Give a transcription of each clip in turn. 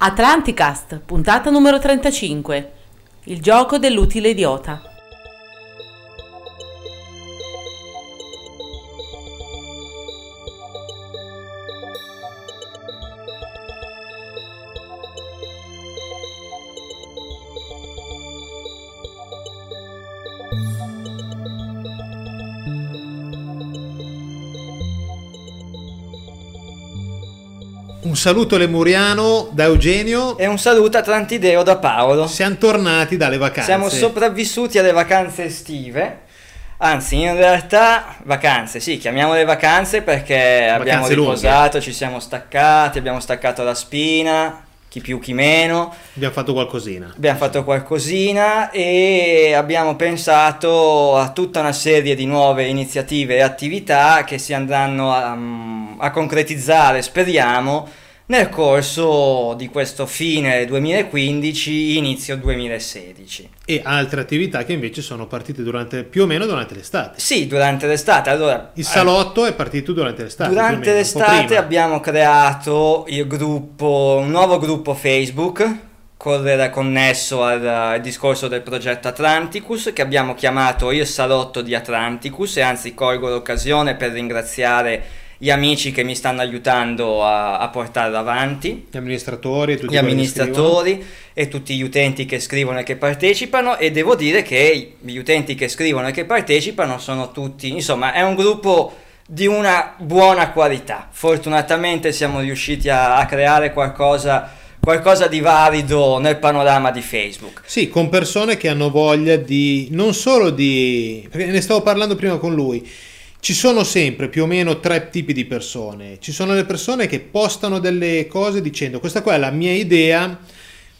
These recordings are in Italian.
Atlanticast, puntata numero 35. Il gioco dell'utile idiota. Saluto lemuriano da Eugenio. E un saluto a Trantideo da Paolo. Siamo tornati dalle vacanze. Siamo sopravvissuti alle vacanze estive. Anzi, in realtà, vacanze, sì, chiamiamole vacanze perché abbiamo Vacanze riposato, lunghe. ci siamo staccati, abbiamo staccato la spina, chi più chi meno, Abbiamo fatto qualcosina. abbiamo fatto qualcosina e abbiamo pensato a tutta una serie di nuove iniziative e attività che si andranno a, a concretizzare, speriamo, nel corso di questo fine 2015, inizio 2016. E altre attività che invece sono partite durante, più o meno durante l'estate. Sì, durante l'estate, allora... Il salotto è partito durante l'estate. Durante meno, l'estate abbiamo creato il gruppo, un nuovo gruppo Facebook, correre connesso al, al discorso del progetto Atlanticus, che abbiamo chiamato il salotto di Atlanticus e anzi colgo l'occasione per ringraziare gli amici che mi stanno aiutando a, a portarlo avanti Gli amministratori e tutti gli amministratori e tutti gli utenti che scrivono e che partecipano e devo dire che gli utenti che scrivono e che partecipano sono tutti, insomma, è un gruppo di una buona qualità. Fortunatamente siamo riusciti a, a creare qualcosa, qualcosa di valido nel panorama di Facebook. Sì, con persone che hanno voglia di non solo di perché ne stavo parlando prima con lui. Ci sono sempre più o meno tre tipi di persone. Ci sono le persone che postano delle cose dicendo questa qua è la mia idea,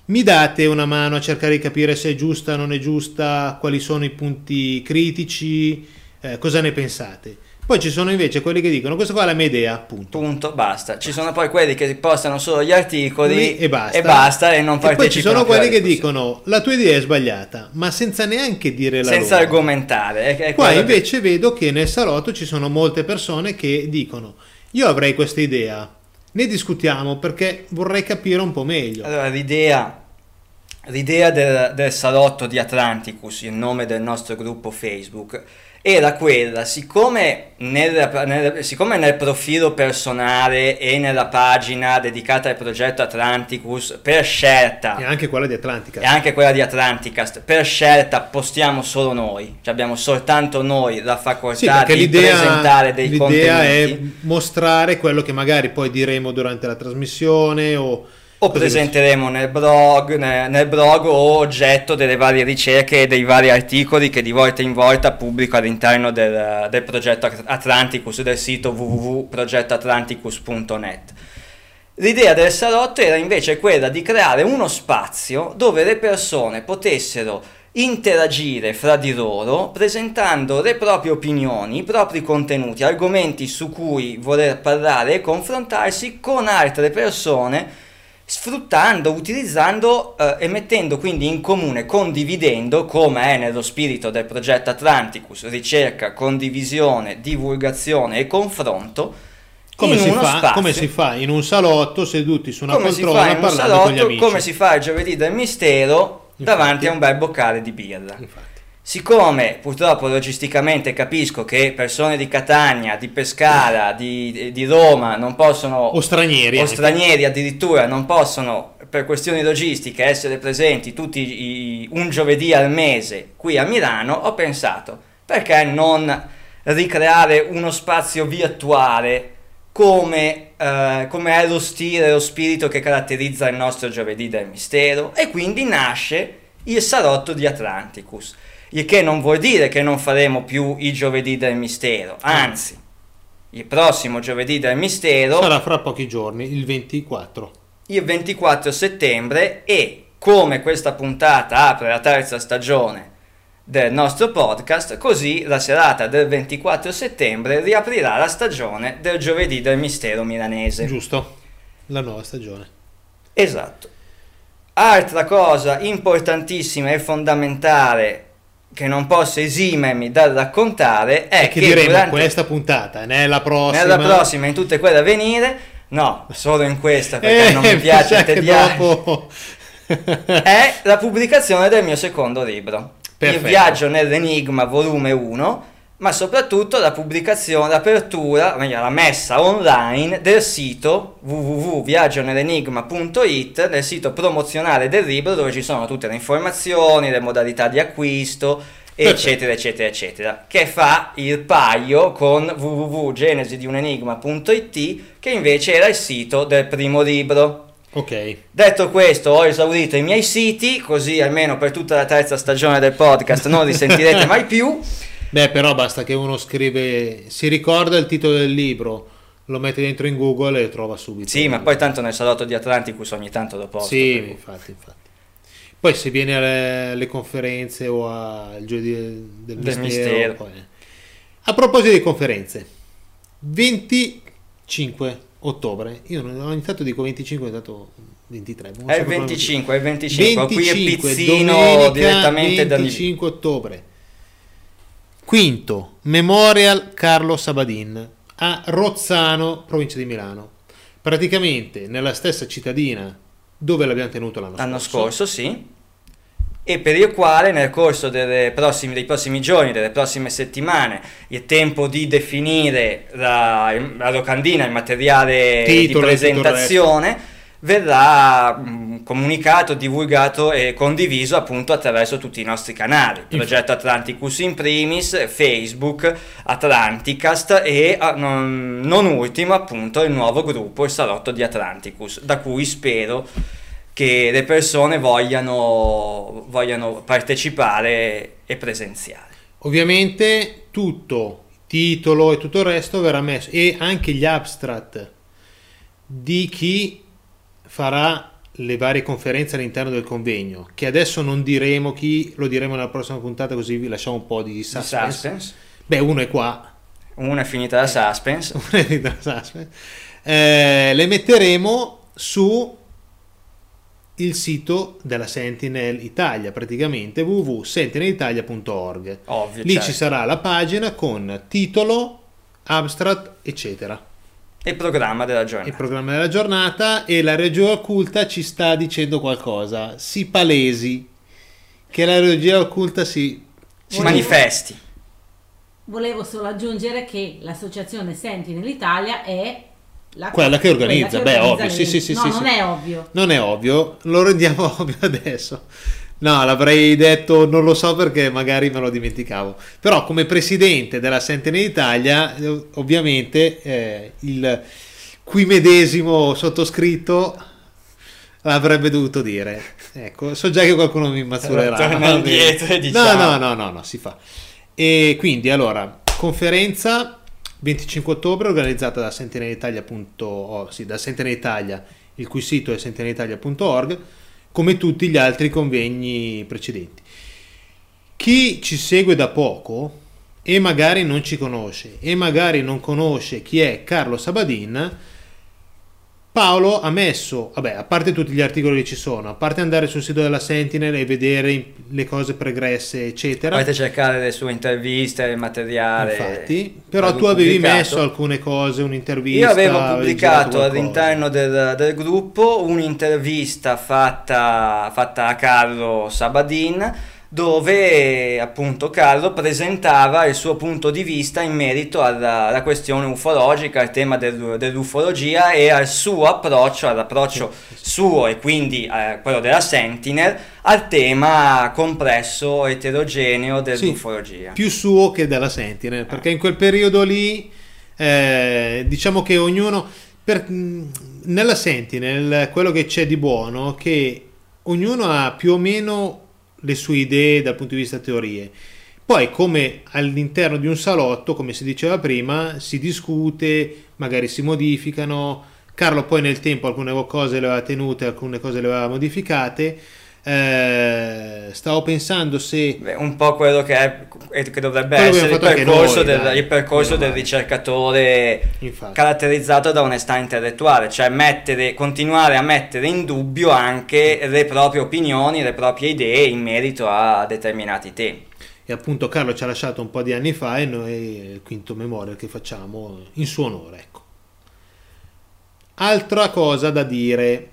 mi date una mano a cercare di capire se è giusta o non è giusta, quali sono i punti critici, eh, cosa ne pensate. Poi ci sono invece quelli che dicono questa qua è la mia idea, appunto. Punto, basta. Ci sono poi quelli che postano solo gli articoli e basta. e, basta, e non E poi ci sono quelli che dicono la tua idea è sbagliata, ma senza neanche dire la senza loro. argomentare. È- è Qua quello che- invece vedo che nel salotto ci sono molte persone che dicono io avrei questa idea, ne discutiamo perché vorrei capire un po' meglio. Allora, l'idea, l'idea del, del salotto di Atlanticus, il nome del nostro gruppo Facebook, era quella, siccome nel, nel- siccome nel profilo personale e nella pagina dedicata al progetto Atlanticus, per scelta, E anche quella di Atlantica. e anche quella di Atlanticast, per scelta postiamo solo noi, cioè abbiamo soltanto noi la Sì, facoltà perché di l'idea, presentare dei l'idea è contenuti. mostrare quello che magari poi diremo durante la trasmissione o, O presenteremo nel blog, nel, nel blog o oggetto delle varie ricerche e dei vari articoli che di volta in volta pubblico all'interno del, del progetto At- Atlanticus, del sito www.progettoatlanticus.net. L'idea del salotto era invece quella di creare uno spazio dove le persone potessero interagire fra di loro presentando le proprie opinioni, i propri contenuti, argomenti su cui voler parlare e confrontarsi con altre persone sfruttando, utilizzando eh, e mettendo quindi in comune, condividendo, come è nello spirito del progetto Atlanticus, ricerca, condivisione, divulgazione e confronto, come, si fa, come si fa in un salotto seduti su una come poltrona parlando con gli salotto, amici. come si fa il giovedì del mistero Infatti. davanti a un bel boccale di birra. Infatti. Siccome purtroppo logisticamente capisco che persone di Catania, di Pescara, di, di Roma non possono O stranieri. o stranieri addirittura non possono per questioni logistiche essere presenti tutti i- un giovedì al mese qui a Milano, ho pensato perché non ricreare uno spazio virtuale come, eh, come è lo stile, lo spirito che caratterizza il nostro giovedì del mistero e quindi nasce il salotto di Atlanticus. Il che non vuol dire che non faremo più i giovedì del mistero, anzi, il prossimo giovedì del mistero Sarà fra pochi giorni, il 24. il 24 settembre e come questa puntata apre la terza stagione del nostro podcast, così la serata del 24 settembre riaprirà la stagione del giovedì del mistero milanese. Giusto? La nuova stagione. Esatto. Altra cosa importantissima e fondamentale che non posso esimermi dal raccontare è E che che diremo durante- questa puntata, nella prossima. nella prossima, in tutte quelle a venire, No, solo in questa perché Eh, non mi piace tediare. dopo... È la pubblicazione del mio secondo libro. Perfetto. Il viaggio nell'enigma volume 1, ma soprattutto la pubblicazione, l'apertura, meglio la messa online del sito www.viagionell'enigma.it, del sito promozionale del libro dove ci sono tutte le informazioni, le modalità di acquisto, eccetera, eccetera, eccetera, che fa il paio con www.genesidiunenigma.it, che invece era il sito del primo libro. ok. Detto questo, ho esaurito i miei siti, così almeno per tutta la terza stagione del podcast non li sentirete mai più. Beh, però basta che uno scrive, si ricorda il titolo del libro, lo mette dentro in Google e trova subito. Sì, ma poi tanto nel salotto di Atlanticus ogni tanto lo posto. Sì, cui- infatti, infatti. Poi se viene alle, alle conferenze o al giovedì del, del Del mistero, mistero. poi- A proposito di conferenze, 25 ottobre, io non ho iniziato dico 25, ho dato 23. non È il proprio 25, è il 25, qui è 25, pizzino domenica direttamente da 25 ottobre. Quinto, Memorial Carlo Sabadin a Rozzano, provincia di Milano. Praticamente nella stessa cittadina dove l'abbiamo tenuto l'anno, l'anno scorso, sì. E per il quale nel corso delle prossimi- dei prossimi giorni, delle prossime settimane, il tempo di definire la, la locandina, il materiale Titolo di presentazione, verrà mh, comunicato, divulgato e condiviso appunto attraverso tutti i nostri canali. Progetto Atlanticus in primis, Facebook, Atlanticast e ah, non, non ultimo appunto il nuovo gruppo, il Salotto di Atlanticus, da cui spero che le persone vogliano, vogliano partecipare e presenziare. Ovviamente tutto, titolo e tutto il resto verrà messo e anche gli abstract di chi farà le varie conferenze all'interno del convegno, che adesso non diremo chi, lo diremo nella prossima puntata così vi lasciamo un po' di suspense. Suspense. Beh, uno è qua, Una è finita la suspense. uno è di suspense. Eh, le metteremo su il sito della Sentinel Italia, praticamente www.sentinelitalia.org. Ovvio. Lì certo. ci sarà la pagina con titolo, abstract, eccetera. E il programma della Il giornata. programma della giornata e la regia occulta ci sta dicendo qualcosa. Si palesi che la regia occulta si... Si manifesti. Volevo solo aggiungere che l'associazione Senti nell'Italia è la Quella che organizza, beh, ovvio, l'evento. sì, sì, sì, No, sì, non sì. è ovvio. Non è ovvio, lo rendiamo ovvio adesso. No, l'avrei detto, non lo so perché magari me lo dimenticavo. Però come presidente della Sentinel Italia, eh, ovviamente eh, il qui medesimo sottoscritto l'avrebbe dovuto dire. Ecco, so già che qualcuno mi mazzurerà. Torna indietro e No, diciamo. no, no, no, no, si fa. E quindi, allora, conferenza 25 ottobre organizzata da sentinelitalia.org, sì, da Sentinel Italia, il cui sito è sentinelitalia.org, come tutti gli altri convegni precedenti. Chi ci segue da poco e magari non ci conosce e magari non conosce chi è Carlo Sabadin, Paolo ha messo, vabbè, a parte tutti gli articoli che ci sono, a parte andare sul sito della Sentinel e vedere le cose pregresse, eccetera. Potete cercare le sue interviste, il materiale. Infatti, però tu avevi pubblicato. messo alcune cose, un'intervista. Io avevo pubblicato all'interno del, del gruppo un'intervista fatta, fatta a Carlo Sabadin dove appunto Carlo presentava il suo punto di vista in merito alla, alla questione ufologica, al tema del- dell'ufologia e al suo approccio, all'approccio suo e quindi eh, quello della Sentinel al tema complesso, eterogeneo dell'ufologia. più suo che della Sentinel, perché in quel periodo lì eh, diciamo che ognuno per- mh, nella Sentinel quello che c'è di buono è che ognuno ha più o meno le sue idee dal punto di vista teorie. Poi, come all'interno di un salotto, come si diceva prima, si discute, magari si modificano. Carlo poi nel tempo alcune cose le aveva tenute, alcune cose le aveva modificate. Eh, stavo pensando se Beh, un po' quello che, è, che dovrebbe Quello essere il percorso, noi, del, dai. il percorso del ricercatore Infatti. caratterizzato da onestà intellettuale, cioè mettere, continuare a mettere in dubbio anche le proprie opinioni, le proprie idee in merito a determinati temi. E appunto Carlo ci ha lasciato un po' di anni fa e noi il quinto memorial che facciamo in suo onore. Ecco. Altra cosa da dire.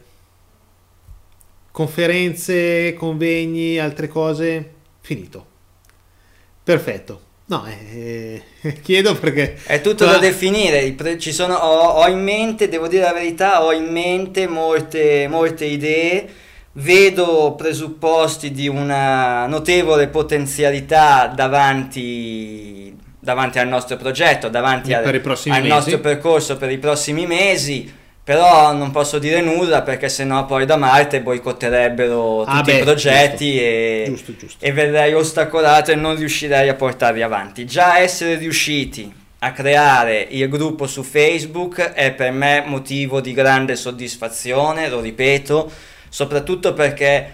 Conferenze, convegni, altre cose. Finito. Perfetto. No, eh, eh, chiedo perché... È tutto da definire, pre- ci sono, ho, ho in mente, devo dire la verità, ho in mente molte, molte idee, vedo presupposti di una notevole potenzialità davanti, davanti al nostro progetto, davanti al, al nostro percorso per i prossimi mesi. Però non posso dire nulla perché sennò poi da Marte boicotterebbero tutti Ah, beh, i progetti giusto. e, Giusto, giusto. e verrei ostacolato e non riuscirei a portarli avanti. Già essere riusciti a creare il gruppo su Facebook è per me motivo di grande soddisfazione, lo ripeto, soprattutto perché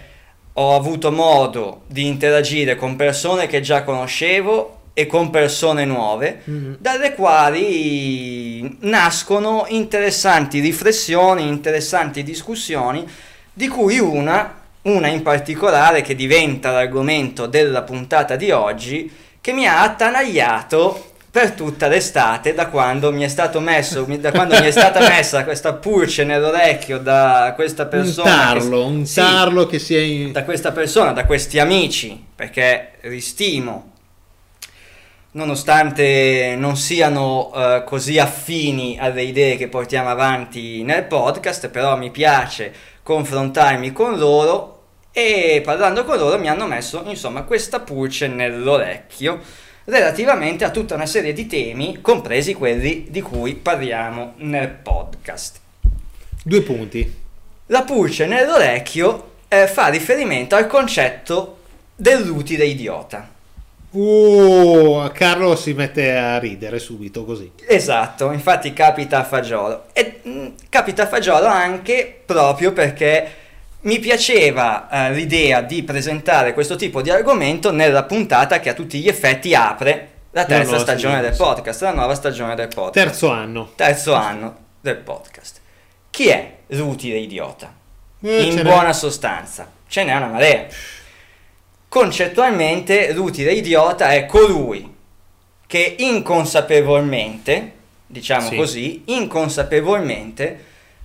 ho avuto modo di interagire con persone che già conoscevo e con persone nuove, Mhm. dalle quali nascono interessanti riflessioni, interessanti discussioni, di cui una, una in particolare che diventa l'argomento della puntata di oggi, che mi ha attanagliato per tutta l'estate da quando mi è stato messo da quando mi è stata messa questa pulce nell'orecchio da questa Un persona che- tarlo, un Sì, tarlo che sia in... da questa persona, da questi amici, perché ristimo, nonostante non siano eh, così affini alle idee che portiamo avanti nel podcast, però mi piace confrontarmi con loro e parlando con loro mi hanno messo insomma questa pulce nell'orecchio relativamente a tutta una serie di temi, compresi quelli di cui parliamo nel podcast. Due punti. La pulce nell'orecchio eh, fa riferimento al concetto dell'utile idiota. Uh, Carlo si mette a ridere subito così. Esatto, infatti capita a fagiolo. E mh, capita a fagiolo anche proprio perché mi piaceva eh, l'idea di presentare questo tipo di argomento nella puntata che a tutti gli effetti apre la terza nuova stagione stagione, del podcast, la nuova stagione del podcast. Terzo anno. terzo anno del podcast. Chi è l'utile idiota? Eh, In n'è. buona sostanza, ce n'è una marea. Concettualmente, l'utile idiota è colui che inconsapevolmente, diciamo Sì. così, inconsapevolmente,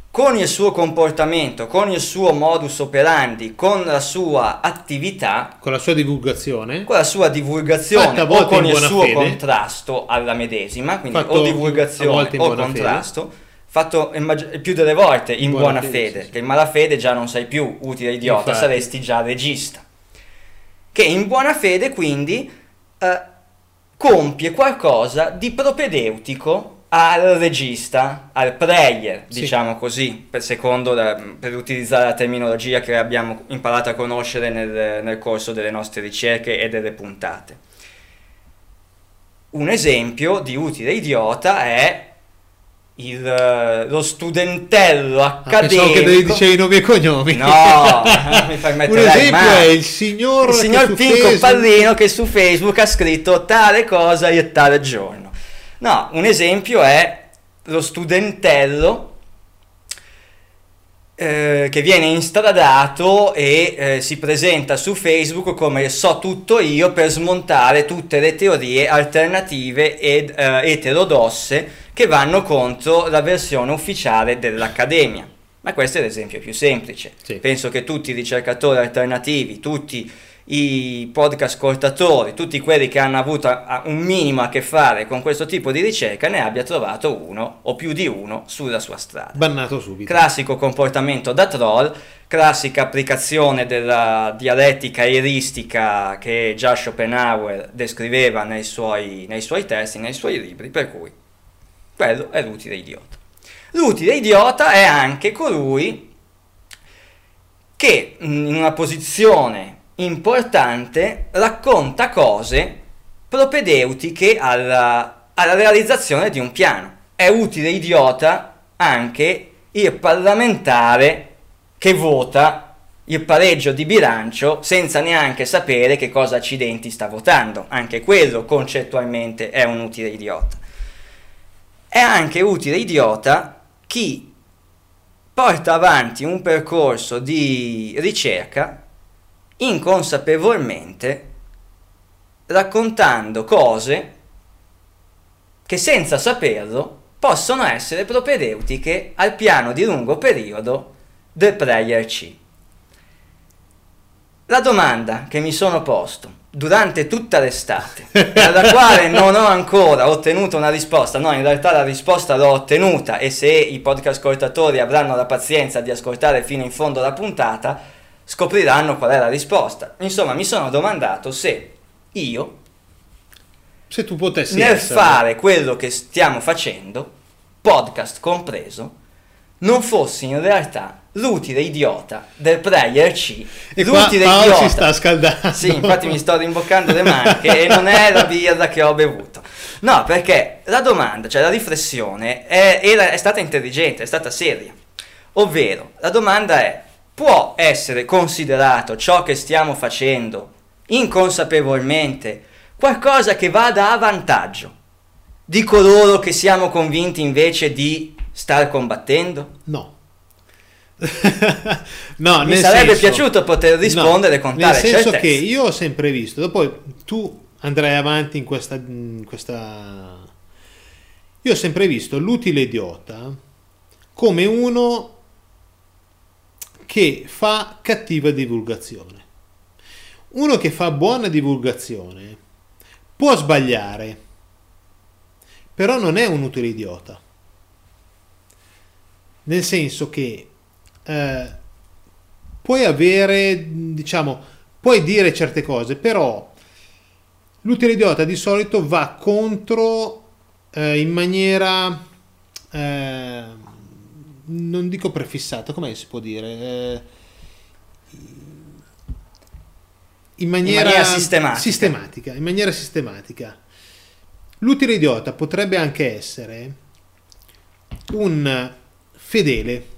con il suo comportamento, con il suo modus operandi, con la sua attività, Con la sua divulgazione. con la sua divulgazione o con il suo fede. contrasto alla medesima, quindi Fatto o divulgazione o contrasto, fatto il maggi- più delle volte in Buona buona, fede, fede, sì. che in malafede già non sei più utile idiota, Infatti. saresti già regista. Che in buona fede quindi eh, compie qualcosa di propedeutico al regista, al player, Sì. diciamo così, per, secondo la- per utilizzare la terminologia che abbiamo imparato a conoscere nel, nel corso delle nostre ricerche e delle puntate. Un esempio di utile idiota è il, eh, lo studentello Ah, accademico. che devi dicevi i nomi e cognomi. No, non mi permetterei Un esempio mai. è il signor, Il signor Pinco Facebook- Pallino che su Facebook ha scritto tale cosa e tale giorno. No, un esempio è lo studentello eh, che viene instradato e eh, si presenta su Facebook come so tutto io per smontare tutte le teorie alternative ed eh, eterodosse che vanno contro la versione ufficiale dell'Accademia. Ma questo è l'esempio più semplice. Sì. Penso che tutti i ricercatori alternativi, tutti i podcast ascoltatori, tutti quelli che hanno avuto un minimo a che fare con questo tipo di ricerca ne abbia trovato uno o più di uno sulla sua strada. Bannato subito. Classico comportamento da troll, classica applicazione della dialettica eristica che già Schopenhauer descriveva nei suoi, nei suoi testi, nei suoi libri, per cui quello è l'utile idiota. L'utile idiota è anche colui che in una posizione importante racconta cose propedeutiche alla, alla realizzazione di un piano. È utile idiota anche il parlamentare che vota il pareggio di bilancio senza neanche sapere che cosa accidenti sta votando. Anche quello concettualmente è un utile idiota. È anche utile idiota chi porta avanti un percorso di ricerca inconsapevolmente raccontando cose che senza saperlo possono essere propedeutiche al piano di lungo periodo del Prayer C. La domanda che mi sono posto durante tutta l'estate, alla quale non ho ancora ottenuto una risposta, no, in realtà la risposta l'ho ottenuta e se i podcast ascoltatori avranno la pazienza di ascoltare fino in fondo la puntata, scopriranno qual è la risposta. Insomma, mi sono domandato se io, Se tu potessi nel essere- fare quello che stiamo facendo, podcast compreso, non fossi in realtà l'utile idiota del Prayer C. E qua l'utile Paolo idiota. si sta scaldando. Sì, infatti mi sto rimboccando le maniche e non è la birra che ho bevuto. No, perché la domanda, cioè la riflessione, è, era- è stata intelligente, è stata seria. Ovvero, la domanda è, può essere considerato ciò che stiamo facendo inconsapevolmente qualcosa che vada a vantaggio di coloro che siamo convinti invece di star combattendo? No. no, Mi sarebbe senso- piaciuto poter rispondere no, con tale Nel senso che io ho sempre visto, dopo tu andrai avanti in questa, in questa... Io ho sempre visto l'utile idiota come uno che fa cattiva divulgazione. Uno che fa buona divulgazione può sbagliare, però non è un utile idiota. Nel senso che eh, puoi avere, diciamo, puoi dire certe cose, però l'utile idiota di solito va contro eh, in maniera, eh, non dico prefissata, come si può dire? Eh, in maniera, maniera sistematica. sistematica, in maniera sistematica. L'utile idiota potrebbe anche essere un fedele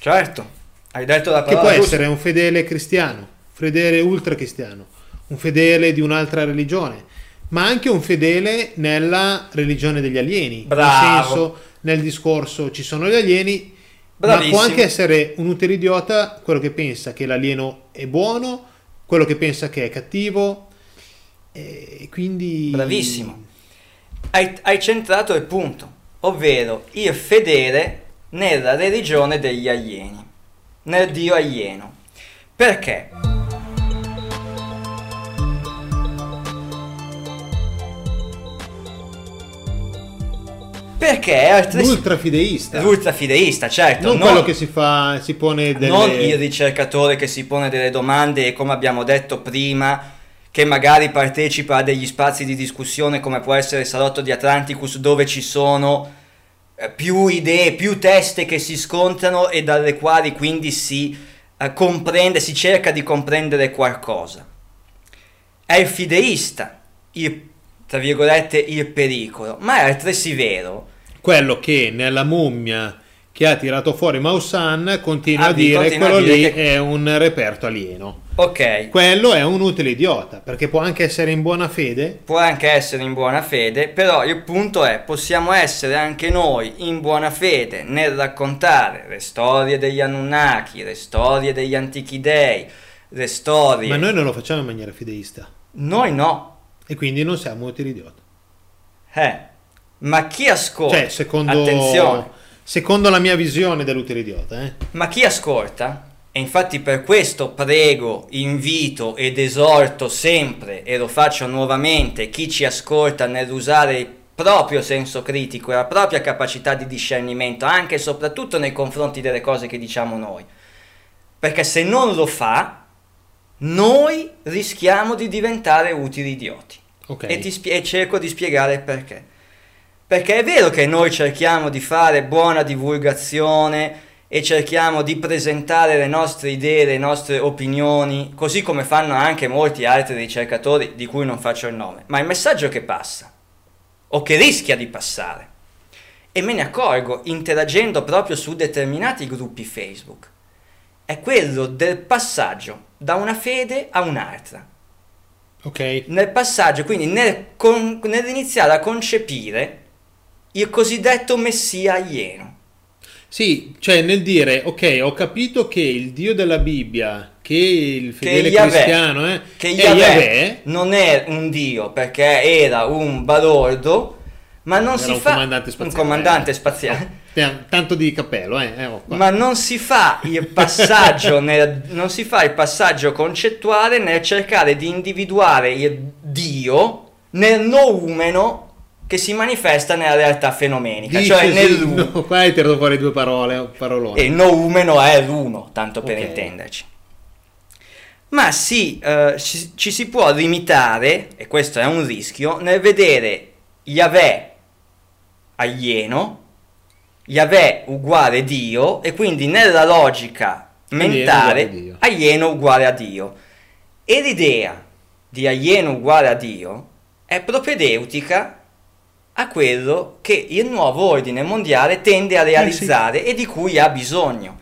Certo, hai detto la che parola può giusta. essere un fedele cristiano, fedele ultra cristiano, un fedele di un'altra religione, ma anche un fedele nella religione degli alieni. Bravo. Nel senso, nel discorso ci sono gli alieni, ma Bravissimo. può anche essere un utile idiota quello che pensa che l'alieno è buono, quello che pensa che è cattivo, e quindi... Bravissimo. Hai, hai centrato il punto, ovvero il fedele nella religione degli alieni, nel dio alieno. Perché? Perché è altresì L'ultrafideista, l'ultrafideista, certo, non non- quello che si fa, si pone delle... non il ricercatore che si pone delle domande e come abbiamo detto prima, che magari partecipa a degli spazi di discussione come può essere il Salotto di Atlanticus dove ci sono eh, più idee, più teste che si scontrano e dalle quali quindi si eh, comprende, si cerca di comprendere qualcosa. È il fideista, il, tra virgolette, il pericolo, ma è altresì vero quello che nella mummia che ha tirato fuori Maussan continua Ah, a dire continua a quello dire lì che- è un reperto alieno. Ok, Quello è un utile idiota, perché può anche essere in buona fede. può anche essere in buona fede, però il punto è possiamo essere anche noi in buona fede nel raccontare le storie degli Anunnaki, le storie degli antichi dei, le storie... Ma noi non lo facciamo in maniera fideista. Noi no, E quindi non siamo utili idiota. eh. Ma chi ascolta... Cioè, secondo, Attenzione, secondo la mia visione dell'utile idiota, eh? Ma chi ascolta, e infatti per questo prego, invito ed esorto sempre, e lo faccio nuovamente, chi ci ascolta nell'usare il proprio senso critico e la propria capacità di discernimento, anche e soprattutto nei confronti delle cose che diciamo noi. Perché se non lo fa, noi rischiamo di diventare utili idioti. Ok. E, spie- e cerco di spiegare perché. Perché è vero che noi cerchiamo di fare buona divulgazione e cerchiamo di presentare le nostre idee, le nostre opinioni, così come fanno anche molti altri ricercatori di cui non faccio il nome. Ma il messaggio che passa, o che rischia di passare, e me ne accorgo interagendo proprio su determinati gruppi Facebook, è quello del passaggio da una fede a un'altra Ok. nel passaggio, quindi nel con- nell'iniziare a concepire il cosiddetto messia alieno. Sì, cioè nel dire, ok, ho capito che il Dio della Bibbia, che il fedele Yahweh- cristiano eh, che è Yahweh Yahweh, non è un dio perché era un balordo, ma non Era si un fa comandante spaziale. un comandante spaziale. Eh, Tanto di cappello, eh. eh, oh. Ma non si fa il passaggio nel- non si fa il passaggio concettuale nel cercare di individuare il Dio nel noumeno che si manifesta nella realtà fenomenica, Dice cioè sì, nel no, qua hai tirato fuori due parole, parolone. E il noumeno è l'uno, tanto per Ok. intenderci. Ma si, eh, ci, ci si può limitare, e questo è un rischio, nel vedere Yahweh alieno, Yahweh uguale Dio, e quindi nella logica mentale uguale alieno uguale a Dio. E l'idea di alieno uguale a Dio è propedeutica a quello che il nuovo ordine mondiale tende a realizzare e di cui ha bisogno.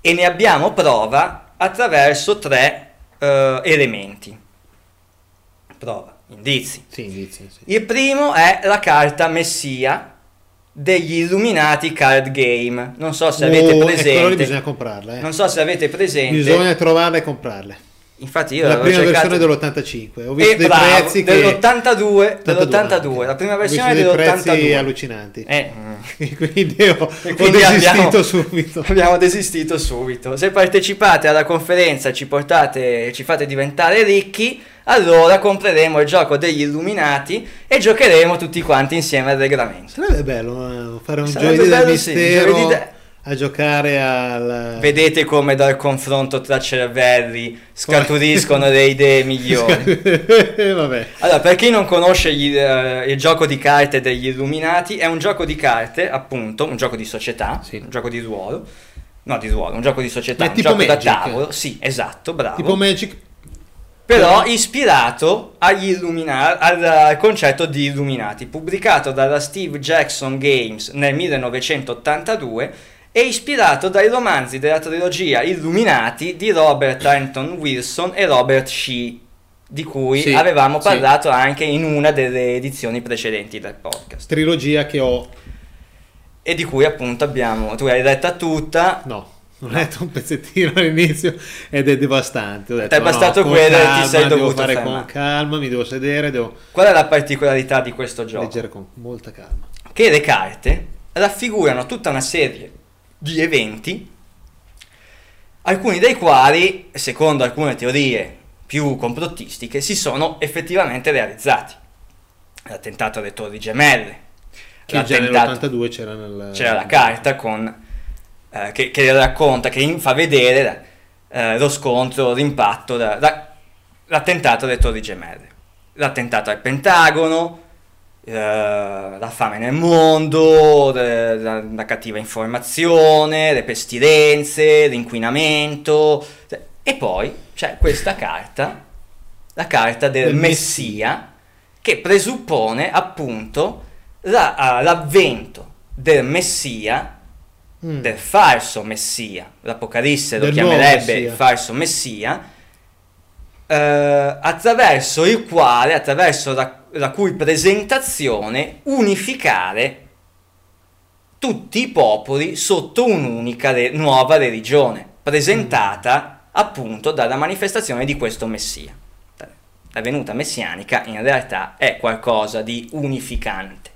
E ne abbiamo prova attraverso tre eh, elementi. Prova, indizi. Sì, indizi, sì. Il primo è la carta Messia degli Illuminati Card Game. Non so se avete Oh, ecco, presente. bisogna comprarle. eh. Non so se avete presente. Bisogna trovarle e comprarle. Infatti io La prima cercato- versione dell'85. Ho E visto dei bravo, prezzi che... dell'82, dell'82, ok. la prima Ho versione visto dei prezzi dell'82. allucinanti. Eh, quindi ho, E ho quindi desistito abbiamo- subito. Abbiamo desistito subito. Se partecipate alla conferenza e ci portate, ci fate diventare ricchi, allora compreremo il gioco degli Illuminati e giocheremo tutti quanti insieme al reglamento. Sarebbe bello eh, fare un Sarebbe giovedì del bello, sì, mistero giovedì de- a giocare al... Vedete come dal confronto tra cervelli scaturiscono le idee migliori. Vabbè. Allora, per chi non conosce gli, eh, il gioco di carte degli Illuminati, è un gioco di carte, appunto, un gioco di società, Sì. un gioco di ruolo. No, di ruolo, un gioco di società, È un tipo gioco Magic. da tavolo. Sì, esatto, bravo. Tipo Magic... però ispirato agli Illumina- al, al concetto di Illuminati, pubblicato dalla Steve Jackson Games nel 1982 e ispirato dai romanzi della trilogia Illuminati di Robert Anton Wilson e Robert Shee, di cui Sì, avevamo sì. parlato anche in una delle edizioni precedenti del podcast Trilogia che ho... e di cui appunto abbiamo, tu hai letta tutta, No, ho letto un pezzettino all'inizio ed è devastante. Ho detto, no, bastato con quello e ti calma, sei dovuto fare fermare. con calma, mi devo sedere, devo qual è la particolarità di questo gioco? leggere con molta calma. che le carte raffigurano tutta una serie di eventi, alcuni dei quali, secondo alcune teorie più complottistiche, si sono effettivamente realizzati. L'attentato alle Torri Gemelle, Che già l'attentato- nell'82 c'era nel... c'era la carta con, eh, che, che racconta, che fa vedere eh, lo scontro, l'impatto, da- da- l'attentato alle Torri Gemelle, l'attentato al Pentagono, eh, la fame nel mondo, le- la, la cattiva informazione, le pestilenze, l'inquinamento, e poi c'è questa carta, la carta del, Del Messia, che presuppone appunto la- ah, l'avvento del Messia, Mm. del falso Messia, l'Apocalisse lo Del chiamerebbe il falso Messia, eh, attraverso il quale, attraverso la, la cui presentazione, unificare tutti i popoli sotto un'unica re- nuova religione, presentata appunto dalla manifestazione di questo Messia. La venuta messianica in realtà è qualcosa di unificante.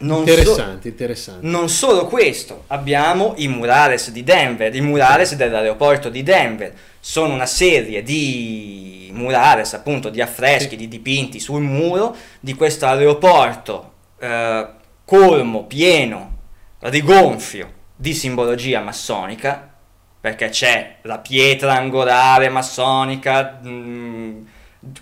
Non so- Interessante, interessante. non solo questo, abbiamo i murales di Denver, i murales dell'aeroporto di Denver. Sono una serie di murales, appunto, di affreschi, Sì. di dipinti sul muro di questo aeroporto eh, colmo, pieno, rigonfio di simbologia massonica, perché c'è la pietra angolare massonica mh,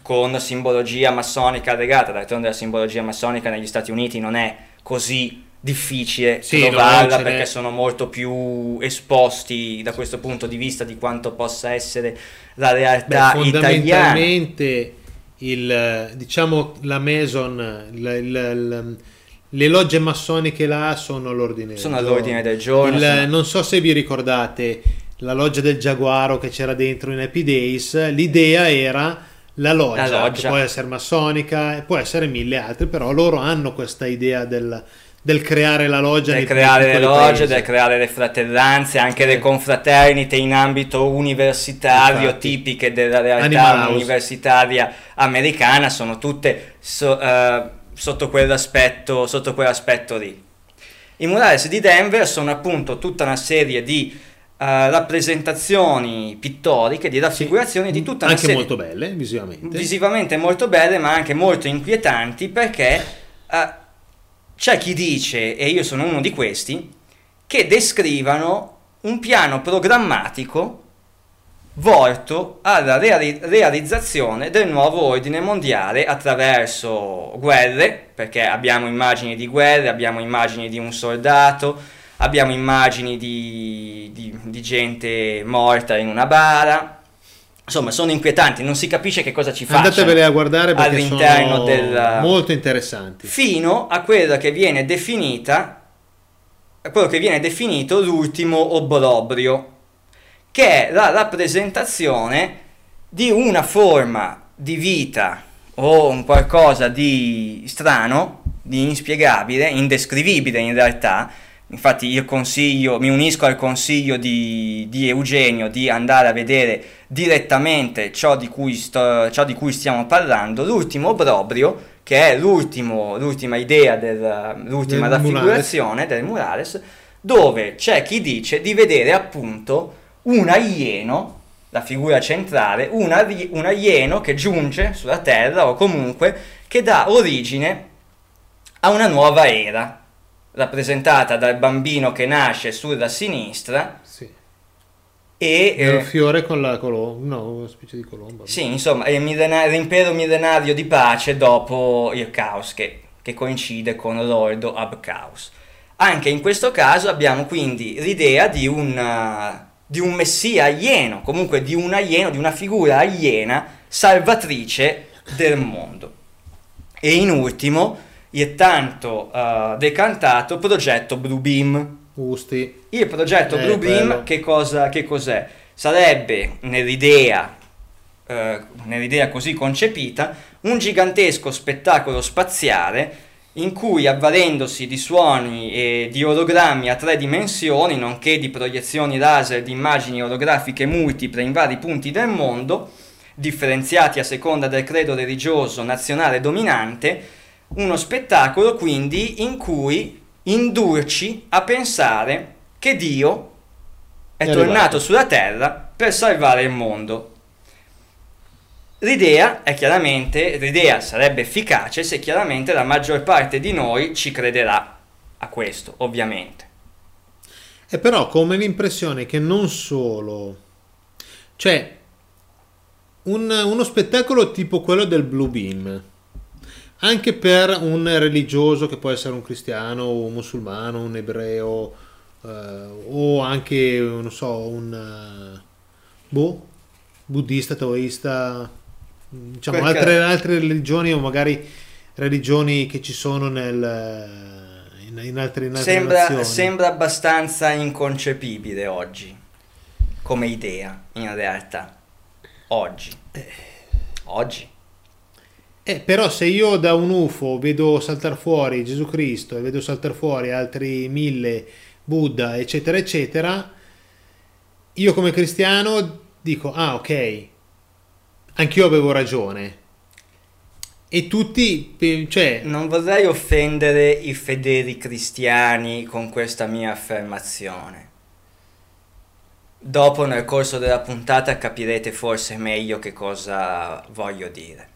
con simbologia massonica legata, d'altronde la simbologia massonica negli Stati Uniti non è così difficile Sì, trovarla perché sono molto più esposti da questo punto di vista di quanto possa essere la Beh, realtà italiana. fondamentalmente il, diciamo la Mason, il- il- le logge massoniche là sono all'ordine del Sono giorno. all'ordine del giorno, sono- Non so se vi ricordate la loggia del Giaguaro che c'era dentro in Happy Days, l'idea era la loggia, La loggia. che può essere massonica, può essere mille altre, però loro hanno questa idea del, del creare la loggia del creare le logge, del creare le fratellanze, anche Sì. le confraternite in ambito universitario, Infatti. tipiche della realtà universitaria americana, sono tutte so- eh, sotto quell'aspetto, sotto quell'aspetto lì. I murales di Denver sono appunto tutta una serie di uh, rappresentazioni pittoriche, di raffigurazioni di tutta una anche serie... molto belle visivamente. Visivamente molto belle, ma anche molto inquietanti perché uh, c'è chi dice, e io sono uno di questi, che descrivano un piano programmatico volto alla reali- realizzazione del nuovo ordine mondiale attraverso guerre, perché abbiamo immagini di guerre, abbiamo immagini di un soldato, abbiamo immagini di, di, di gente morta in una bara. Insomma, sono inquietanti, non si capisce che cosa ci facciano Andatevele a guardare perché all'interno sono del molto interessanti. fino a quella che viene definita quello che viene definito l'ultimo obbrobrio che è la rappresentazione di una forma di vita o un qualcosa di strano, di inspiegabile, indescrivibile in realtà. Infatti io consiglio, mi unisco al consiglio di, di Eugenio di andare a vedere direttamente ciò di, cui sto, ciò di cui stiamo parlando, l'ultimo obbrobrio, che è l'ultima idea, del, l'ultima Del raffigurazione del murales, dove c'è chi dice di vedere appunto un alieno, la figura centrale, un, ali- un alieno che giunge sulla Terra o comunque che dà origine a una nuova era, rappresentata dal bambino che nasce sulla sinistra Sì. e... È un eh, fiore con la colomba, no, una specie di colomba. sì, insomma, è il millena- l'impero millenario di pace dopo il caos che, che coincide con l'ordo ab caos. Anche in questo caso abbiamo quindi l'idea di un, uh, di un messia alieno, comunque di un alieno, di una figura aliena salvatrice del mondo. E in ultimo il tanto uh, decantato progetto Blue Beam. Gusti. Il progetto Eh, Blue Beam quello. che, cosa, che cos'è? Sarebbe nell'idea, eh, nell'idea così concepita un gigantesco spettacolo spaziale in cui avvalendosi di suoni e di ologrammi a tre dimensioni, nonché di proiezioni laser di immagini olografiche multiple in vari punti del mondo, differenziati a seconda del credo religioso nazionale dominante, uno spettacolo quindi in cui indurci a pensare che Dio è, È tornato arrivato. sulla terra per salvare il mondo. L'idea è chiaramente, l'idea sarebbe efficace se chiaramente la maggior parte di noi ci crederà a questo, ovviamente. E però come l'impressione che non solo... Cioè, un- uno spettacolo tipo quello del Blue Beam, anche per un religioso che può essere un cristiano, un musulmano, un ebreo, eh, o anche, non so, un... eh, boh, buddista, taoista, diciamo altre, altre religioni o magari religioni che ci sono nel, in, in altre, in altre Sembra, sembra abbastanza inconcepibile oggi, come idea, in realtà. Oggi. Oggi. Eh, però se io da un UFO vedo saltare fuori Gesù Cristo e vedo saltare fuori altri mille Buddha, eccetera, eccetera, io come cristiano dico, ah ok, anch'io avevo ragione. E tutti, cioè, Non vorrei offendere i fedeli cristiani con questa mia affermazione. Dopo nel corso della puntata capirete forse meglio che cosa voglio dire.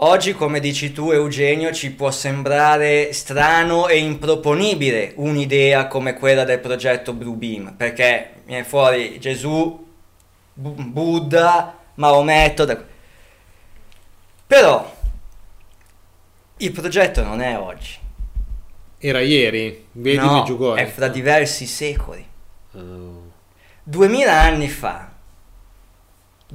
Oggi, come dici tu Eugenio, ci può sembrare strano e improponibile un'idea come quella del progetto Blue Beam, perché viene fuori Gesù, Bu- Buddha, Maometto. da- Però il progetto non è oggi. era ieri, vedi no, Meggiugorje. è fra diversi secoli. Oh. Duemila anni fa,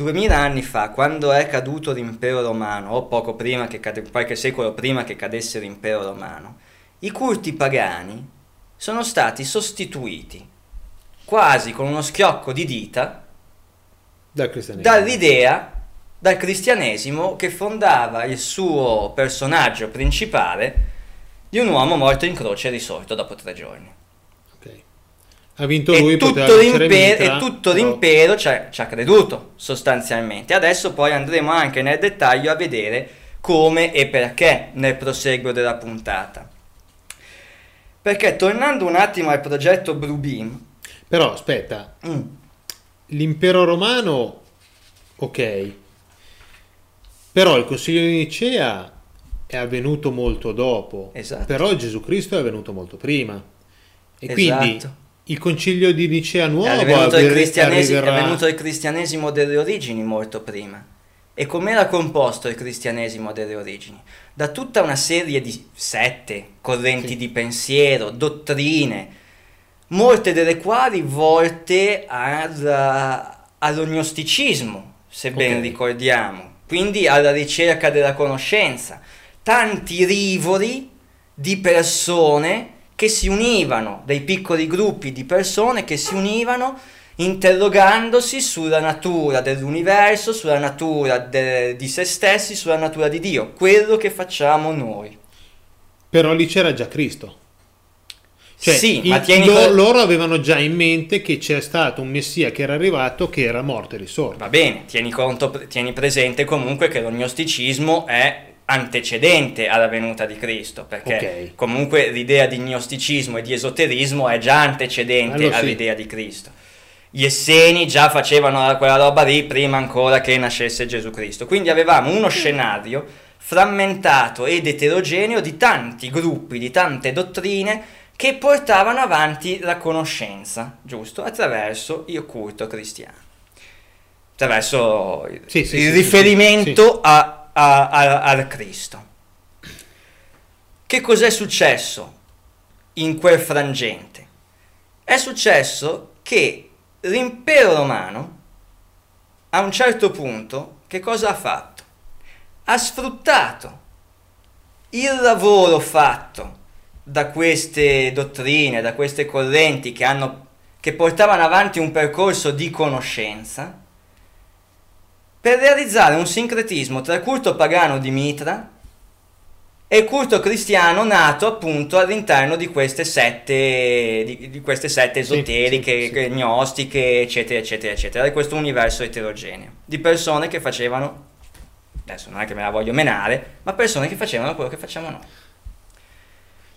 duemila anni fa, quando è caduto l'impero romano, o poco prima che cade, qualche secolo prima che cadesse l'impero romano, i culti pagani sono stati sostituiti quasi con uno schiocco di dita Dal dall'idea, dal cristianesimo che fondava il suo personaggio principale di un uomo morto in croce e risorto dopo tre giorni. Ha vinto lui, E tutto, l'impero, Mitra, e tutto però- l'impero ci ha, ci ha creduto sostanzialmente. Adesso poi andremo anche nel dettaglio a vedere come e perché nel proseguo della puntata. Perché tornando un attimo al progetto Blue Beam, Però aspetta, mm, l'impero romano, ok, però il Consiglio di Nicea è avvenuto molto dopo, Esatto. però Gesù Cristo è avvenuto molto prima. E Esatto. quindi il Concilio di Nicea nuovo è, venuto il cristianesi- è arriverà- venuto il cristianesimo delle origini molto prima. E com'era composto il cristianesimo delle origini? Da tutta una serie di sette correnti Sì. di pensiero, dottrine, molte delle quali volte al- all'ognosticismo, se ben Ok. ricordiamo, quindi alla ricerca della conoscenza. Tanti rivoli di persone che si univano, dei piccoli gruppi di persone che si univano interrogandosi sulla natura dell'universo, sulla natura de- di se stessi, sulla natura di Dio, quello che facciamo noi. Però lì c'era già Cristo. Cioè, sì, i- ma tieni lo- co- loro avevano già in mente che c'è stato un Messia che era arrivato, che era morto e risorto. Va bene, tieni, conto, tieni presente comunque che l'ognosticismo è antecedente alla venuta di Cristo, perché Ok. comunque l'idea di gnosticismo e di esoterismo è già antecedente sì. all'idea di Cristo. Gli Esseni già facevano quella roba lì prima ancora che nascesse Gesù Cristo. Quindi avevamo uno scenario frammentato ed eterogeneo di tanti gruppi, di tante dottrine che portavano avanti la conoscenza, giusto? Attraverso il culto cristiano. Attraverso il, Sì, sì, il sì, sì, riferimento sì. a- a- a- al Cristo. Che cos'è successo in quel frangente? È successo che l'impero romano a un certo punto che cosa ha fatto? Ha sfruttato il lavoro fatto da queste dottrine, da queste correnti che, hanno, che portavano avanti un percorso di conoscenza per realizzare un sincretismo tra il culto pagano di Mitra e il culto cristiano nato appunto all'interno di queste sette, di, di queste sette Sì, esoteriche, sì, sì. gnostiche, eccetera, eccetera, eccetera, di questo universo eterogeneo, di persone che facevano, adesso non è che me la voglio menare, ma persone che facevano quello che facciamo noi.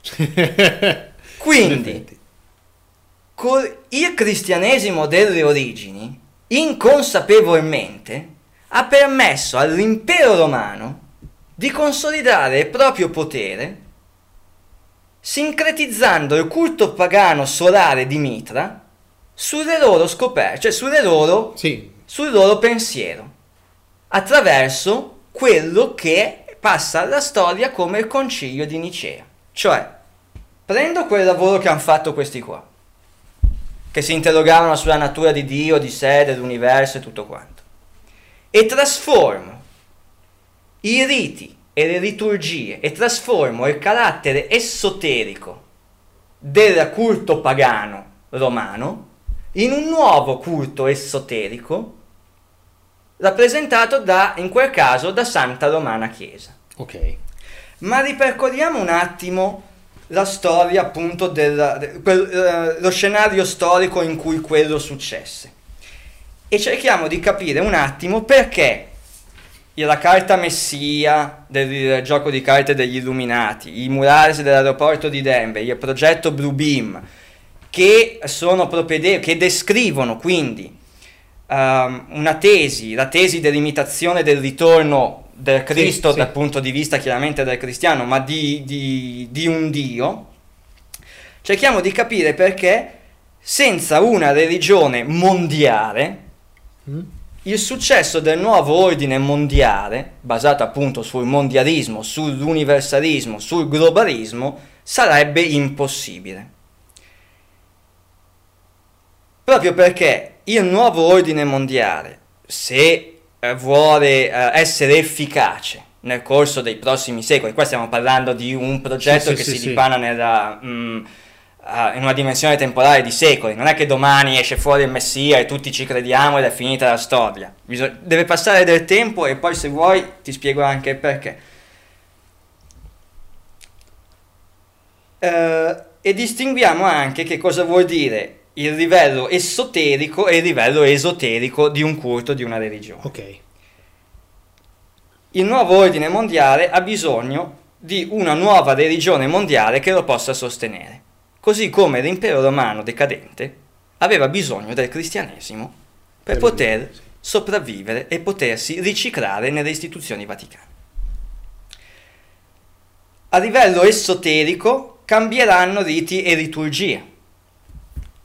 Quindi, col- il cristianesimo delle origini, inconsapevolmente, ha permesso all'impero romano di consolidare il proprio potere, sincretizzando il culto pagano solare di Mitra sulle loro scoperte, cioè sulle loro, Sì, sul loro pensiero, attraverso quello che passa alla storia come il concilio di Nicea. Cioè, prendo quel lavoro che hanno fatto questi qua, che si interrogavano sulla natura di Dio, di sé, dell'universo e tutto quanto, e trasformo i riti e le liturgie e trasformo il carattere esoterico del culto pagano romano in un nuovo culto esoterico rappresentato da, in quel caso, da Santa Romana Chiesa. ok. Ma ripercorriamo un attimo la storia appunto del de- quel, eh, lo scenario storico in cui quello successe e cerchiamo di capire un attimo perché la carta messia del gioco di carte degli illuminati, i murales dell'aeroporto di Denver, il progetto Blue Beam che sono propedeu- che descrivono quindi ehm, una tesi, la tesi dell'imitazione del ritorno del Cristo sì. dal punto di vista chiaramente del cristiano, ma di, di- di un Dio, cerchiamo di capire perché senza una religione mondiale? Il successo del nuovo ordine mondiale, basato appunto sul mondialismo, sull'universalismo, sul globalismo, sarebbe impossibile. Proprio perché il nuovo ordine mondiale, se eh, vuole eh, essere efficace nel corso dei prossimi secoli, qua stiamo parlando di un progetto Sì, che sì, si sì. dipana nella, mm, eh, in una dimensione temporale di secoli, non è che domani esce fuori il Messia e tutti ci crediamo ed è finita la storia. Bisog- deve passare del tempo e poi se vuoi ti spiego anche il perché. Eh, e distinguiamo anche che cosa vuol dire il livello esoterico e il livello esoterico di un culto, di una religione. Ok. il nuovo ordine mondiale ha bisogno di una nuova religione mondiale che lo possa sostenere, così come l'impero romano decadente aveva bisogno del cristianesimo per Per poter sì. sopravvivere e potersi riciclare nelle istituzioni vaticane. A livello esoterico cambieranno riti e liturgie,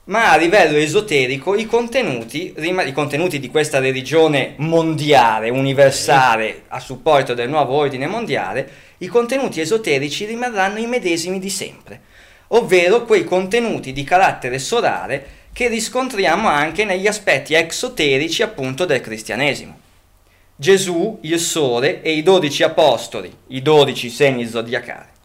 ma a livello esoterico i contenuti, i contenuti di questa religione mondiale, universale, a supporto del nuovo ordine mondiale, i contenuti esoterici rimarranno i medesimi di sempre, ovvero quei contenuti di carattere solare che riscontriamo anche negli aspetti exoterici appunto del cristianesimo. Gesù, il Sole e i dodici apostoli, i dodici segni zodiacali.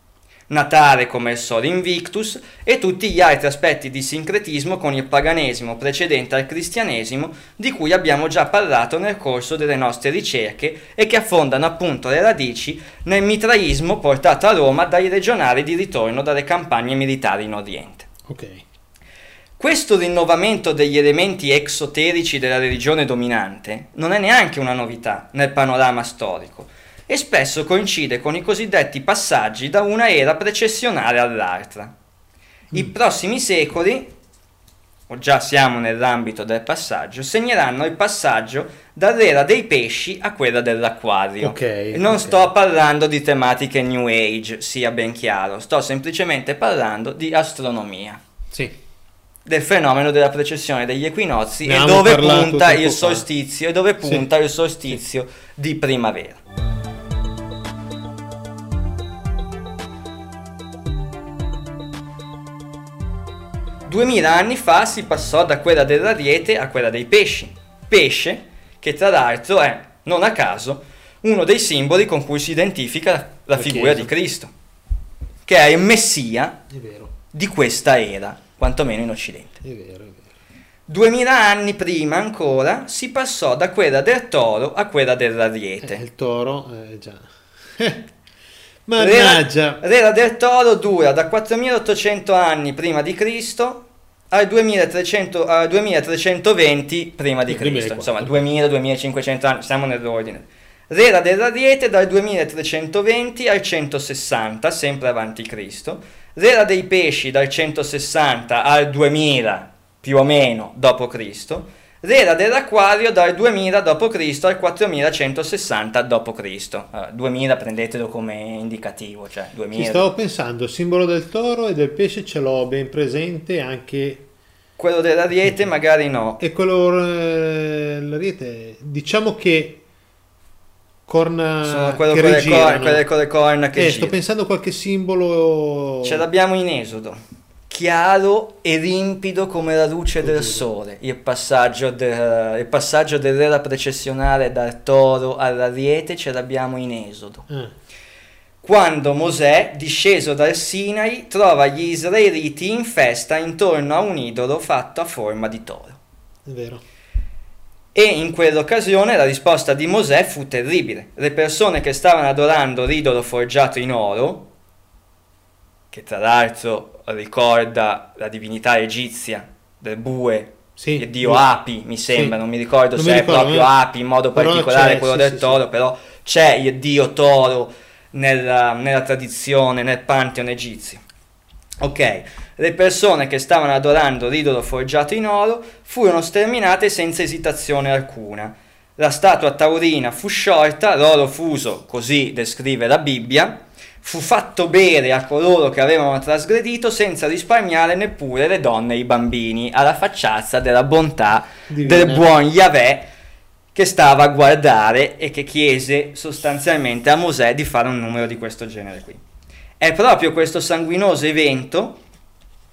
Natale come il Sole Invictus e tutti gli altri aspetti di sincretismo con il paganesimo precedente al cristianesimo di cui abbiamo già parlato nel corso delle nostre ricerche e che affondano appunto le radici nel mitraismo portato a Roma dai legionari di ritorno dalle campagne militari in Oriente. Ok. Questo rinnovamento degli elementi exoterici della religione dominante non è neanche una novità nel panorama storico e spesso coincide con i cosiddetti passaggi da una era precessionale all'altra. I prossimi secoli, o già siamo nell'ambito del passaggio, segneranno il passaggio dall'era dei pesci a quella dell'acquario. Ok, E non ok. sto parlando di tematiche New Age, sia ben chiaro, sto semplicemente parlando di astronomia Sì. del fenomeno della precessione degli equinozi Ne e dove punta il fa. solstizio e dove Sì. punta il solstizio di primavera. Duemila anni fa si passò da quella dell'ariete a quella dei pesci. Pesce, che tra l'altro è, non a caso, uno dei simboli con cui si identifica la figura di Cristo, che è il Messia di questa era, quantomeno in Occidente. è vero, è vero. Duemila anni prima ancora si passò da quella del toro a quella Eh, dell'ariete. il toro, eh, già. Mannaggia. L'era, l'era del toro dura da 4800 anni prima di Cristo al 2300 al 2320 prima di Cristo. 2004. Insomma, 2000-2500 anni, siamo nell'ordine. L'era dell'ariete dal 2320 al 160, sempre avanti Cristo. L'era dei pesci dal 160 al 2000 più o meno dopo Cristo. L'era dell'acquario dal 2000 d.C. al 4160 d.C. Eh, 2000 prendetelo come indicativo, cioè Ci 2000. stavo pensando, il simbolo del toro e del pesce ce l'ho ben presente anche Quello dell'ariete magari no. e quello eh, l'ariete, diciamo che corna Sono quello che con le, corna, quelle con le corna che Eh, gira. sto pensando a qualche simbolo Ce l'abbiamo in Esodo. Chiaro e limpido come la luce del sole. Il passaggio, del- il passaggio dell'era precessionale dal toro all'ariete ce l'abbiamo in Esodo. Ah, Quando Mosè, disceso dal Sinai, trova gli israeliti in festa intorno a un idolo fatto a forma di toro. è vero. E in quell'occasione la risposta di Mosè fu terribile. Le persone che stavano adorando l'idolo forgiato in oro, che tra l'altro ricorda la divinità egizia del bue, Sì, il dio sì. Api, mi sembra, Sì. non mi ricordo Non se mi è ricordo, proprio ma- Api in modo particolare quello del toro, però c'è il dio toro nella, nella tradizione, nel pantheon egizio. Ok, le persone che stavano adorando l'idolo forgiato in oro furono sterminate senza esitazione alcuna. La statua taurina fu sciolta, l'oro fuso, così descrive la Bibbia, fu fatto bere a coloro che avevano trasgredito senza risparmiare neppure le donne e i bambini, alla facciazza della bontà Divina. del buon Yahweh che stava a guardare e che chiese sostanzialmente a Mosè di fare un numero di questo genere qui. È proprio questo sanguinoso evento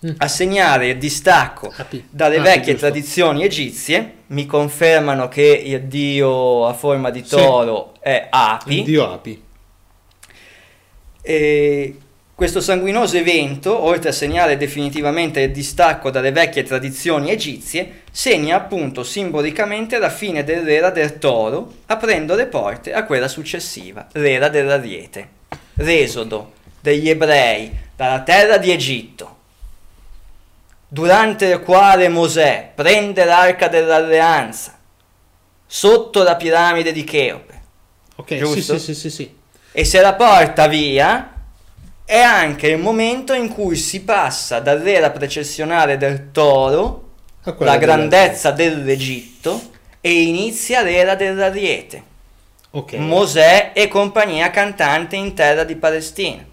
Mm. a segnare il distacco dalle Api, vecchie tradizioni egizie. Mi confermano che il dio a forma di Sì. toro è Api. Il dio api. E questo sanguinoso evento, oltre a segnare definitivamente il distacco dalle vecchie tradizioni egizie, segna appunto simbolicamente la fine dell'era del toro, aprendo le porte a quella successiva, l'era dell'ariete, l'esodo degli ebrei dalla terra di Egitto, durante il quale Mosè prende l'arca dell'alleanza sotto la piramide di Cheope Ok, Giusto? sì, sì, sì, sì, sì. E se la porta via è anche il momento in cui si passa dall'era precessionale del toro, la grandezza dell'Egitto, e inizia l'era dell'Ariete. Ok. Mosè e compagnia cantante in terra di Palestina.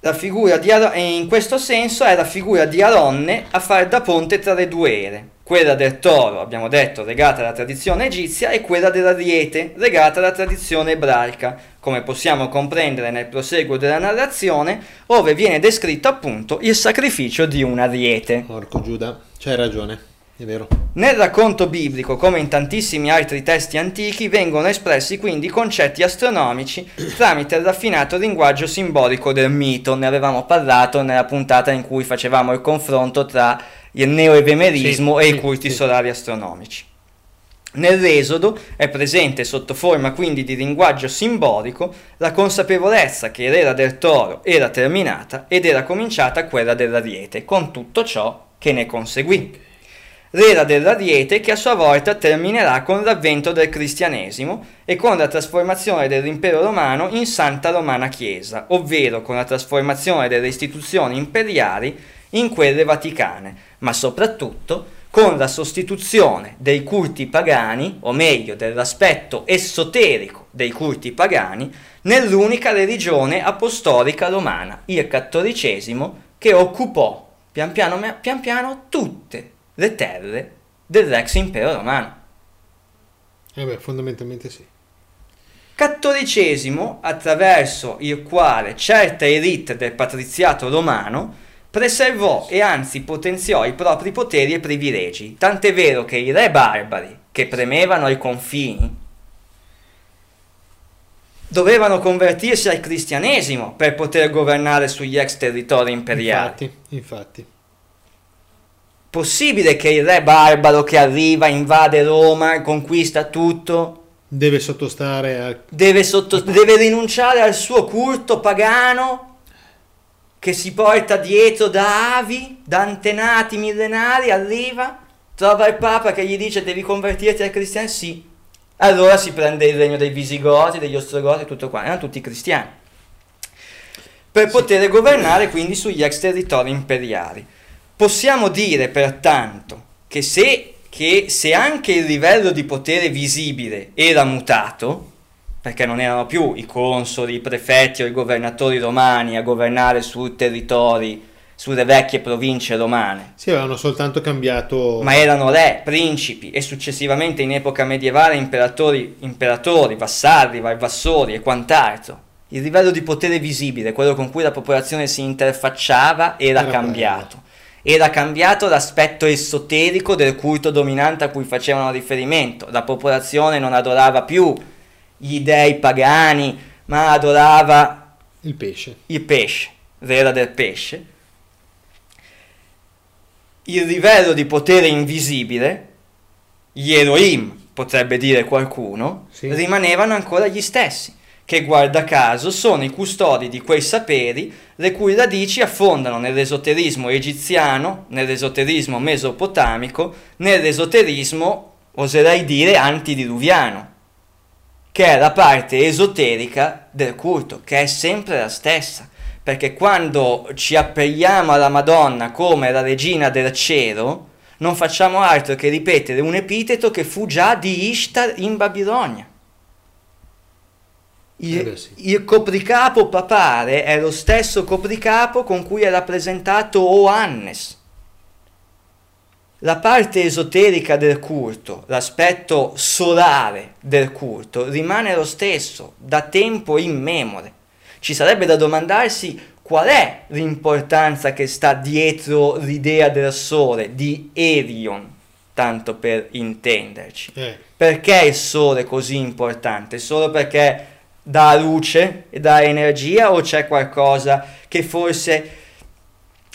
La figura di e in questo senso è la figura di Aronne a fare da ponte tra le due ere, quella del toro, abbiamo detto, legata alla tradizione egizia, e quella dell'ariete, legata alla tradizione ebraica, come possiamo comprendere nel proseguo della narrazione, ove viene descritto appunto il sacrificio di un ariete. Porco Giuda, c'hai ragione, è vero. Nel racconto biblico, come in tantissimi altri testi antichi, vengono espressi quindi concetti astronomici tramite il raffinato linguaggio simbolico del mito. Ne avevamo parlato nella puntata in cui facevamo il confronto tra il neoevemerismo Sì, e i sì, culti sì. solari astronomici. Nell'Esodo è presente sotto forma quindi di linguaggio simbolico la consapevolezza che l'era del toro era terminata ed era cominciata quella dell'ariete, con tutto ciò che ne conseguì. L'era dell'Ariete che a sua volta terminerà con l'avvento del cristianesimo e con la trasformazione dell'impero romano in Santa Romana Chiesa, ovvero con la trasformazione delle istituzioni imperiali in quelle vaticane, ma soprattutto con la sostituzione dei culti pagani, o meglio dell'aspetto esoterico dei culti pagani, nell'unica religione apostolica romana, il cattolicesimo, che occupò pian piano, pian piano tutte le terre dell'ex impero romano. Eh beh, fondamentalmente sì. Cattolicesimo attraverso il quale certa elite del patriziato romano preservò e anzi potenziò i propri poteri e privilegi, tant'è vero che i re barbari che premevano ai confini dovevano convertirsi al cristianesimo per poter governare sugli ex territori imperiali. Infatti, infatti. Possibile che il re barbaro che arriva, invade Roma, conquista tutto, Deve sottostare a... deve, sotto- deve rinunciare al suo culto pagano che si porta dietro da avi, da antenati millenari, arriva, trova il Papa che gli dice devi convertirti al cristianesimo, sì. Allora si prende il regno dei Visigoti, degli Ostrogoti, tutto qua, erano tutti cristiani. Per poter governare quindi sugli ex territori imperiali. Possiamo dire pertanto che se, che se anche il livello di potere visibile era mutato, perché non erano più i consoli, i prefetti o i governatori romani a governare sui territori, sulle vecchie province romane, Sì, avevano soltanto cambiato... ma erano re, principi e successivamente in epoca medievale imperatori, imperatori vassalli, vassori e quant'altro. Il livello di potere visibile, quello con cui la popolazione si interfacciava, era, Era cambiato. Era cambiato l'aspetto esoterico del culto dominante a cui facevano riferimento. La popolazione non adorava più gli dei pagani, ma adorava Il pesce. il pesce, l'era del pesce, il livello di potere invisibile, gli Elohim, potrebbe dire qualcuno, Sì. rimanevano ancora gli stessi, che guarda caso sono i custodi di quei saperi le cui radici affondano nell'esoterismo egiziano, nell'esoterismo mesopotamico, nell'esoterismo, oserei dire, antidiluviano che è la parte esoterica del culto, che è sempre la stessa. Perché quando ci appelliamo alla Madonna come la regina del cielo, non facciamo altro che ripetere un epiteto che fu già di Ishtar in Babilonia. Il, Eh sì. il copricapo papale è lo stesso copricapo con cui è rappresentato Oannes. La parte esoterica del culto, l'aspetto solare del culto, rimane lo stesso da tempo immemore. Ci sarebbe da domandarsi qual è l'importanza che sta dietro l'idea del sole, di Erion, tanto per intenderci. Eh, Perché il sole è così importante? Solo perché dà luce e dà energia o c'è qualcosa che forse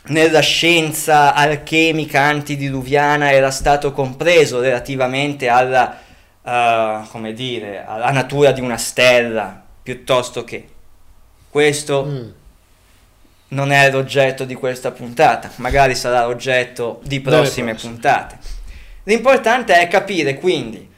nella scienza alchemica antidiluviana era stato compreso relativamente alla, come dire, alla natura di una stella piuttosto che questo mm. non è l'oggetto di questa puntata, magari sarà l'oggetto di prossime. puntate. L'importante è capire quindi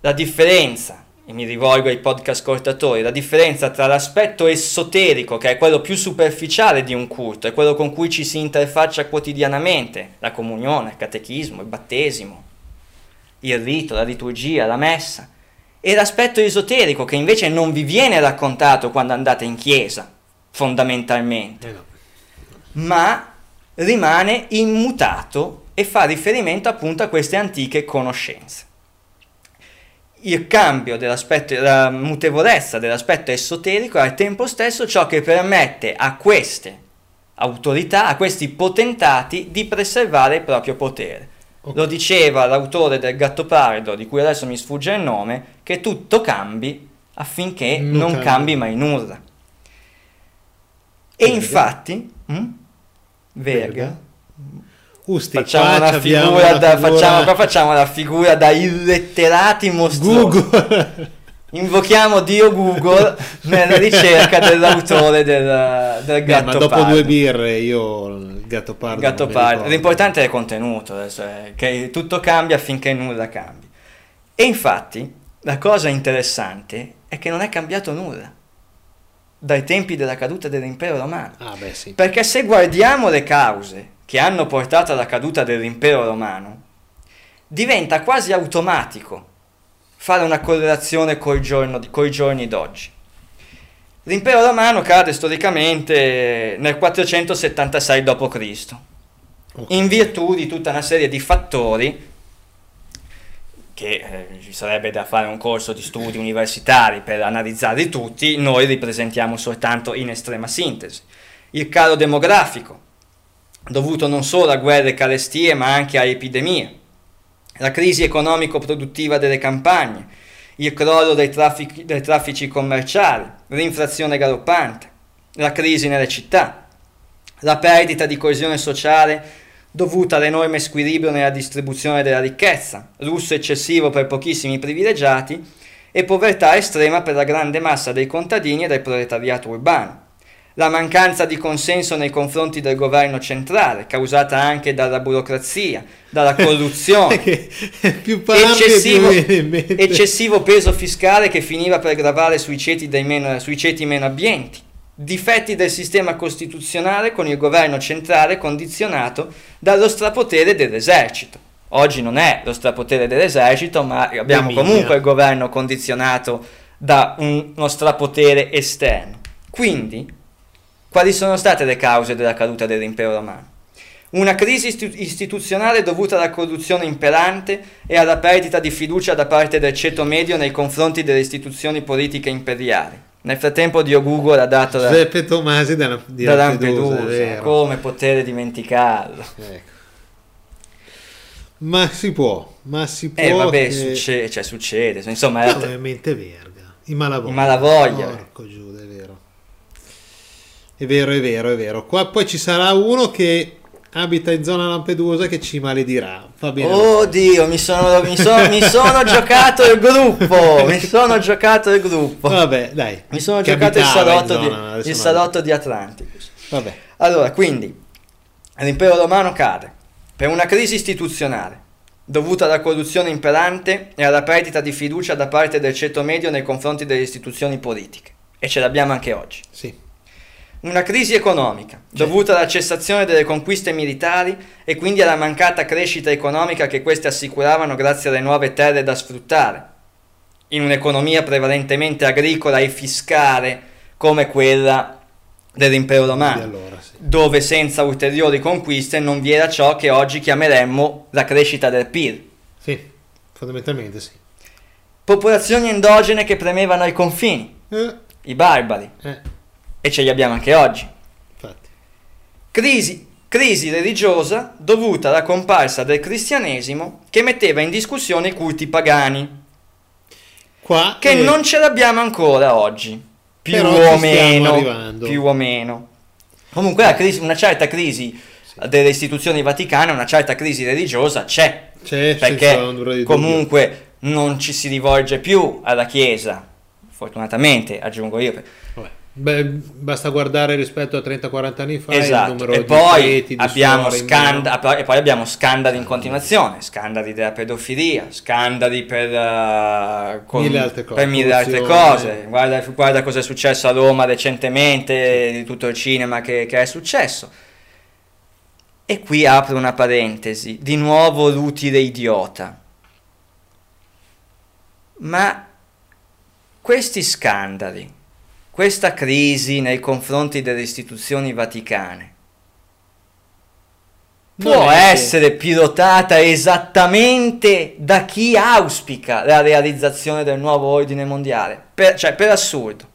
la differenza, e mi rivolgo ai podcast ascoltatori, la differenza tra l'aspetto esoterico, che è quello più superficiale di un culto, è quello con cui ci si interfaccia quotidianamente, la comunione, il catechismo, il battesimo, il rito, la liturgia, la messa, e l'aspetto esoterico che invece non vi viene raccontato quando andate in chiesa, fondamentalmente, Eh ma rimane immutato e fa riferimento appunto a queste antiche conoscenze. Il cambio dell'aspetto, la mutevolezza dell'aspetto esoterico è al tempo stesso ciò che permette a queste autorità, a questi potentati di preservare il proprio potere. Ok. Lo diceva l'autore del Gattopardo, di cui adesso mi sfugge il nome, che tutto cambi affinché Non non cambi. cambi mai nulla. E Verga. infatti, hm? Verga, Usti, facciamo una figura la da, figura- facciamo, facciamo la figura da illetterati mostruosi. Google. Invochiamo Dio Google nella ricerca dell'autore del, del Beh, ma dopo Gattopardo. due birre io il gatto pardo. Gatto non mi Pardo. L'importante è il contenuto, adesso è che tutto cambia finché nulla cambi. E infatti la cosa interessante è che non è cambiato nulla dai tempi della caduta dell'impero romano. Ah, beh, sì. Perché se guardiamo le cause che hanno portato alla caduta dell'impero romano, diventa quasi automatico fare una correlazione coi, giorno- coi giorni d'oggi. L'impero romano cade storicamente nel 476 d.C. In virtù di tutta una serie di fattori che eh, ci sarebbe da fare un corso di studi universitari per analizzarli tutti, noi li presentiamo soltanto in estrema sintesi. Il calo demografico, dovuto non solo a guerre e carestie ma anche a epidemie, la crisi economico-produttiva delle campagne, il crollo dei, traffici- dei traffici commerciali, l'inflazione galoppante, la crisi nelle città, la perdita di coesione sociale dovuta all'enorme squilibrio nella distribuzione della ricchezza, lusso eccessivo per pochissimi privilegiati e povertà estrema per la grande massa dei contadini e del proletariato urbano. La mancanza di consenso nei confronti del governo centrale, causata anche dalla burocrazia, dalla corruzione, eccessivo, eccessivo peso fiscale che finiva per gravare sui ceti, meno, sui ceti meno abbienti, difetti del sistema costituzionale con il governo centrale condizionato dallo strapotere dell'esercito. Oggi non è lo strapotere dell'esercito, ma abbiamo comunque il governo condizionato da un- uno strapotere esterno. Quindi, quali sono state le cause della caduta dell'impero romano? Una crisi istituzionale dovuta alla corruzione imperante e alla perdita di fiducia da parte del ceto medio nei confronti delle istituzioni politiche imperiali. Nel frattempo Dio Google ha dato la, Giuseppe Tomasi da, di da Lampedusa, Lampedusa, è come poter dimenticarlo? Ecco. Ma si può, ma si può. Eh vabbè, che- succede, cioè succede, insomma No, era- veramente verga. I malavoglia. I malavoglia. Porco Giuda, è vero. È vero, è vero, è vero. Qua poi ci sarà uno che abita in zona Lampedusa che ci maledirà. Va bene. Oddio, mi sono, mi sono- mi sono giocato il gruppo, mi sono giocato il gruppo. Vabbè, dai. Mi sono giocato il salotto, zona, di, il salotto di Atlanticus. Vabbè. Allora, quindi, l'impero romano cade per una crisi istituzionale dovuta alla corruzione imperante e alla perdita di fiducia da parte del ceto medio nei confronti delle istituzioni politiche. E ce l'abbiamo anche oggi. Sì. Una crisi economica dovuta alla cessazione delle conquiste militari e quindi alla mancata crescita economica che queste assicuravano grazie alle nuove terre da sfruttare, in un'economia prevalentemente agricola e fiscale come quella dell'impero romano allora, sì. dove senza ulteriori conquiste non vi era ciò che oggi chiameremmo la crescita del PIL. Sì, fondamentalmente sì. Popolazioni endogene che premevano ai confini, Eh, i barbari, eh, e ce li abbiamo anche oggi. infatti. Crisi, crisi religiosa dovuta alla comparsa del cristianesimo che metteva in discussione i culti pagani, Qua che eh, non ce l'abbiamo ancora oggi, più Però o meno, arrivando. più o meno. Comunque crisi- una certa crisi delle istituzioni vaticane, una certa crisi religiosa c'è, c'è perché comunque non ci si rivolge più alla Chiesa, fortunatamente aggiungo io. Beh, basta guardare rispetto a 30-40 anni fa il Esatto, numero e di poi, di abbiamo in scanda- e poi abbiamo scandali in continuazione, scandali della pedofilia, scandali per, eh, con- Mille altre cose, per mille altre cose. Guarda, guarda cosa è successo a Roma recentemente, di tutto il cinema che, che è successo. E qui apro una parentesi, di nuovo l'utile idiota. Ma questi scandali, questa crisi nei confronti delle istituzioni vaticane, può essere pilotata esattamente da chi auspica la realizzazione del nuovo ordine mondiale. Per- cioè, per assurdo.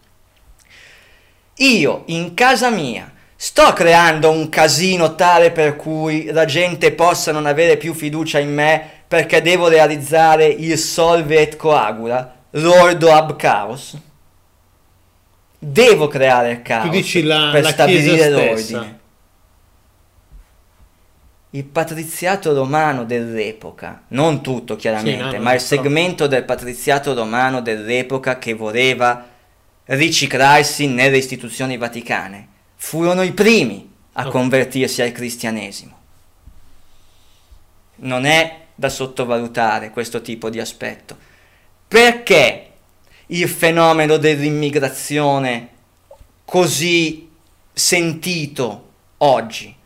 Io in casa mia sto creando un casino tale per cui la gente possa non avere più fiducia in me perché devo realizzare il solve et coagula, l'ordo ab chaos. Devo creare il caos Tu dici la- per la stabilire l'ordine. Il patriziato romano dell'epoca, non tutto chiaramente, Sì, no, ma il segmento del patriziato romano dell'epoca che voleva riciclarsi nelle istituzioni vaticane, furono i primi a Ok. convertirsi al cristianesimo. Non è da sottovalutare questo tipo di aspetto. Perché il fenomeno dell'immigrazione così sentito oggi?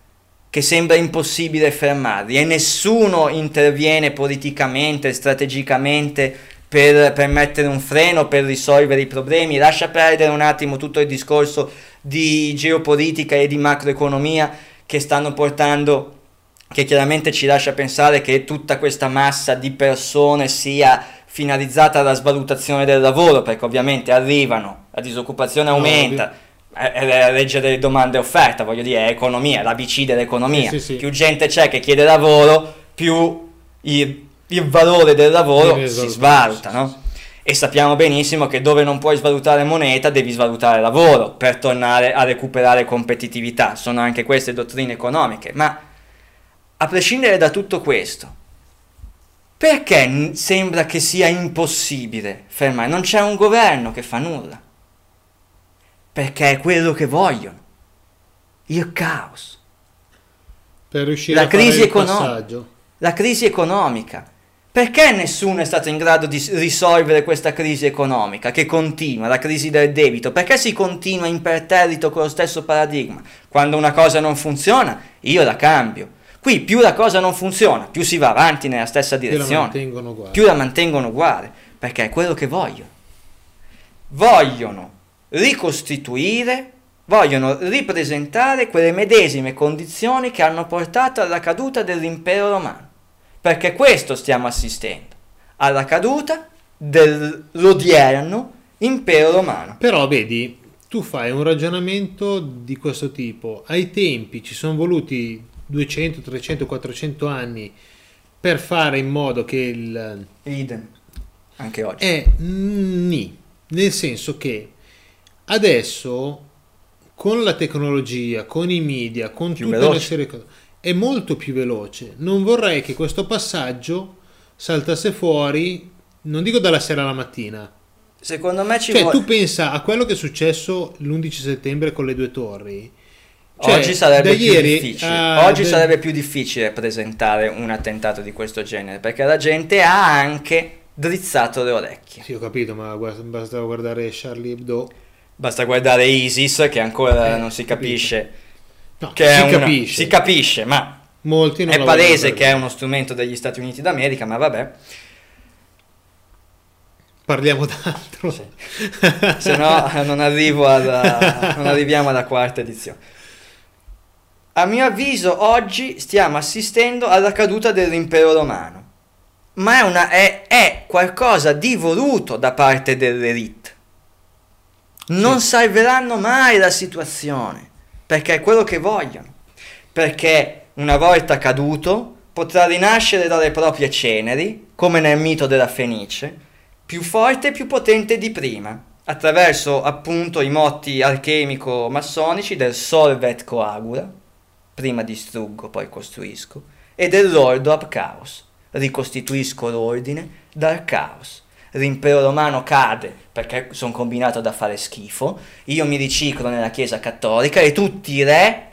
che sembra impossibile fermarli e nessuno interviene politicamente, strategicamente per, per mettere un freno, per risolvere i problemi. Lascia perdere un attimo tutto il discorso di geopolitica e di macroeconomia che stanno portando, che chiaramente ci lascia pensare che tutta questa massa di persone sia finalizzata alla svalutazione del lavoro, perché ovviamente arrivano, la disoccupazione aumenta, è è la legge delle domande e offerta, voglio dire, è economia, l'ABC dell'economia. Sì, sì, sì. Più gente c'è che chiede lavoro, più il, il valore del lavoro si svaluta, no? E sappiamo benissimo che dove non puoi svalutare moneta devi svalutare lavoro per tornare a recuperare competitività. Sono anche queste dottrine economiche. Ma a prescindere da tutto questo, perché sembra che sia impossibile fermare? Non c'è un governo che fa nulla. Perché è quello che vogliono. Il caos. per riuscire La a fare crisi il economica. passaggio. La crisi economica. Perché nessuno è stato in grado di risolvere questa crisi economica che continua, la crisi del debito? Perché si continua imperterrito con lo stesso paradigma? Quando una cosa non funziona, io la cambio. Qui più la cosa non funziona, più si va avanti nella stessa la direzione, uguale. più la mantengono uguale, perché è quello che vogliono. Vogliono ricostituire, vogliono ripresentare quelle medesime condizioni che hanno portato alla caduta dell'impero romano. Perché questo stiamo assistendo, alla caduta dell'odierno impero romano. Però vedi, tu fai un ragionamento di questo tipo. Ai tempi ci sono voluti 200, 300, 400 anni per fare in modo che il... Idem, anche oggi. È ni, nel senso che adesso con la tecnologia, con i media, con Più tutta veloce. una serie di cose, è molto più veloce. Non vorrei che questo passaggio saltasse fuori, non dico dalla sera alla mattina. Secondo me ci Cioè, vuole... tu pensa a quello che è successo l'11 settembre con le due torri. Cioè, Oggi sarebbe da più ieri difficile. a- Oggi da- sarebbe più difficile presentare un attentato di questo genere perché la gente ha anche drizzato le orecchie. Sì, ho capito, ma basta guardare Charlie Hebdo. Basta guardare ISIS che ancora Eh, non si capisce No, che si una- capisce. si capisce, ma Molti non è palese che è uno strumento degli Stati Uniti d'America, ma vabbè. Parliamo d'altro. se no non, arrivo alla, non arriviamo alla quarta edizione. A mio avviso oggi stiamo assistendo alla caduta dell'impero romano, ma è, una- è- è qualcosa di voluto da parte dell'elite. Non salveranno mai la situazione, perché è quello che vogliono, perché una volta caduto potrà rinascere dalle proprie ceneri, come nel mito della Fenice, più forte e più potente di prima, attraverso appunto i motti alchemico-massonici del solvet coagula, prima distruggo, poi costruisco, e dell'ordo ab chaos, ricostituisco l'ordine dal caos, l'impero romano cade perché sono combinato da fare schifo, io mi riciclo nella Chiesa cattolica e tutti i re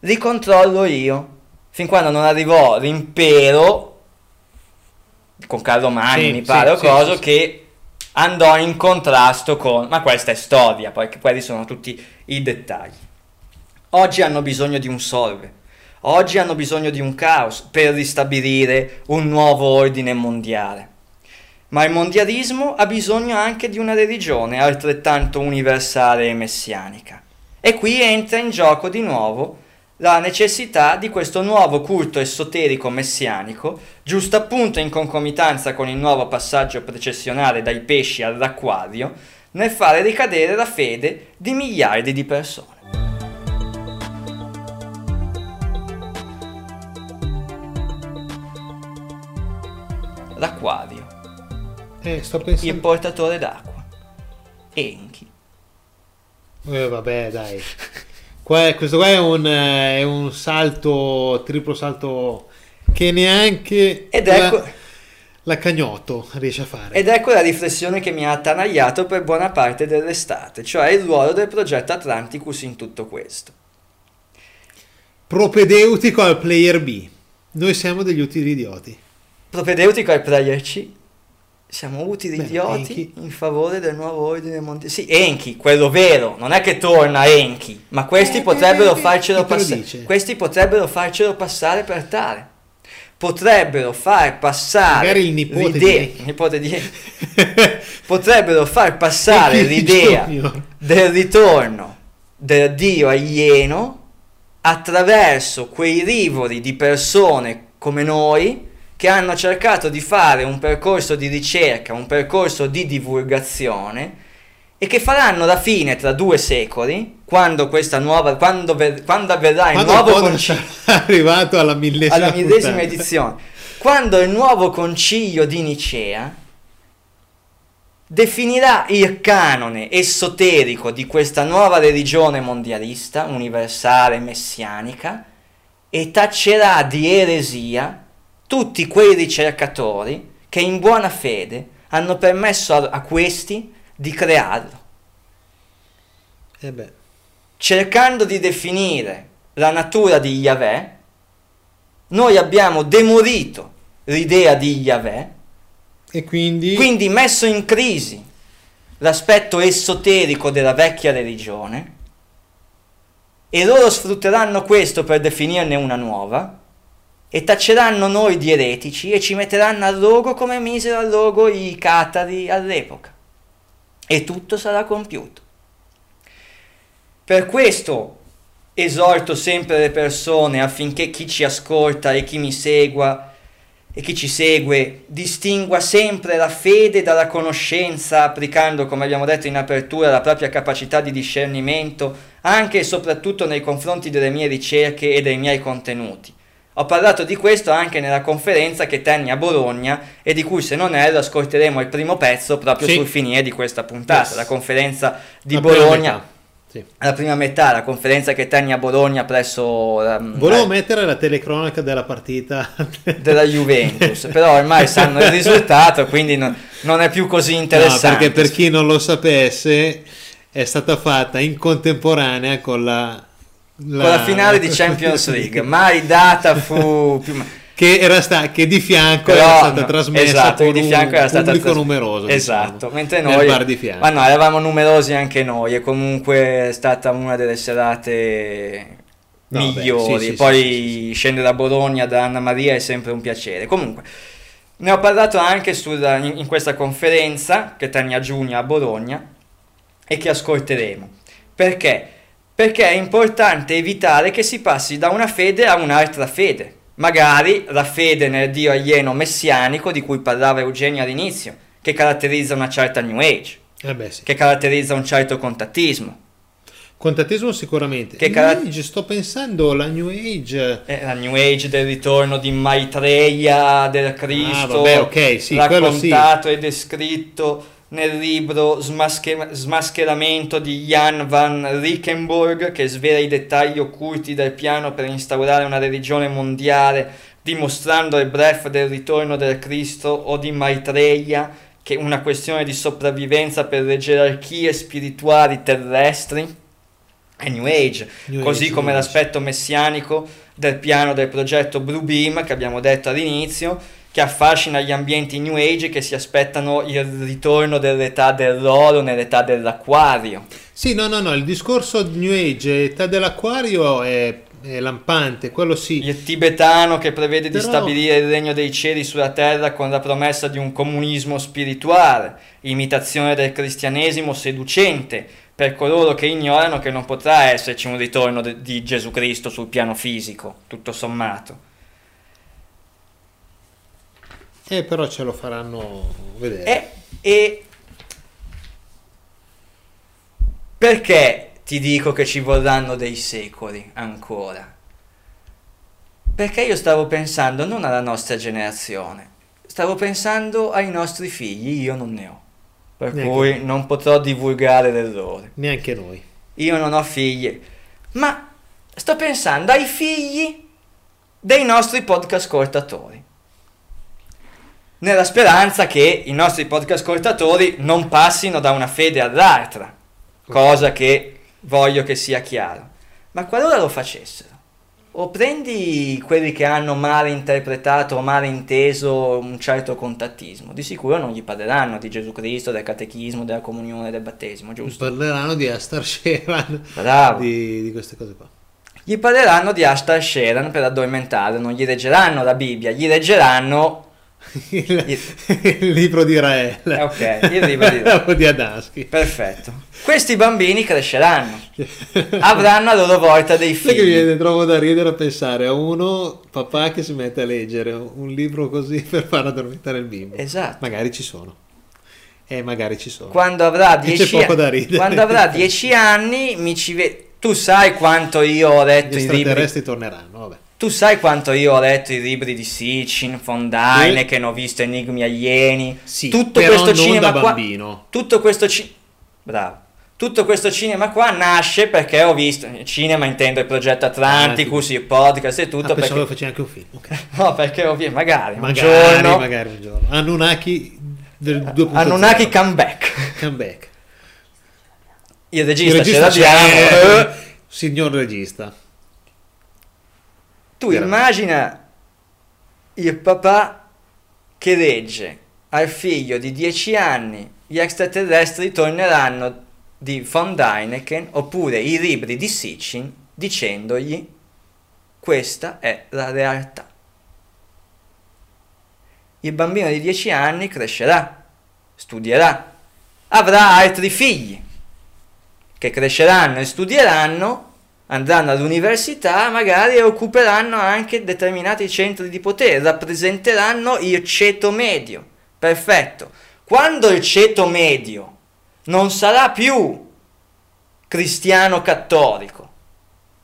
li controllo io. Fin quando non arrivò l'impero con Carlo Magno, Sì, mi sì, pare, o sì, coso, sì, che andò in contrasto con... Ma questa è storia, poi quelli sono tutti i dettagli. Oggi hanno bisogno di un solve. Oggi hanno bisogno di un caos per ristabilire un nuovo ordine mondiale. Ma il mondialismo ha bisogno anche di una religione altrettanto universale e messianica. E qui entra in gioco di nuovo la necessità di questo nuovo culto esoterico messianico, giusto appunto in concomitanza con il nuovo passaggio precessionale dai pesci all'acquario, nel fare ricadere la fede di miliardi di persone. L'acquario, Eh, il portatore d'acqua, Enki. Eh, vabbè, dai. Qua questo qua è un, eh, è un salto, triplo salto che neanche Ed la, ecco, la Cagnotto riesce a fare. ed ecco la riflessione che mi ha attanagliato per buona parte dell'estate, cioè il ruolo del progetto Atlanticus in tutto questo. Propedeutico al player B. Noi siamo degli utili idioti. Propedeutico player C. Siamo utili Beh, idioti Enki. in favore del nuovo ordine mondiale. Sì, Enki, quello vero, non è che torna Enki, ma questi Eh, potrebbero eh, eh, farcelo passare. dice? Questi potrebbero farcelo passare per tale. Potrebbero far passare l'idea, di potrebbero far passare l'idea del ritorno del dio alieno attraverso quei rivoli di persone come noi che hanno cercato di fare un percorso di ricerca, un percorso di divulgazione e che faranno la fine tra due secoli, quando questa nuova, quando, ver- quando avverrà il Quando nuovo il concilio podcast sarà arrivato alla millesima, alla millesima edizione, quando il nuovo concilio di Nicea definirà il canone esoterico di questa nuova religione mondialista, universale, messianica, e taccerà di eresia tutti quei ricercatori che in buona fede hanno permesso a, a questi di crearlo. Eh cercando di definire la natura di Yahweh, noi abbiamo demolito l'idea di Yahweh, e quindi, quindi messo in crisi l'aspetto esoterico della vecchia religione, e loro sfrutteranno questo per definirne una nuova, e tacceranno noi di eretici e ci metteranno al rogo come misero al rogo i catari all'epoca. E tutto sarà compiuto. Per questo esorto sempre le persone affinché chi ci ascolta e chi mi segua e chi ci segue distingua sempre la fede dalla conoscenza, applicando, come abbiamo detto in apertura, la propria capacità di discernimento anche e soprattutto nei confronti delle mie ricerche e dei miei contenuti. Ho parlato di questo anche nella conferenza che tenni a Bologna e di cui se non erro ascolteremo il primo pezzo proprio Sì. sul finire di questa puntata, Yes. la conferenza di la Bologna. Sì. alla prima metà, la conferenza che tenni a Bologna presso um, Volevo eh, mettere la telecronaca della partita della Juventus, però ormai sanno il risultato, quindi non, non è più così No, interessante. perché per chi non lo sapesse è stata fatta in contemporanea con la, Con la finale di Champions League, mai data fu più... che, era sta, che di fianco Però, era stata no, trasmessa esatto, con di fianco era stata pubblico tras- numeroso esatto diciamo, mentre noi ma no eravamo numerosi anche noi e comunque è stata una delle serate No, beh, migliori. sì, sì, poi sì, scendere da Bologna da Anna Maria è sempre un piacere. Comunque ne ho parlato anche sulla- in, in questa conferenza che tenni a giugno a Bologna e che ascolteremo. Perché? Perché è importante evitare che si passi da una fede a un'altra fede. Magari la fede nel dio alieno messianico di cui parlava Eugenio all'inizio, che caratterizza una certa New Age, Eh beh, sì. che caratterizza un certo contattismo. contattismo sicuramente Che New Age, sto pensando la New Age Eh, la New Age del ritorno di Maitreya, del Cristo, Ah, vabbè, ok, sì, quello sì. raccontato e descritto nel libro Smasche- Smascheramento di Jan van Rickenburg, che svela i dettagli occulti del piano per instaurare una religione mondiale, dimostrando il blef del ritorno del Cristo o di Maitreya, che una questione di sopravvivenza per le gerarchie spirituali terrestri è New Age, New così Age, come New Age. l'aspetto messianico del piano del progetto Blue Beam che abbiamo detto all'inizio, che affascina gli ambienti New Age che si aspettano il ritorno dell'età dell'oro nell'età dell'acquario. Sì, no, no, no, il discorso New Age, età dell'acquario è, è lampante, quello sì. Il tibetano che prevede di Però- stabilire il regno dei cieli sulla terra con la promessa di un comunismo spirituale, imitazione del cristianesimo seducente per coloro che ignorano che non potrà esserci un ritorno de- di Gesù Cristo sul piano fisico, tutto sommato. Eh, però ce lo faranno vedere. E, e perché ti dico che ci vorranno dei secoli ancora? Perché io stavo pensando non alla nostra generazione, stavo pensando ai nostri figli, io non ne ho. Per Neanche cui me. non potrò divulgare l'errore. Neanche noi. Io non ho figli, ma sto pensando ai figli dei nostri podcast ascoltatori. Nella speranza che i nostri podcast ascoltatori non passino da una fede all'altra, cosa che voglio che sia chiaro. Ma qualora lo facessero, o prendi quelli che hanno male interpretato o male inteso un certo contattismo, di sicuro non gli parleranno di Gesù Cristo, del catechismo, della comunione, del battesimo, giusto? Parleranno di Astar Sheran, Bravo. di, di queste cose qua. Gli parleranno di Ashtar Sheran per addormentarlo, non gli leggeranno la Bibbia, gli leggeranno Il, il libro di Rael. Eh, ok, il libro di Rael. Di Adaschi. Perfetto. Questi bambini cresceranno, avranno a loro volta dei Sai che mi figli. viene trovo da ridere a pensare a uno papà che si mette a leggere un libro così per far addormentare il bimbo. Esatto. Magari ci sono. Eh, magari ci sono. Quando avrà E c'è 10 poco da anni, ridere. quando avrà 10 anni mi ci ve- tu sai quanto io ho Gli letto i libri extraterrestri torneranno, vabbè. Tu sai quanto io ho letto i libri di Sitchin, von Dyne, Eh. che ho visto Enigmi alieni. Sì, tutto questo cinema da qua. bambino. Tutto questo ci- Bravo. Tutto questo cinema qua nasce perché ho visto. Cinema intendo il progetto Atlanticus, il podcast e tutto. ah, perché, che faceva anche un film. ok. no, perché ovvio, magari, Magari, un giorno. magari un giorno. Anunnaki del 2.0. Anunnaki come back. Come back. Il Il regista, regista ce l'abbiamo. c'è. eh. Signor regista. Tu Veramente. immagina il papà che legge al figlio di 10 anni gli extraterrestri torneranno di von Däniken oppure i libri di Sitchin dicendogli questa è la realtà. Il bambino di 10 anni crescerà, studierà, avrà altri figli che cresceranno e studieranno, andranno all'università magari occuperanno anche determinati centri di potere, rappresenteranno il ceto medio. Perfetto. Quando il ceto medio non sarà più cristiano cattolico,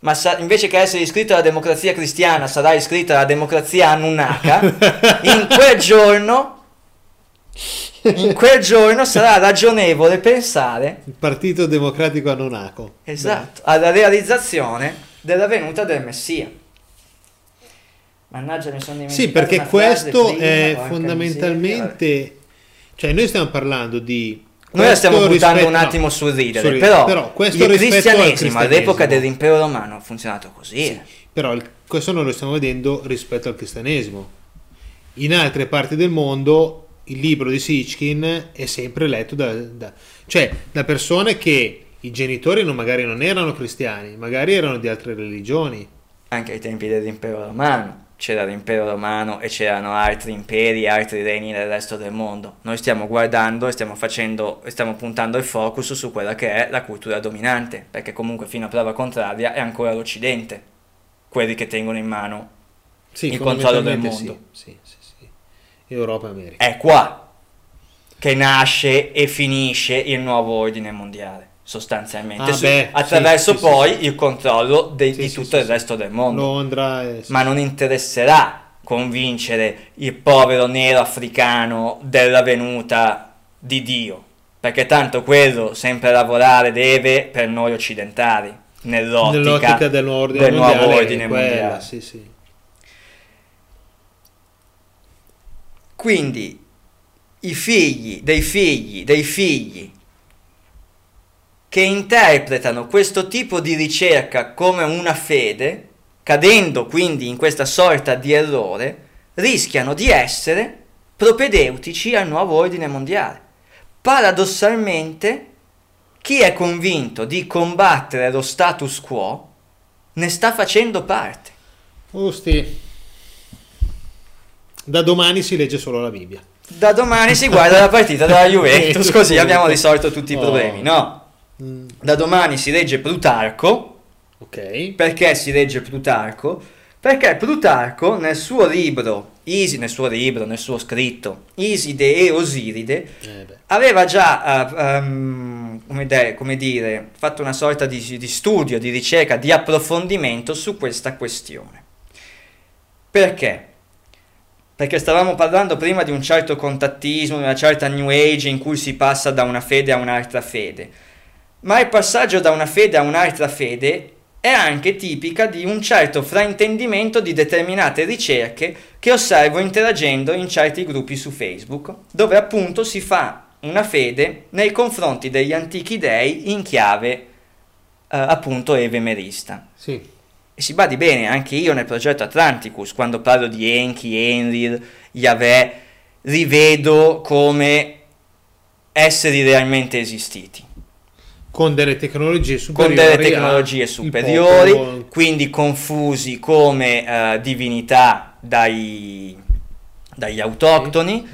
ma sa- invece che essere iscritto alla democrazia cristiana sarà iscritto alla democrazia anunnaka, in quel giorno in quel giorno sarà ragionevole pensare Il Partito Democratico Anunnako. Esatto, alla realizzazione della venuta del Messia. Mannaggia, mi sono dimenticato Sì, perché questo prima, è fondamentalmente... Cioè, noi stiamo parlando di... Noi la stiamo buttando un rispetto- attimo no, sul ridere, sul- però, però questo il rispetto al cristianesimo all'epoca cristianesimo. dell'impero romano ha funzionato così. Però il- questo non lo stiamo vedendo rispetto al cristianesimo. In altre parti del mondo il libro di Sitchin è sempre letto da, da- cioè, da persone che i genitori non, magari non erano cristiani, magari erano di altre religioni. Anche ai tempi dell'impero romano c'era l'impero romano e c'erano altri imperi altri regni nel resto del mondo. Noi stiamo guardando e stiamo facendo stiamo puntando il focus su quella che è la cultura dominante, perché comunque fino a prova contraria è ancora l'Occidente, quelli che tengono in mano Sì, Il controllo del mondo. Sì, sì. Europa e America. è qua che nasce e finisce il nuovo ordine mondiale, sostanzialmente, Ah, su- beh, attraverso sì, poi sì. il controllo de- Sì, di tutto il resto del mondo. Londra e... Ma non interesserà convincere il povero nero africano della venuta di Dio, perché tanto quello sempre lavorare deve per noi occidentali, nell'ottica, nell'ottica del nuovo ordine del nuovo mondiale. ordine quella, mondiale. Sì, sì. Quindi i figli dei figli dei figli che interpretano questo tipo di ricerca come una fede, cadendo quindi in questa sorta di errore, rischiano di essere propedeutici al nuovo ordine mondiale. Paradossalmente, chi è convinto di combattere lo status quo ne sta facendo parte. Usti. Da domani si legge solo la Bibbia. Da domani si guarda la partita della Juventus, così abbiamo risolto tutti i problemi, no? Mm, Da domani si legge Plutarco, ok. perché si legge Plutarco? Perché Plutarco nel suo libro, Isi, nel suo libro, nel suo scritto, Iside e Osiride, Eh aveva già, eh, ehm, come, de- come dire, fatto una sorta di, di studio, di ricerca, di approfondimento su questa questione. Perché? Perché stavamo parlando prima di un certo contattismo, di una certa New Age in cui si passa da una fede a un'altra fede. Ma il passaggio da una fede a un'altra fede è anche tipica di un certo fraintendimento di determinate ricerche che osservo interagendo in certi gruppi su Facebook, dove appunto si fa una fede nei confronti degli antichi dei in chiave eh, appunto evemerista. Sì. E si badi bene, anche io nel progetto Atlanticus, quando parlo di Enki, Enlil, Yahweh, rivedo come esseri realmente esistiti Con delle tecnologie con superiori. delle a- tecnologie superiori, popolo. quindi confusi come eh, divinità dai- dagli autoctoni,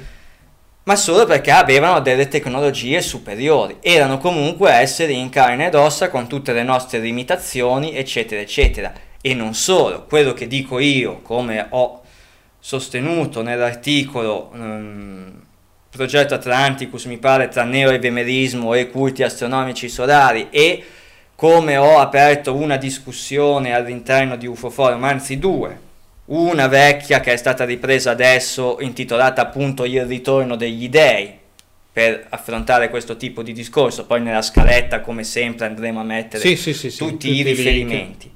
ma solo perché avevano delle tecnologie superiori. Erano comunque esseri in carne ed ossa con tutte le nostre limitazioni, eccetera, eccetera. E non solo, quello che dico io, come ho sostenuto nell'articolo ehm, Progetto Atlanticus, mi pare, tra neoevemerismo e culti astronomici solari e come ho aperto una discussione all'interno di UFO Forum, anzi due, una vecchia che è stata ripresa adesso intitolata appunto Il ritorno degli dei per affrontare questo tipo di discorso, poi nella scaletta come sempre andremo a mettere Sì, sì, sì, tutti, tutti i riferimenti.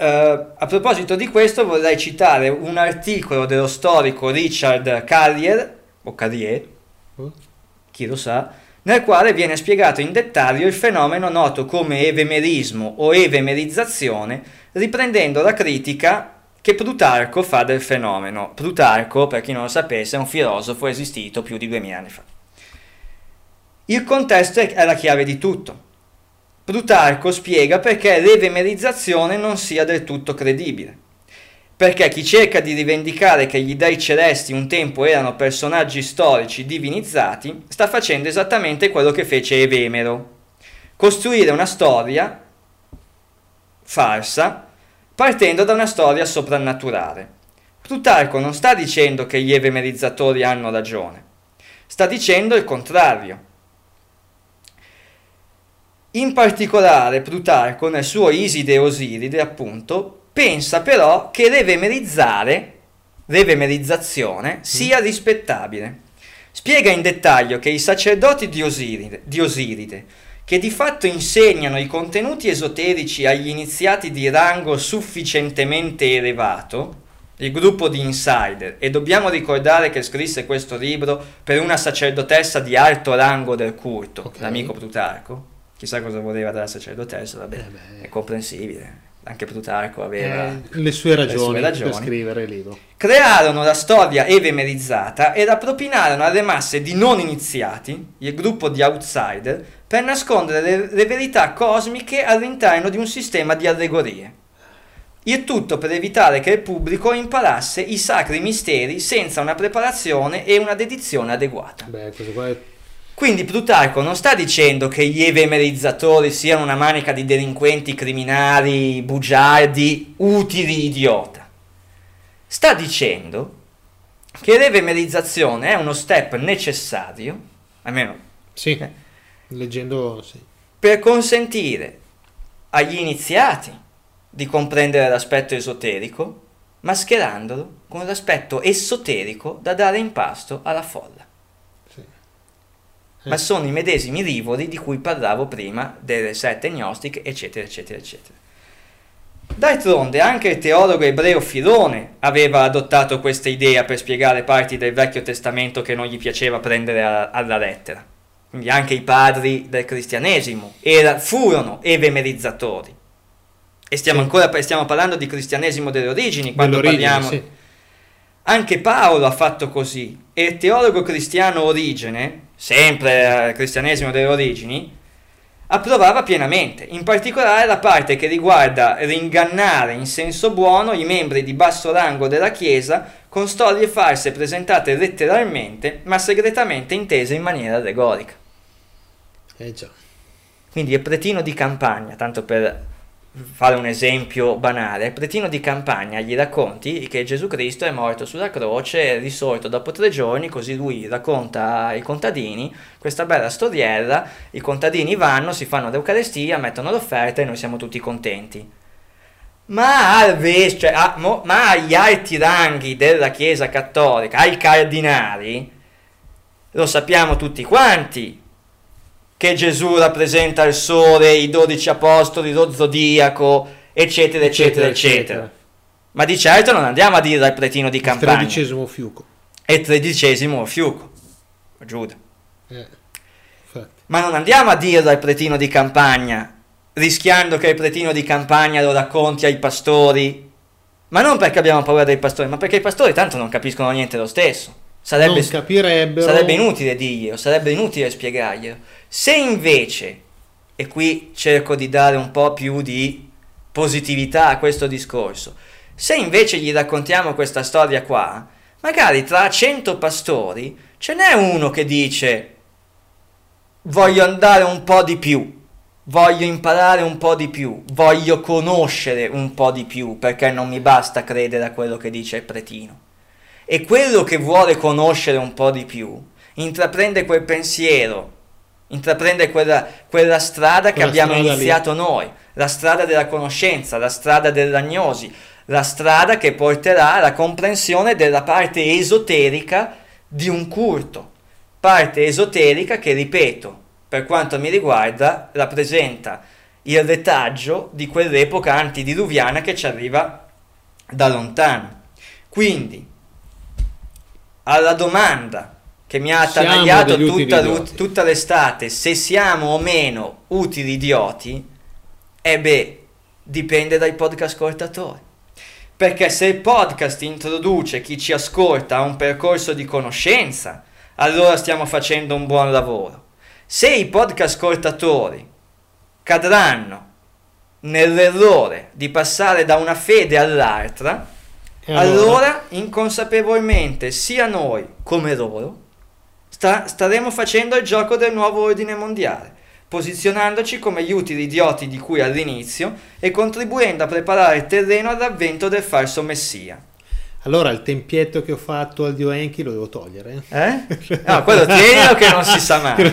Eh, a proposito di questo vorrei citare un articolo dello storico Richard Carrier, o Carrier, Oh. chi lo sa, nel quale viene spiegato in dettaglio il fenomeno noto come evemerismo o evemerizzazione, riprendendo la critica che Plutarco fa del fenomeno. Plutarco, per chi non lo sapesse, è un filosofo esistito più di 2000 anni fa. Il contesto è la chiave di tutto. Plutarco spiega perché l'evemerizzazione non sia del tutto credibile. Perché chi cerca di rivendicare che gli dei celesti un tempo erano personaggi storici divinizzati, sta facendo esattamente quello che fece Evemero. Costruire una storia farsa partendo da una storia soprannaturale. Plutarco non sta dicendo che gli evemerizzatori hanno ragione, sta dicendo il contrario. In particolare Plutarco nel suo Iside e Osiride, appunto, pensa però che l'evemerizzare, l'evemerizzazione, sia rispettabile. Spiega in dettaglio che i sacerdoti di Osiride, di Osiride, che di fatto insegnano i contenuti esoterici agli iniziati di rango sufficientemente elevato, il gruppo di insider, e dobbiamo ricordare che scrisse questo libro per una sacerdotessa di alto rango del culto, Ok. l'amico Plutarco. Chissà cosa voleva dalla sacerdotessa, vabbè, Eh è comprensibile. Anche Plutarco aveva Eh, le sue ragioni, ragioni. per scrivere il libro. crearono la storia evemerizzata e la propinarono alle masse di non iniziati, il gruppo di outsider, per nascondere le, le verità cosmiche all'interno di un sistema di allegorie. Il tutto per evitare che il pubblico imparasse i sacri misteri senza una preparazione e una dedizione adeguata. Beh, questo qua è... Quindi Plutarco non sta dicendo che gli evemerizzatori siano una manica di delinquenti criminali, bugiardi, utili idiota. Sta dicendo che l'evemerizzazione è uno step necessario, almeno Sì, Eh. leggendo... Sì. per consentire agli iniziati di comprendere l'aspetto esoterico, mascherandolo con l'aspetto esoterico da dare in pasto alla folla. Ma sono i medesimi rivoli di cui parlavo prima delle sette gnostiche, eccetera, eccetera, eccetera. D'altronde anche il teologo ebreo Filone aveva adottato questa idea per spiegare parti del Vecchio Testamento che non gli piaceva prendere a- alla lettera. Quindi anche i padri del cristianesimo era- furono evemerizzatori. E stiamo ancora stiamo parlando di cristianesimo delle origini quando Dell'origine, parliamo sì. anche Paolo ha fatto così e il teologo cristiano Origene, sempre eh, cristianesimo delle origini, approvava pienamente, in particolare la parte che riguarda ringannare in senso buono i membri di basso rango della Chiesa con storie false presentate letteralmente ma segretamente intese in maniera allegorica. Eh già. Quindi il pretino di campagna, tanto per fare un esempio banale, il pretino di campagna gli racconti che Gesù Cristo è morto sulla croce, è risorto dopo tre giorni, così lui racconta ai contadini questa bella storiella, i contadini vanno, si fanno l'Eucarestia, mettono l'offerta e noi siamo tutti contenti. Ma, al cioè, a- mo- ma agli alti ranghi della Chiesa Cattolica, ai cardinali, lo sappiamo tutti quanti, che Gesù rappresenta il sole, i dodici apostoli, lo zodiaco, eccetera, eccetera, eccetera. Ma di certo non andiamo a dire al pretino di Il campagna. tredicesimo fiuco. E tredicesimo fiuco. Giuda. Eh. Ma non andiamo a dirlo al pretino di campagna, rischiando che il pretino di campagna lo racconti ai pastori. Ma non perché abbiamo paura dei pastori, ma perché i pastori tanto non capiscono niente lo stesso. Sarebbe, non capirebbero. sarebbe inutile dirglielo, sarebbe inutile spiegarglielo. Se invece, e qui cerco di dare un po' più di positività a questo discorso, se invece gli raccontiamo questa storia qua, magari tra cento pastori ce n'è uno che dice voglio andare un po' di più, voglio imparare un po' di più, voglio conoscere un po' di più, perché non mi basta credere a quello che dice il pretino. E quello che vuole conoscere un po' di più, intraprende quel pensiero, intraprende quella, quella strada che Quella abbiamo strada lì. iniziato noi, la strada della conoscenza, la strada dell'agnosi, la strada che porterà alla comprensione della parte esoterica di un culto, parte esoterica che, ripeto, per quanto mi riguarda, rappresenta il retaggio di quell'epoca antidiluviana che ci arriva da lontano. Quindi, alla domanda che mi ha Siamo attanagliato tutta, idioti. tutta l'estate, se siamo o meno utili idioti, e beh, dipende dai podcast ascoltatori. Perché se il podcast introduce chi ci ascolta a un percorso di conoscenza, allora stiamo facendo un buon lavoro. Se i podcast ascoltatori cadranno nell'errore di passare da una fede all'altra, E allora inconsapevolmente sia noi come loro sta- staremo facendo il gioco del nuovo ordine mondiale, posizionandoci come gli utili idioti di cui all'inizio e contribuendo a preparare il terreno all'avvento del falso messia. Allora il tempietto che ho fatto al dio Enki lo devo togliere. Eh? No, quello tienilo che non si sa mai.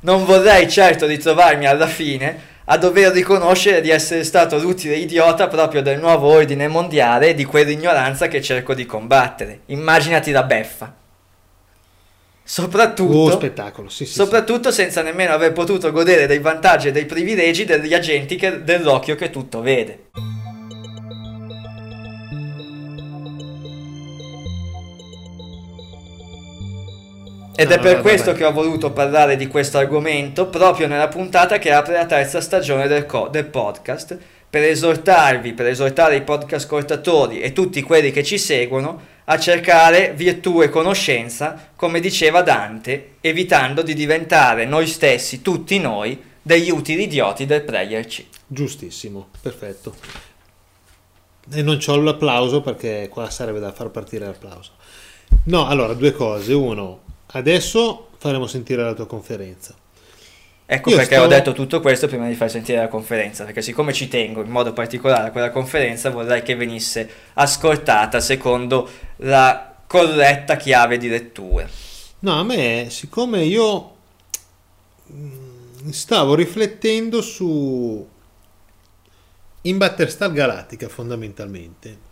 Non vorrei certo ritrovarmi alla fine a dover riconoscere di essere stato l'utile idiota proprio del nuovo ordine mondiale e di quell'ignoranza che cerco di combattere. Immaginati la beffa. Soprattutto, Oh, sì, sì, soprattutto senza nemmeno aver potuto godere dei vantaggi e dei privilegi degli agenti che- dell'occhio che tutto vede. Ed è No, per vabbè, questo vabbè. che ho voluto parlare di questo argomento proprio nella puntata che apre la terza stagione del, co- del podcast, per esortarvi, per esortare i podcast ascoltatori e tutti quelli che ci seguono a cercare virtù e conoscenza, come diceva Dante, evitando di diventare noi stessi, tutti noi, degli utili idioti del Prayer C. Giustissimo, perfetto. E non c'ho l'applauso perché qua sarebbe da far partire l'applauso. No, allora, due cose. Uno, adesso faremo sentire la tua conferenza. Ecco Io perché stavo- ho detto tutto questo prima di far sentire la conferenza, perché siccome ci tengo in modo particolare a quella conferenza, vorrei che venisse ascoltata secondo la corretta chiave di lettura. No, a me, siccome io mm, stavo riflettendo su in Battlestar Galactica fondamentalmente,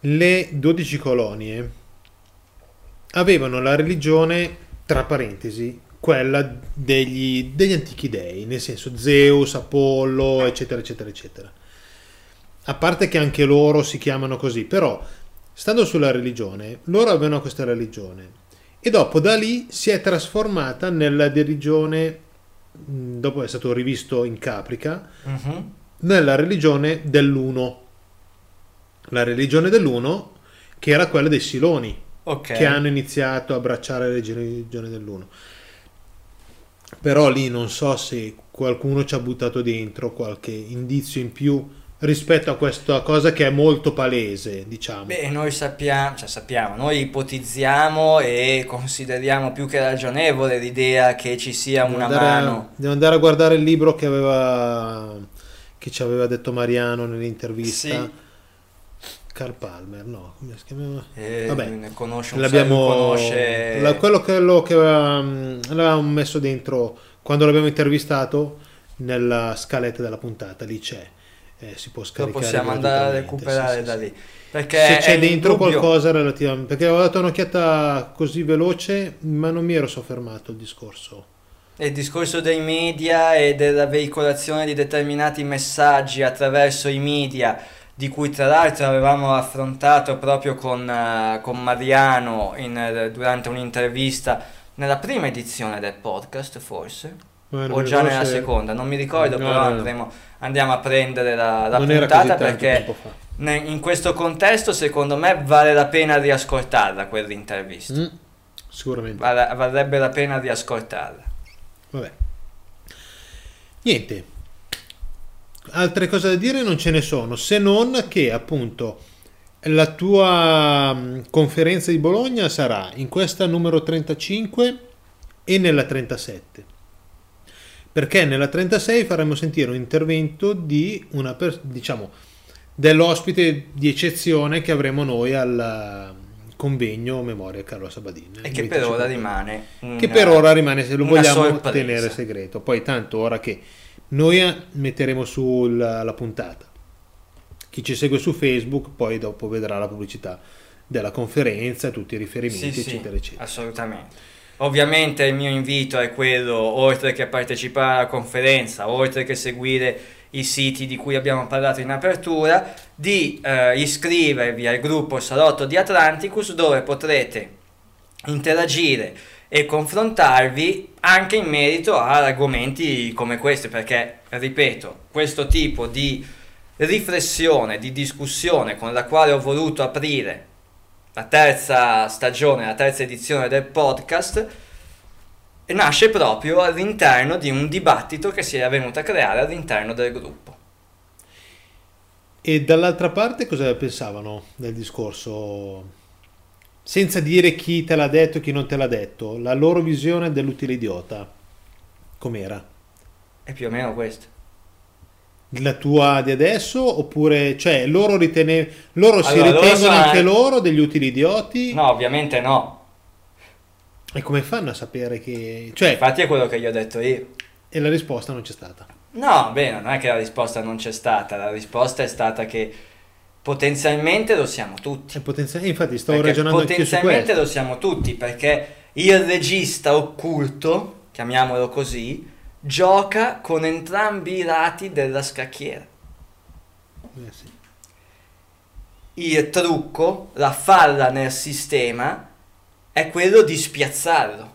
le 12 colonie avevano la religione, tra parentesi, quella degli, degli antichi dei, nel senso Zeus, Apollo, eccetera, eccetera, eccetera. A parte che anche loro si chiamano così, però stando sulla religione, loro avevano questa religione e dopo da lì si è trasformata nella religione, dopo è stato rivisto in Caprica, Mhm. nella religione dell'uno. La religione dell'uno che era quella dei Siloni, Ok. che hanno iniziato a abbracciare la religione dell'uno. Però lì non so se qualcuno ci ha buttato dentro qualche indizio in più rispetto a questa cosa che è molto palese, diciamo. Beh, noi sappiamo, cioè sappiamo, noi ipotizziamo e consideriamo più che ragionevole l'idea che ci sia Devo una andare a- mano. devo andare a guardare il libro che aveva che ci aveva detto Mariano nell'intervista. Sì. Carl Palmer, no, come si chiamava? Eh, Vabbè, ne conosce un L'abbiamo conosce... la- quello che, lo, che aveva- l'avevamo messo dentro quando l'abbiamo intervistato nella scaletta della puntata, lì c'è. Eh, si può Lo scaricare possiamo andare a recuperare sì, sì, da lì. Perché Se c'è dentro indubbio- qualcosa relativamente perché avevo dato un'occhiata così veloce, ma non mi ero soffermato il discorso. Il discorso dei media e della veicolazione di determinati messaggi attraverso i media, di cui tra l'altro avevamo affrontato proprio con, eh, con Mariano in, eh, durante un'intervista nella prima edizione del podcast, forse, non o già nella se- seconda, non mi ricordo, No, però no, no. andremo- andiamo a prendere la, la puntata perché ne- in questo contesto secondo me vale la pena riascoltarla quell'intervista. Mm, sicuramente. Vale- varrebbe la pena riascoltarla. Vabbè. Niente. Altre cose da dire non ce ne sono, se non che appunto la tua mh, conferenza di Bologna sarà in questa numero 35 e nella 37. Perché nella 36 faremo sentire un intervento di una per- diciamo dell'ospite di eccezione che avremo noi al mm, convegno Memoria Carlo Sabadini. E che per 25 ora rimane che una- per ora rimane se lo vogliamo sorpresa. tenere segreto poi tanto ora che noi eh, metteremo sulla la puntata chi ci segue su facebook poi dopo vedrà la pubblicità della conferenza tutti i riferimenti Sì, sì, eccetera eccetera assolutamente. Ovviamente il mio invito è quello, oltre che partecipare alla conferenza, oltre che seguire i siti di cui abbiamo parlato in apertura, di eh, iscrivervi al gruppo Salotto di Atlanticus dove potrete interagire e confrontarvi anche in merito ad argomenti come questi, perché, ripeto, questo tipo di riflessione, di discussione con la quale ho voluto aprire la terza stagione, la terza edizione del podcast, nasce proprio all'interno di un dibattito che si è venuto a creare all'interno del gruppo. e dall'altra parte cosa pensavano del discorso senza dire chi te l'ha detto e chi non te l'ha detto la loro visione dell'utile idiota com'era È più o meno questo. la tua di adesso oppure cioè loro ritene loro si Allora, loro ritengono sono- anche loro degli utili idioti No, ovviamente no. e come fanno a sapere che cioè Infatti è quello che gli ho detto io. e la risposta non c'è stata No, beh, non è che la risposta non c'è stata, la risposta è stata che potenzialmente lo siamo tutti. e potenzial- infatti stavo Perché ragionando anche su potenzialmente lo siamo tutti, perché il regista occulto, chiamiamolo così, gioca con entrambi i lati della scacchiera. Eh sì. Il trucco, la falla nel sistema, è quello di spiazzarlo.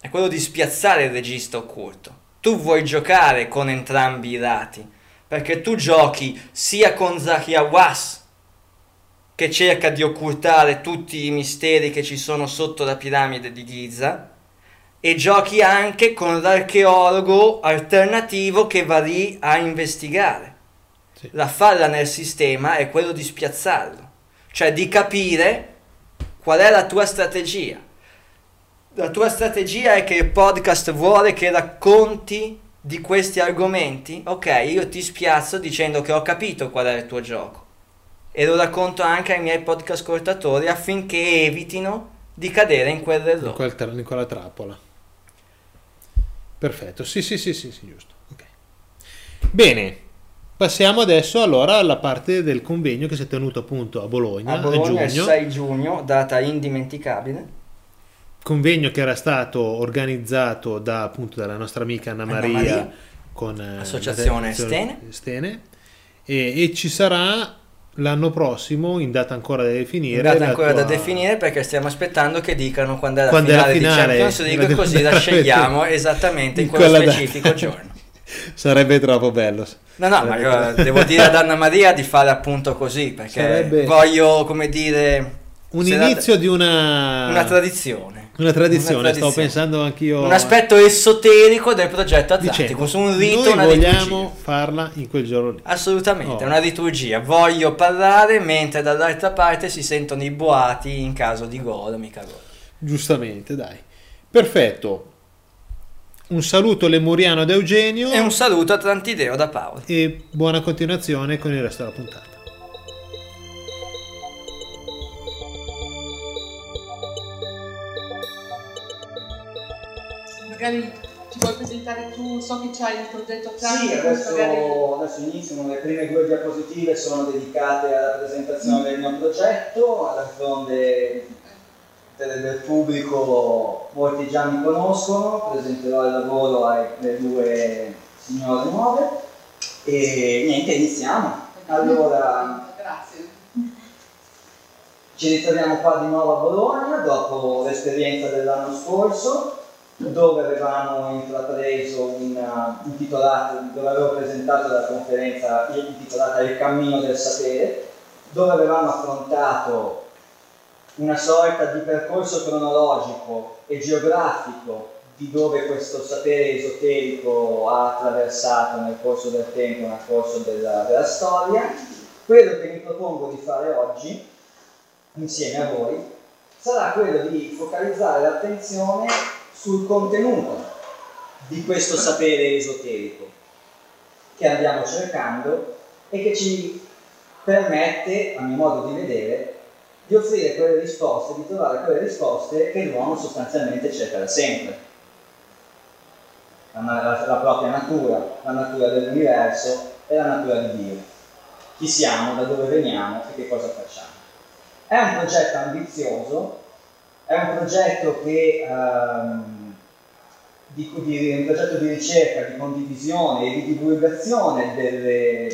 È quello di spiazzare il regista occulto. Tu vuoi giocare con entrambi i lati, perché tu giochi sia con Zachiawas, che cerca di occultare tutti i misteri che ci sono sotto la piramide di Giza, e giochi anche con l'archeologo alternativo che va lì a investigare. Sì. La falla nel sistema è quello di spiazzarlo, cioè di capire qual è la tua strategia. La tua strategia è che il podcast vuole che racconti di questi argomenti? Ok, io ti spiazzo dicendo che ho capito qual è il tuo gioco e lo racconto anche ai miei podcast ascoltatori affinché evitino di cadere in in, quell'errore. quel tra- in quella trappola perfetto sì sì sì sì, sì giusto ok bene passiamo adesso allora alla parte del convegno che si è tenuto appunto a Bologna A Bologna a il giugno 6 giugno, data indimenticabile. Convegno che era stato organizzato da, appunto dalla nostra amica Anna Anna Maria, Maria. con eh, Associazione Stene. Stene. E, e ci sarà l'anno prossimo in data ancora da definire Data la ancora da tua- definire perché stiamo aspettando che dicano quando è la Quando è la finale, finale, di Champions League così la scegliamo esattamente in in quello quella data. specifico giorno. sarebbe troppo bello No, no, ma io devo dire ad Anna Maria di fare appunto così perché Sarebbe- voglio, come dire, un se la- inizio di una una tradizione. Una tradizione, Una stavo pensando anch'io Un aspetto esoterico del progetto dicendo, Atlanticus, un rito, noi una vogliamo liturgia. farla in quel giorno lì Assolutamente, Oh. una liturgia. Voglio parlare mentre dall'altra parte si sentono i boati in caso di gol, mica gol. giustamente dai perfetto un saluto lemuriano da Eugenio E un saluto a Trantideo da Paolo. e buona continuazione con il resto della puntata Magari ci vuoi presentare tu, so che c'hai il progetto Sì, Atlanticus, adesso, magari adesso iniziano le prime due diapositive sono dedicate alla presentazione del mio progetto, d'altronde del, del pubblico molti già mi conoscono, presenterò il lavoro alle due signore nuove e niente, iniziamo. Allora, Grazie. ci ritroviamo qua di nuovo a Bologna dopo l'esperienza dell'anno scorso dove avevamo intrapreso una intitolata, dove avevo presentato la conferenza intitolata Il cammino del sapere, dove avevamo affrontato una sorta di percorso cronologico e geografico di dove questo sapere esoterico ha attraversato nel corso del tempo, nel corso della, della storia. Quello che mi propongo di fare oggi, insieme a voi, sarà quello di focalizzare l'attenzione sul contenuto di questo sapere esoterico che andiamo cercando e che ci permette, a mio modo di vedere, di offrire quelle risposte, di trovare quelle risposte che l'uomo sostanzialmente cerca da sempre. La, la- la propria natura, la natura dell'universo e la natura di Dio. Chi siamo, da dove veniamo e che cosa facciamo. È un progetto ambizioso, è un progetto che ehm, di, di- un progetto di ricerca, di condivisione e di divulgazione delle,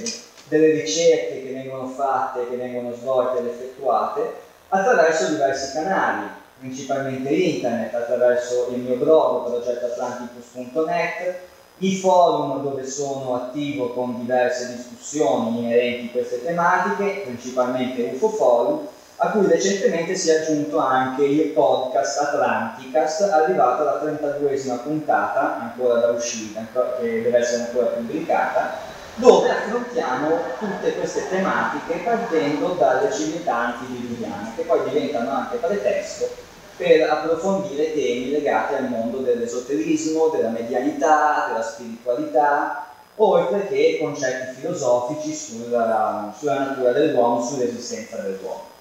delle ricerche che vengono fatte, che vengono svolte ed effettuate attraverso diversi canali, principalmente internet, attraverso il mio blog progettoatlanticus.net, i forum dove sono attivo con diverse discussioni inerenti a queste tematiche, principalmente UFO Forum, a cui recentemente si è aggiunto anche il podcast Atlanticast, arrivato alla 32esima puntata, ancora da ancora- che deve essere ancora pubblicata, dove affrontiamo tutte queste tematiche partendo dalle civiltà antidiluviane, che poi diventano anche pretesto per approfondire temi legati al mondo dell'esoterismo, della medianità, della spiritualità, oltre che concetti filosofici sulla, sulla natura dell'uomo, sull'esistenza dell'uomo.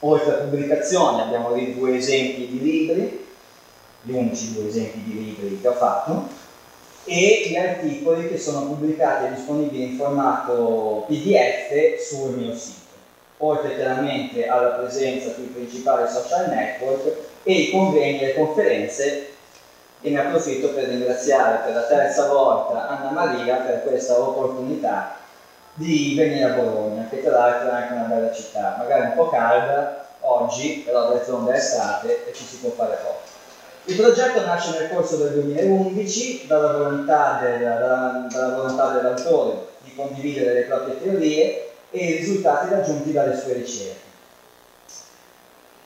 Oltre a pubblicazioni abbiamo lì due esempi di libri, gli unici due esempi di libri che ho fatto, e gli articoli che sono pubblicati e disponibili in formato PDF sul mio sito, oltre chiaramente alla presenza sui principali social network e i convegni e le conferenze e ne approfitto per ringraziare per la terza volta Anna Maria per questa opportunità di venire a Bologna, che tra l'altro è anche una bella città, magari un po' calda oggi, però d'altronde è estate e ci si può fare poco. Il progetto nasce nel corso del 2011 dalla volontà, del- dalla- dalla volontà dell'autore di condividere le proprie teorie e i risultati raggiunti dalle sue ricerche.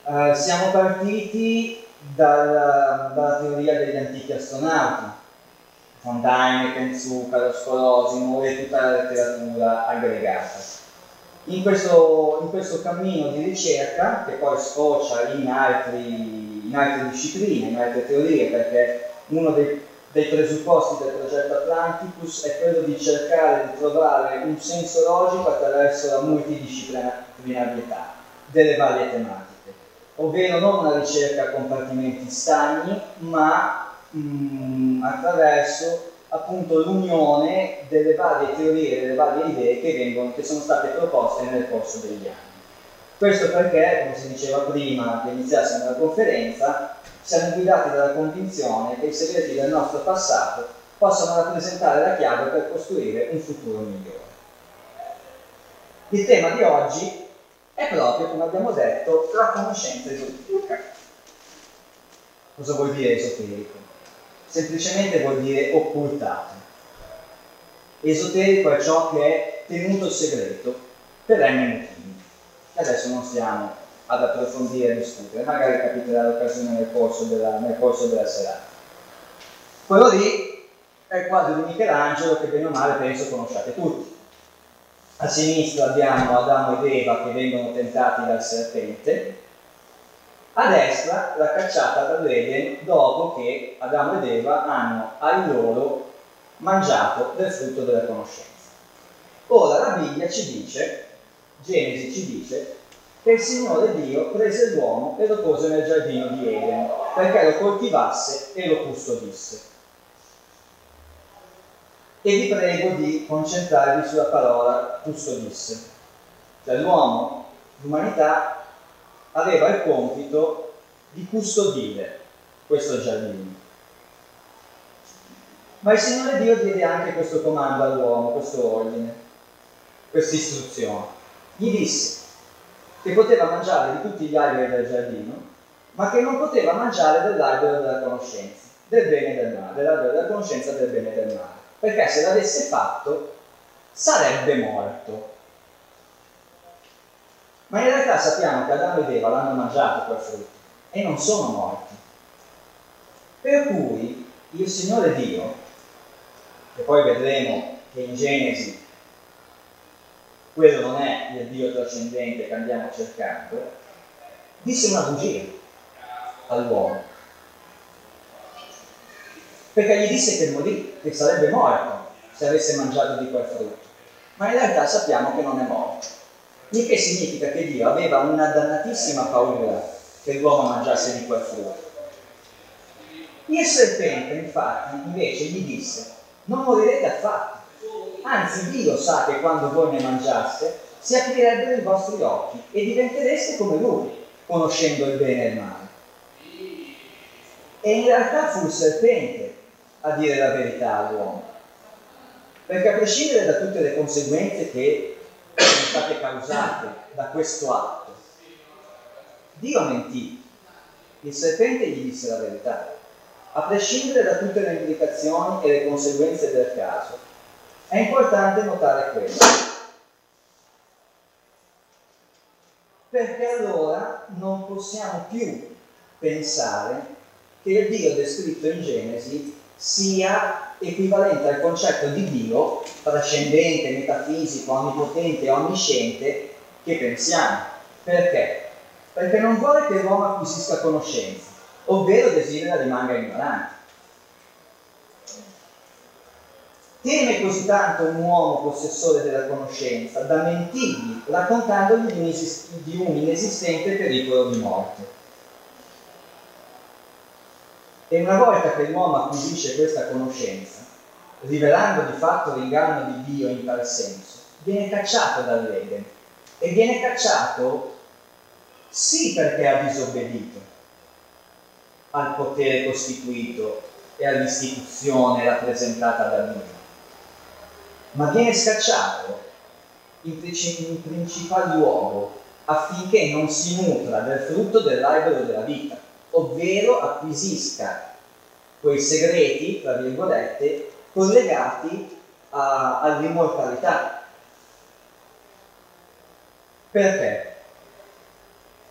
Eh, siamo partiti dalla, dalla teoria degli antichi astronauti, von Däniken, Zuccaro, Scolosimo e tutta la letteratura aggregata. In questo, in questo cammino di ricerca, che poi sfocia in, altri- in altre discipline, in altre teorie, perché uno dei, dei presupposti del progetto Atlanticus è quello di cercare di trovare un senso logico attraverso la multidisciplinarietà delle varie tematiche, ovvero non una ricerca a compartimenti stagni, ma mm, attraverso appunto l'unione delle varie teorie, delle varie idee che, vengono, che sono state proposte nel corso degli anni. Questo perché, come si diceva prima che iniziassimo la conferenza, siamo guidati dalla convinzione che i segreti del nostro passato possano rappresentare la chiave per costruire un futuro migliore. Il tema di oggi è proprio, come abbiamo detto, la conoscenza esoterica. Cosa vuol dire esoterico? Semplicemente vuol dire occultato. Esoterico è ciò che è tenuto segreto per n motivi. Adesso non stiamo ad approfondire e discutere, magari capiterà l'occasione nel corso della, nel corso della serata. Quello lì è il quadro di Michelangelo che bene o male penso conosciate tutti. A sinistra abbiamo Adamo ed Eva che vengono tentati dal serpente, a destra la cacciata dall'Eden dopo che Adamo ed Eva hanno ai loro mangiato del frutto della conoscenza. Ora la Bibbia ci dice, Genesi ci dice, che il Signore Dio prese l'uomo e lo pose nel giardino di Eden perché lo coltivasse e lo custodisse. E vi prego di concentrarvi sulla parola custodisse. Cioè l'uomo, l'umanità, aveva il compito di custodire questo giardino. Ma il Signore Dio diede anche questo comando all'uomo, questo ordine, questa istruzione. Gli disse che poteva mangiare di tutti gli alberi del giardino, ma che non poteva mangiare dell'albero della conoscenza, del bene e del male, dell'albero della conoscenza del bene e del male, perché se l'avesse fatto sarebbe morto. Ma in realtà sappiamo che Adamo ed Eva l'hanno mangiato quel frutto e non sono morti. Per cui il Signore Dio, e poi vedremo che in Genesi quello non è il Dio trascendente che andiamo cercando, disse una bugia all'uomo. Perché gli disse che morì, che sarebbe morto se avesse mangiato di quel frutto. Ma in realtà sappiamo che non è morto. Il che significa che Dio aveva una dannatissima paura che l'uomo mangiasse di quel frutto. Il serpente, infatti, invece gli disse, non morirete affatto Anzi, Dio sa che quando voi ne mangiaste si aprirebbero i vostri occhi e diventereste come Lui, conoscendo il bene e il male. E in realtà fu il serpente a dire la verità all'uomo. Perché a prescindere da tutte le conseguenze che state causate da questo atto, Dio mentì. Il serpente gli disse la verità. A prescindere da tutte le implicazioni e le conseguenze del caso, è importante notare questo. Perché allora non possiamo più pensare che il Dio descritto in Genesi sia equivalente al concetto di Dio trascendente, metafisico, onnipotente e onnisciente che pensiamo. Perché? Perché non vuole che l'uomo acquisisca conoscenza, ovvero desidera rimanga ignorante. Teme così tanto un uomo possessore della conoscenza da mentirgli raccontandogli di un, inesist- di un inesistente pericolo di morte. E una volta che l'uomo acquisisce questa conoscenza, rivelando di fatto l'inganno di Dio in tal senso, viene cacciato dall'Eden. E viene cacciato sì perché ha disobbedito al potere costituito e all'istituzione rappresentata da Dio ma viene scacciato in, in principal luogo affinché non si nutra del frutto dell'albero della vita, ovvero acquisisca quei segreti, tra virgolette, collegati all'immortalità. Perché?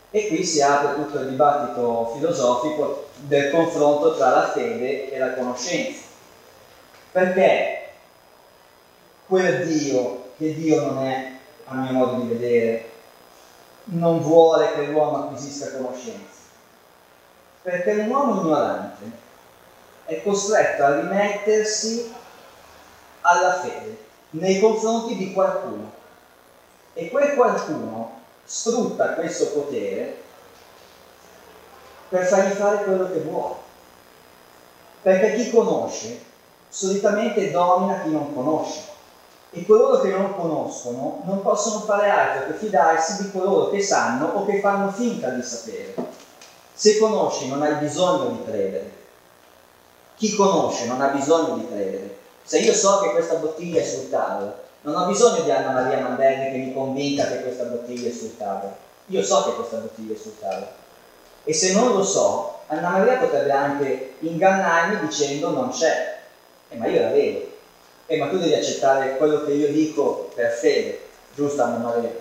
E qui si apre tutto il dibattito filosofico del confronto tra la fede e la conoscenza. Perché quel Dio che Dio non è, a mio modo di vedere, non vuole che l'uomo acquisisca conoscenza. Perché un uomo ignorante è costretto a rimettersi alla fede nei confronti di qualcuno e quel qualcuno sfrutta questo potere per fargli fare quello che vuole. Perché chi conosce solitamente domina chi non conosce E coloro che non conoscono non possono fare altro che fidarsi di coloro che sanno o che fanno finta di sapere. Se conosci non hai bisogno di credere. Chi conosce non ha bisogno di credere. Se io so che questa bottiglia è sul tavolo, non ho bisogno di Anna Maria Mandelli che mi convinca che questa bottiglia è sul tavolo. Io so che questa bottiglia è sul tavolo. E se non lo so, Anna Maria potrebbe anche ingannarmi dicendo non c'è. Eh, ma io la vedo. Eh, ma tu devi accettare quello che io dico per fede. Giusto Anna Maria?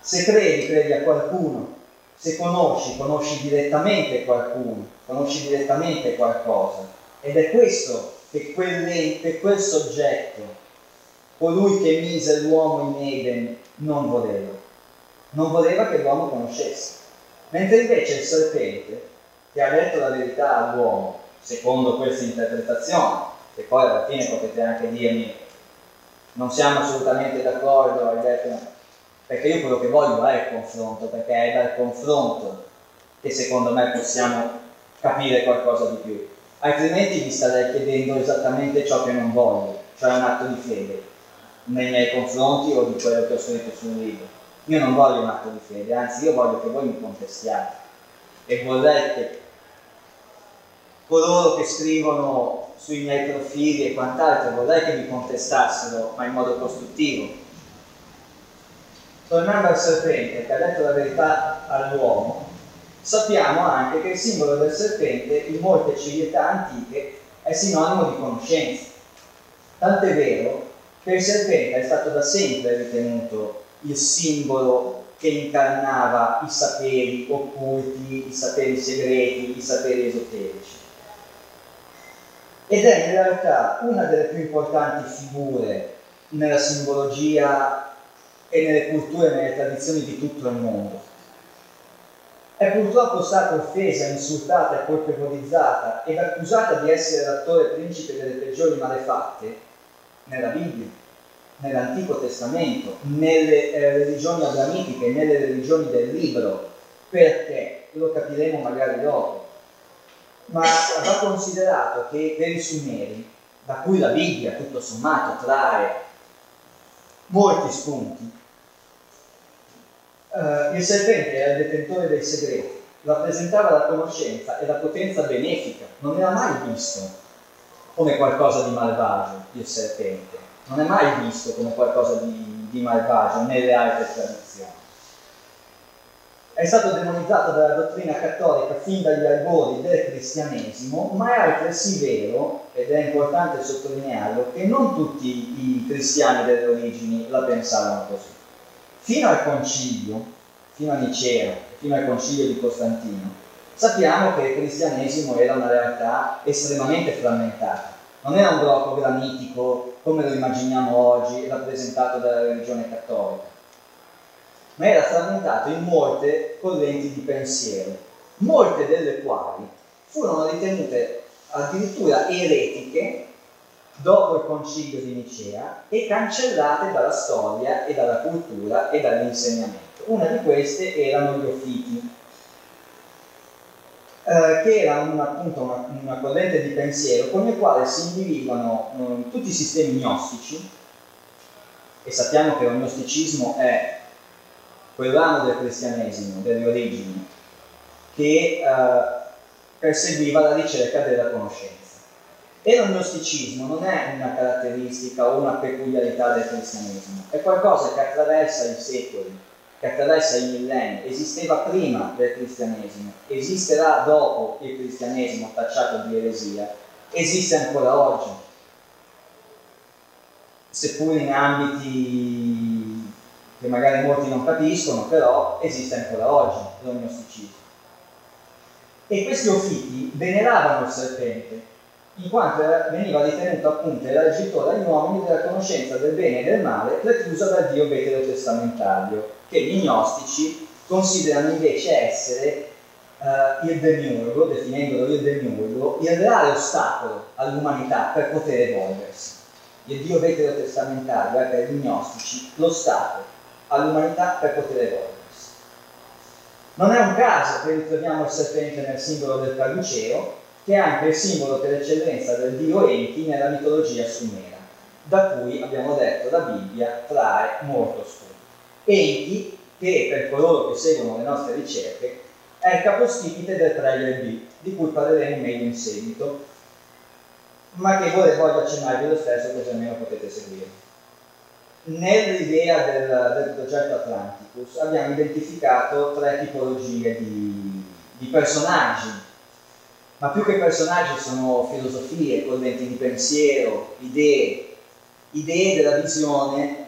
Se credi, credi a qualcuno. Se conosci, conosci direttamente qualcuno. Conosci direttamente qualcosa. Ed è questo che quell'ente, quel soggetto, colui che mise l'uomo in Eden, non voleva. Non voleva che l'uomo conoscesse. Mentre invece il serpente, che ha detto la verità all'uomo, secondo questa interpretazione, e poi alla fine potete anche dirmi non siamo assolutamente d'accordo, hai detto, perché io quello che voglio è il confronto, perché è dal confronto che secondo me possiamo capire qualcosa di più. Altrimenti vi starei chiedendo esattamente ciò che non voglio, cioè un atto di fede nei miei confronti o di quello che ho scritto sul libro. Io non voglio un atto di fede, anzi io voglio che voi mi contestiate e vorrei che coloro che scrivono sui miei profili e quant'altro vorrei che mi contestassero, ma in modo costruttivo. Tornando al serpente che ha detto la verità all'uomo, sappiamo anche che il simbolo del serpente in molte civiltà antiche è sinonimo di conoscenza. Tant'è vero che il serpente è stato da sempre ritenuto il simbolo che incarnava i saperi occulti, i saperi segreti, i saperi esoterici. Ed è in realtà una delle più importanti figure nella simbologia e nelle culture e nelle tradizioni di tutto il mondo. È purtroppo stata offesa, insultata e colpevolizzata ed accusata di essere l'attore principe delle peggiori malefatte nella Bibbia, nell'Antico Testamento, nelle eh, religioni abramitiche, nelle religioni del libro, perché lo capiremo magari dopo. Ma va considerato che per i Sumeri, da cui la Bibbia tutto sommato trae molti spunti, Uh, il serpente era il detentore dei segreti, rappresentava la conoscenza e la potenza benefica, non era mai visto come qualcosa di malvagio il serpente, non è mai visto come qualcosa di, di malvagio nelle altre tradizioni. È stato demonizzato dalla dottrina cattolica fin dagli albori del cristianesimo, ma è altresì vero, ed è importante sottolinearlo, che non tutti i cristiani delle origini la pensavano così fino al concilio, fino a Nicea, fino al concilio di Costantino, sappiamo che il cristianesimo era una realtà estremamente frammentata. Non era un blocco granitico come lo immaginiamo oggi, rappresentato dalla religione cattolica, ma era frammentato in molte correnti di pensiero, molte delle quali furono ritenute addirittura eretiche dopo il concilio di Nicea e cancellate dalla storia e dalla cultura e dall'insegnamento. Una di queste erano gli Offiti, eh, che era una, appunto una, una, corrente di pensiero con il quale si individuano eh, tutti i sistemi gnostici, e sappiamo che lo gnosticismo è quel ramo del cristianesimo, delle origini, che eh, perseguiva la ricerca della conoscenza. E lo gnosticismo non è una caratteristica o una peculiarità del cristianesimo, è qualcosa che attraversa i secoli, che attraversa i millenni, esisteva prima del cristianesimo, esisterà dopo il cristianesimo tacciato di eresia, esiste ancora oggi, seppur in ambiti che magari molti non capiscono, però esiste ancora oggi lo gnosticismo. E questi ofiti veneravano il serpente in quanto veniva ritenuto appunto il reggitore agli uomini della conoscenza del bene e del male preclusa dal Dio veterotestamentario, che gli gnostici considerano invece essere uh, il demiurgo, definendolo il demiurgo, il reale ostacolo all'umanità per poter evolversi. Il Dio veterotestamentario è per gli gnostici l'ostacolo all'umanità per poter evolversi. Non è un caso che ritroviamo il serpente nel simbolo del caduceo, che è anche il simbolo per eccellenza del dio Enki nella mitologia sumera. da cui abbiamo detto la Bibbia trae molto spunto. Enti che per coloro che seguono le nostre ricerche è il capostipite del trailer B, di cui parleremo meglio in seguito, ma che vorrei voglio accennarvi lo stesso così almeno potete seguire. Nell'idea del, del progetto Atlanticus abbiamo identificato tre tipologie di, di personaggi, ma più che personaggi sono filosofie, correnti di pensiero, idee, idee della visione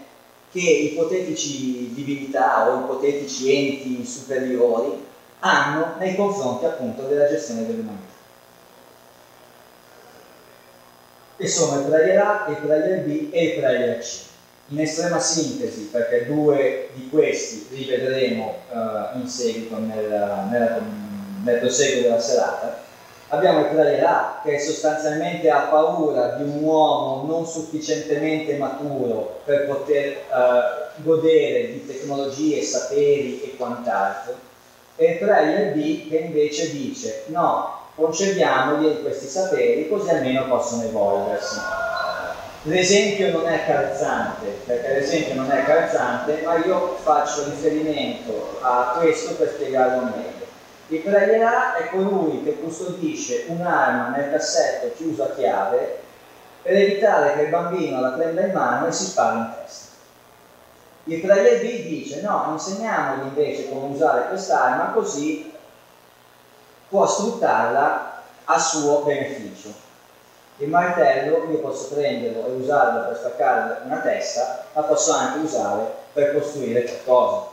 che ipotetici divinità o ipotetici enti superiori hanno nei confronti appunto della gestione dell'umanità. E sono il player A, il player B e il player C. In estrema sintesi, perché due di questi li vedremo uh, in seguito nel, nel, nel proseguo della serata, abbiamo il player A che sostanzialmente ha paura di un uomo non sufficientemente maturo per poter uh, godere di tecnologie, saperi e quant'altro, e il player B che invece dice no, concediamogli questi saperi così almeno possono evolversi. L'esempio non è calzante, perché l'esempio non è calzante, ma io faccio riferimento a questo per spiegarlo meglio. Il A è colui che custodisce un'arma nel cassetto chiuso a chiave per evitare che il bambino la prenda in mano e si spari in testa. Il player B dice no, insegniamogli invece come usare quest'arma così può sfruttarla a suo beneficio. Il martello io posso prenderlo e usarlo per spaccare una testa, ma posso anche usare per costruire qualcosa.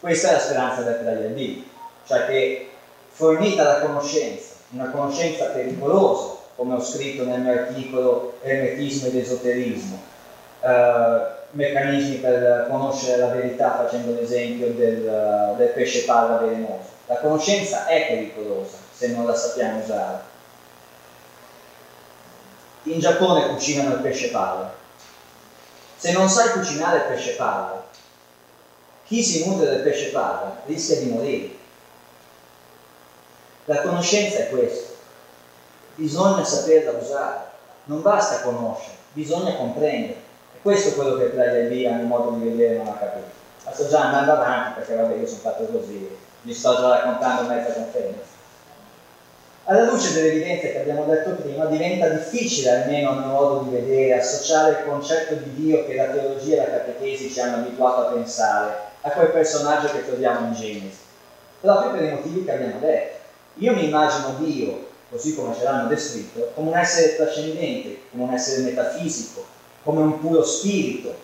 Questa è la speranza del player B, cioè che fornita la conoscenza, una conoscenza pericolosa, come ho scritto nel mio articolo Ermetismo ed esoterismo, eh, meccanismi per conoscere la verità facendo l'esempio del, del pesce palla velenoso la conoscenza è pericolosa se non la sappiamo usare. In Giappone cucinano il pesce palla. Se non sai cucinare il pesce palla, chi si nutre del pesce palla rischia di morire. La conoscenza è questo. Bisogna saperla usare. Non basta conoscere, bisogna comprendere. E questo è quello che Playa lì a mio modo di vedere non ha capito. Ma sto già andando avanti perché vabbè io sono fatto così vi sto già raccontando mezza conferenza. Alla luce delle evidenze che abbiamo detto prima, diventa difficile, almeno a mio modo di vedere, associare il concetto di Dio che la teologia e la catechesi ci hanno abituato a pensare a quel personaggio che troviamo in Genesi, proprio per i motivi che abbiamo detto. Io mi immagino Dio, così come ce l'hanno descritto, come un essere trascendente, come un essere metafisico, come un puro spirito.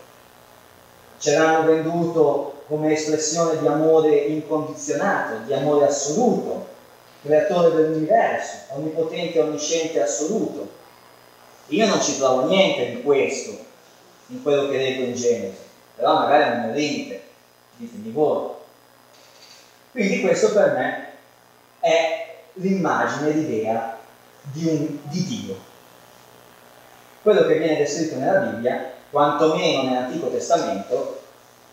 Ce l'hanno venduto come espressione di amore incondizionato, di amore assoluto, creatore dell'universo, onnipotente, onnisciente assoluto. Io non ci trovo niente di questo in quello che leggo in Genesi, però magari non mi limite, ditemi voi. Quindi questo per me è l'immagine, l'idea di, di Dio. Quello che viene descritto nella Bibbia, quantomeno nell'Antico Testamento,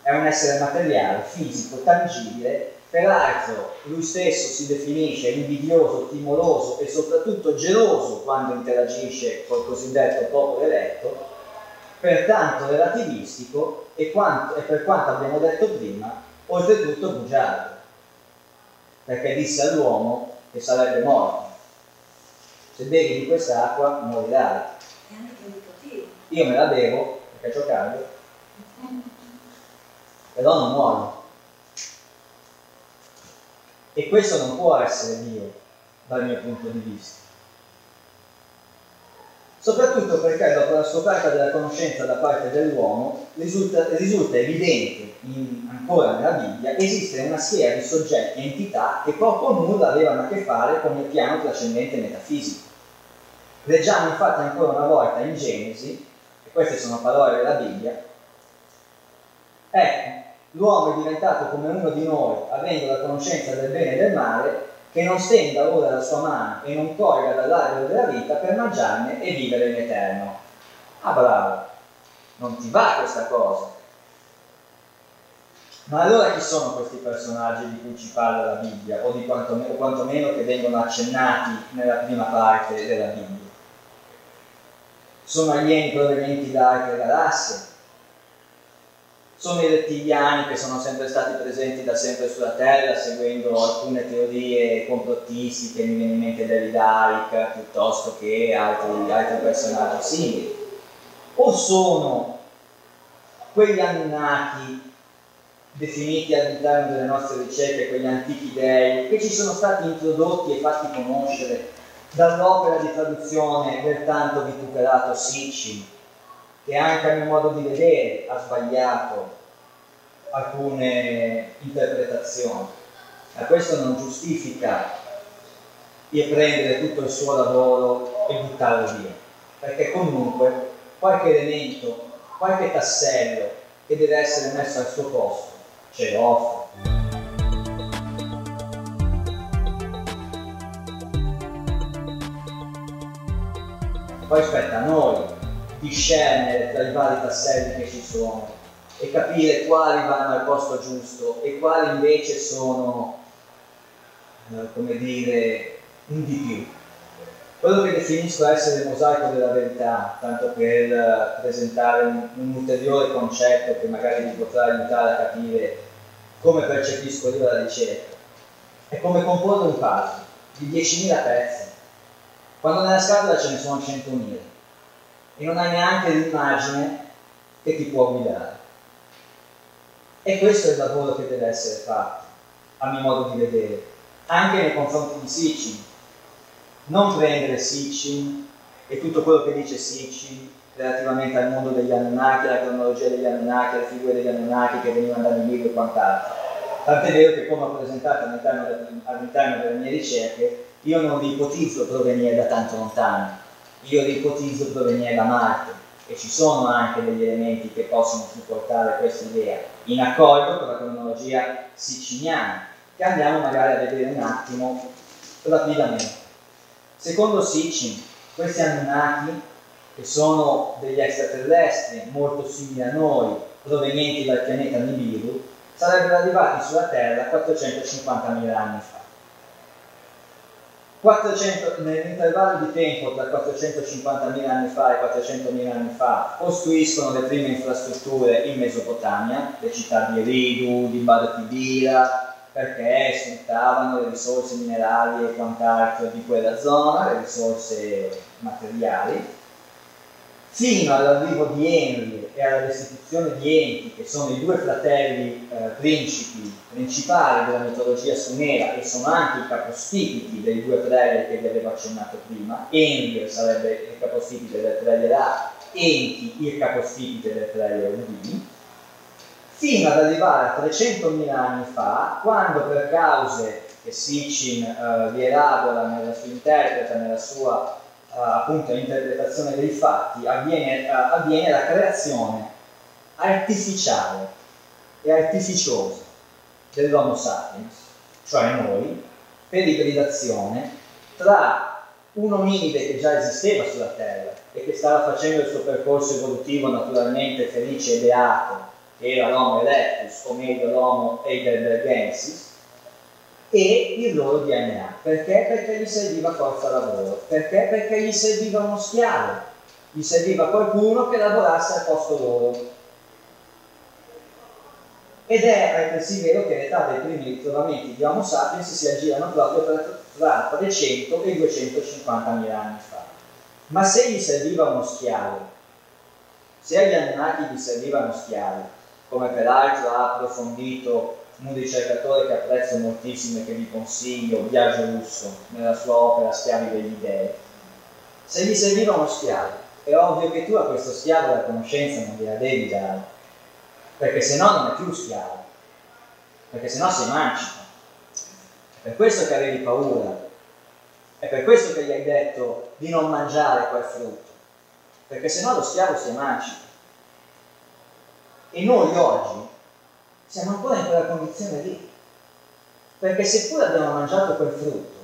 è un essere materiale, fisico, tangibile, peraltro lui stesso si definisce invidioso, timoroso e soprattutto geloso quando interagisce col cosiddetto popolo eletto, pertanto relativistico e, quanto, e per quanto abbiamo detto prima, oltretutto bugiardo, perché disse all'uomo che sarebbe morto. Se bevi di quest'acqua morirai. Io me la bevo perché ho caldo però non muore. E questo non può essere Dio dal mio punto di vista. Soprattutto perché dopo la scoperta della conoscenza da parte dell'uomo risulta, risulta evidente in, ancora nella Bibbia esistere una schiera di soggetti e entità che poco o nulla avevano a che fare con il piano trascendente metafisico. Leggiamo infatti ancora una volta in Genesi, e queste sono parole della Bibbia, ecco, l'uomo è diventato come uno di noi, avendo la conoscenza del bene e del male, che non stenda ora la sua mano e non colga dall'albero della vita per mangiarne e vivere in eterno. Ah bravo, non ti va questa cosa. Ma allora chi sono questi personaggi di cui ci parla la Bibbia, o, quantomeno, o quantomeno che vengono accennati nella prima parte della Bibbia? sono alieni provenienti da altre galassie, sono i rettiliani che sono sempre stati presenti da sempre sulla Terra, seguendo alcune teorie complottistiche, mi viene in mente David Icke, piuttosto che altri, altri personaggi simili. O sono quegli Anunnaki definiti all'interno delle nostre ricerche, quegli antichi dei, che ci sono stati introdotti e fatti conoscere dall'opera di traduzione del tanto vituperato Sitchin, che anche a mio modo di vedere ha sbagliato alcune interpretazioni. Ma questo non giustifica di prendere tutto il suo lavoro e buttarlo via, perché comunque qualche elemento, qualche tassello che deve essere messo al suo posto ce lo offre. Poi spetta a noi discernere tra i vari tasselli che ci sono e capire quali vanno al posto giusto e quali invece sono, eh, come dire, un di più. Quello che definisco essere il mosaico della verità, tanto per eh, presentare un, un ulteriore concetto che magari vi potrà aiutare a capire come percepisco io la ricerca, è come comporre un puzzle di 10.000 pezzi, quando nella scatola ce ne sono 100.000 e non hai neanche l'immagine che ti può guidare. E questo è il lavoro che deve essere fatto, a mio modo di vedere, anche nei confronti di Sitchin. Non prendere Sitchin e tutto quello che dice Sitchin relativamente al mondo degli Anunnaki, alla cronologia degli Anunnaki, alle figure degli Anunnaki che venivano dal libro e quant'altro. Tant'è vero che come ho presentato all'interno, delle mie ricerche, io non li ipotizzo provenire da tanto lontano, io li ipotizzo provenire da Marte e ci sono anche degli elementi che possono supportare questa idea, in accordo con la cronologia siciliana, che andiamo magari a vedere un attimo rapidamente. Secondo Sitchin, questi Anunnaki, che sono degli extraterrestri molto simili a noi, provenienti dal pianeta Nibiru, sarebbero arrivati sulla Terra 450.000 anni fa. 400, nell'intervallo di tempo tra 450.000 anni fa e 400.000 anni fa costruiscono le prime infrastrutture in Mesopotamia, le città di Eridu, di Badakibira, perché sfruttavano le risorse minerali e quant'altro di quella zona, le risorse materiali, fino all'arrivo di Enlil e alla restituzione di Enki, che sono i due fratelli eh, principi principali della mitologia sumera e sono anche i capostipiti dei due preli che vi avevo accennato prima. Enlil sarebbe il capostipite del prele Ra, Enki il capostipite del prele Udini, fino ad arrivare a 300.000 anni fa, quando per cause che Sitchin eh, vi elabora nella sua interpreta, nella sua appunto interpretazione dei fatti, avviene, uh, avviene la creazione artificiale e artificiosa dell'Homo sapiens, cioè noi, per ibridazione tra un ominide che già esisteva sulla Terra e che stava facendo il suo percorso evolutivo naturalmente felice e beato, che era l'Homo erectus, o meglio l'Homo heidelbergensis, e il loro DNA. Perché? Perché gli serviva forza lavoro. Perché? Perché gli serviva uno schiavo. Gli serviva qualcuno che lavorasse al posto loro. Ed è altresì vero che l'età dei primi ritrovamenti di Homo sapiens si aggirano proprio tra, tra 300 e 250 mila anni fa. Ma se gli serviva uno schiavo, se agli Anunnaki gli serviva uno schiavo, come peraltro ha approfondito un ricercatore che apprezzo moltissimo e che vi consiglio, Biagio Russo, nella sua opera Schiavi degli Dei. Se gli serviva uno schiavo, è ovvio che tu a questo schiavo la conoscenza non gliela devi dare, perché se no non è più schiavo, perché se no si emancipa. È per questo che avevi paura, è per questo che gli hai detto di non mangiare quel frutto, perché se no lo schiavo si emancipa. E noi oggi siamo ancora in quella condizione lì. Perché seppur abbiamo mangiato quel frutto,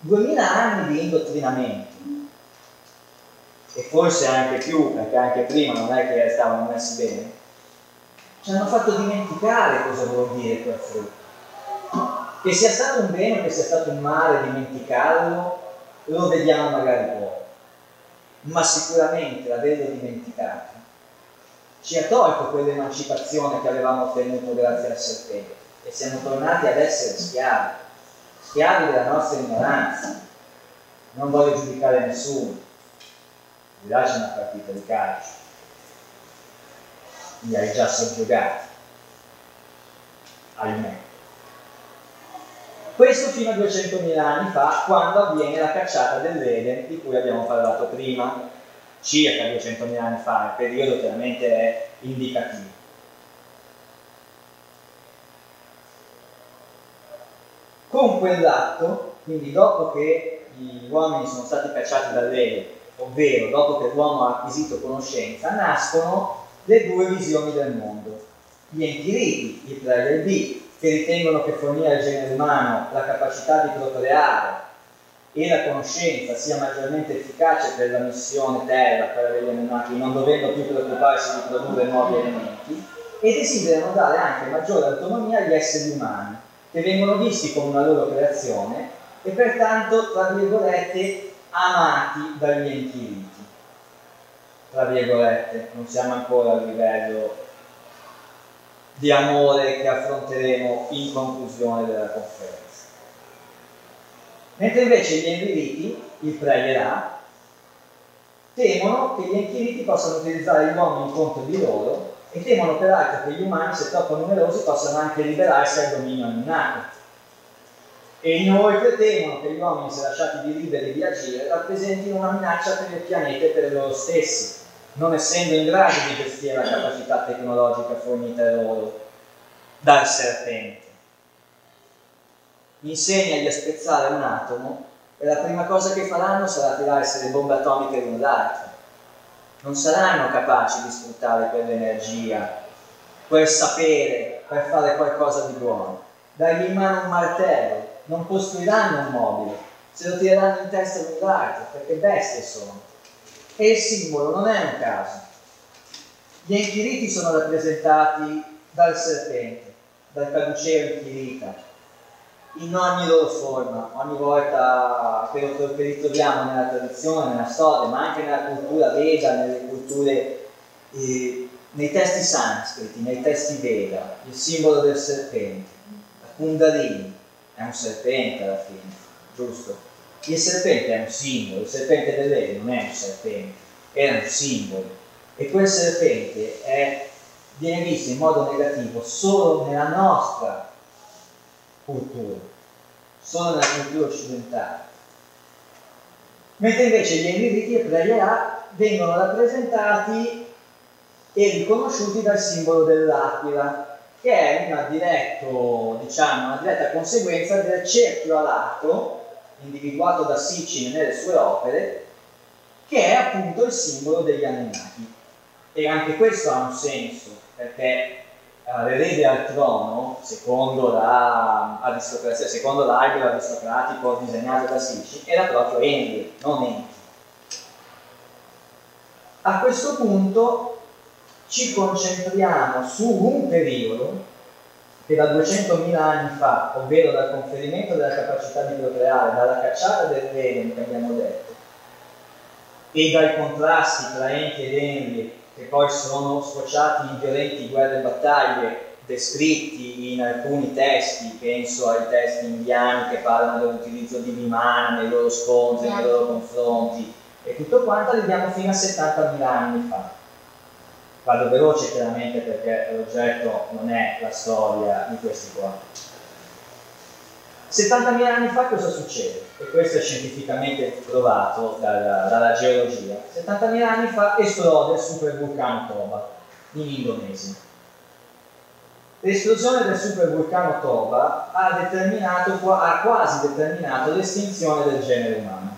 2000 anni di indottrinamento, e forse anche più, perché anche prima non è che stavano messi bene, ci hanno fatto dimenticare cosa vuol dire quel frutto. Che sia stato un bene o che sia stato un male dimenticarlo, lo vediamo magari poco. ma sicuramente l'averlo dimenticato ci ha tolto quell'emancipazione che avevamo ottenuto grazie al serpente e siamo tornati ad essere schiavi, schiavi della nostra ignoranza. Non voglio giudicare nessuno, là c'è una partita di calcio, li hai già soggiogati, ahimè. Questo fino a 200.000 anni fa, quando avviene la cacciata dell'Eden di cui abbiamo parlato prima, circa 200.000 anni fa, il periodo chiaramente è indicativo. Con quell'atto, quindi dopo che gli uomini sono stati cacciati dall'Eden, ovvero dopo che l'uomo ha acquisito conoscenza, nascono le due visioni del mondo. Gli entiriti, il pre e il B, che ritengono che fornire al genere umano la capacità di procreare e la conoscenza sia maggiormente efficace per la missione Terra, per avere animati, non dovendo più preoccuparsi di produrre nuovi elementi, e desiderano dare anche maggiore autonomia agli esseri umani, che vengono visti come una loro creazione e pertanto, tra virgolette, amati dagli enti Tra virgolette, non siamo ancora al livello di amore che affronteremo in conclusione della conferenza. Mentre invece gli enviriti, il pregherà, temono che gli enchiriti possano utilizzare gli uomini contro di loro e temono peraltro che gli umani, se troppo numerosi, possano anche liberarsi al dominio animato. E inoltre temono che gli uomini, se lasciati di liberi di agire, rappresentino una minaccia per il pianeta e per loro stessi, non essendo in grado di gestire la capacità tecnologica fornita loro dal serpente. Insegnagli a spezzare un atomo e la prima cosa che faranno sarà tirarsi le bombe atomiche l'uno l'altro. Non saranno capaci di sfruttare quell'energia, quel sapere per fare qualcosa di buono. Dagli in mano un martello, non costruiranno un mobile, se lo tireranno in testa l'un l'altro, perché bestie sono. E il simbolo non è un caso. Gli enchiriti sono rappresentati dal serpente, dal caduceo inchirita, in ogni loro forma, ogni volta che lo, che troviamo nella tradizione, nella storia, ma anche nella cultura Veda, nelle culture, eh, nei testi sanscriti, nei testi Veda, il simbolo del serpente, la Kundalini, è un serpente alla fine, giusto? Il serpente è un simbolo, il serpente dell'Ede non è un serpente, è un simbolo. E quel serpente è, viene visto in modo negativo solo nella nostra cultura, solo nella cultura occidentale. Mentre invece gli Enriti e Preiera vengono rappresentati e riconosciuti dal simbolo dell'aquila, che è una, diretto, diciamo, una diretta conseguenza del cerchio alato individuato da Sitchin nelle sue opere, che è appunto il simbolo degli Anunnaki. E anche questo ha un senso, perché l'erede al trono, secondo, l'aristocrazia, secondo l'albero aristocratico disegnato da Sitchin, era proprio Enri, non Enki. A questo punto ci concentriamo su un periodo che da 200.000 anni fa, ovvero dal conferimento della capacità di procreare, dalla cacciata del veleno che abbiamo detto, e dai contrasti tra enti ed enri che poi sono sfociati in violenti guerre e battaglie descritti in alcuni testi, penso ai testi indiani che parlano dell'utilizzo di Vimana nei loro scontri, nei loro confronti e tutto quanto, arriviamo fino a 70.000 anni fa. Vado veloce chiaramente perché l'oggetto non è la storia di questi qua. 70.000 anni fa cosa succede? E questo è scientificamente provato dalla, dalla geologia. 70.000 anni fa esplode il supervulcano Toba in Indonesia. L'esplosione del supervulcano Toba ha, ha quasi determinato l'estinzione del genere umano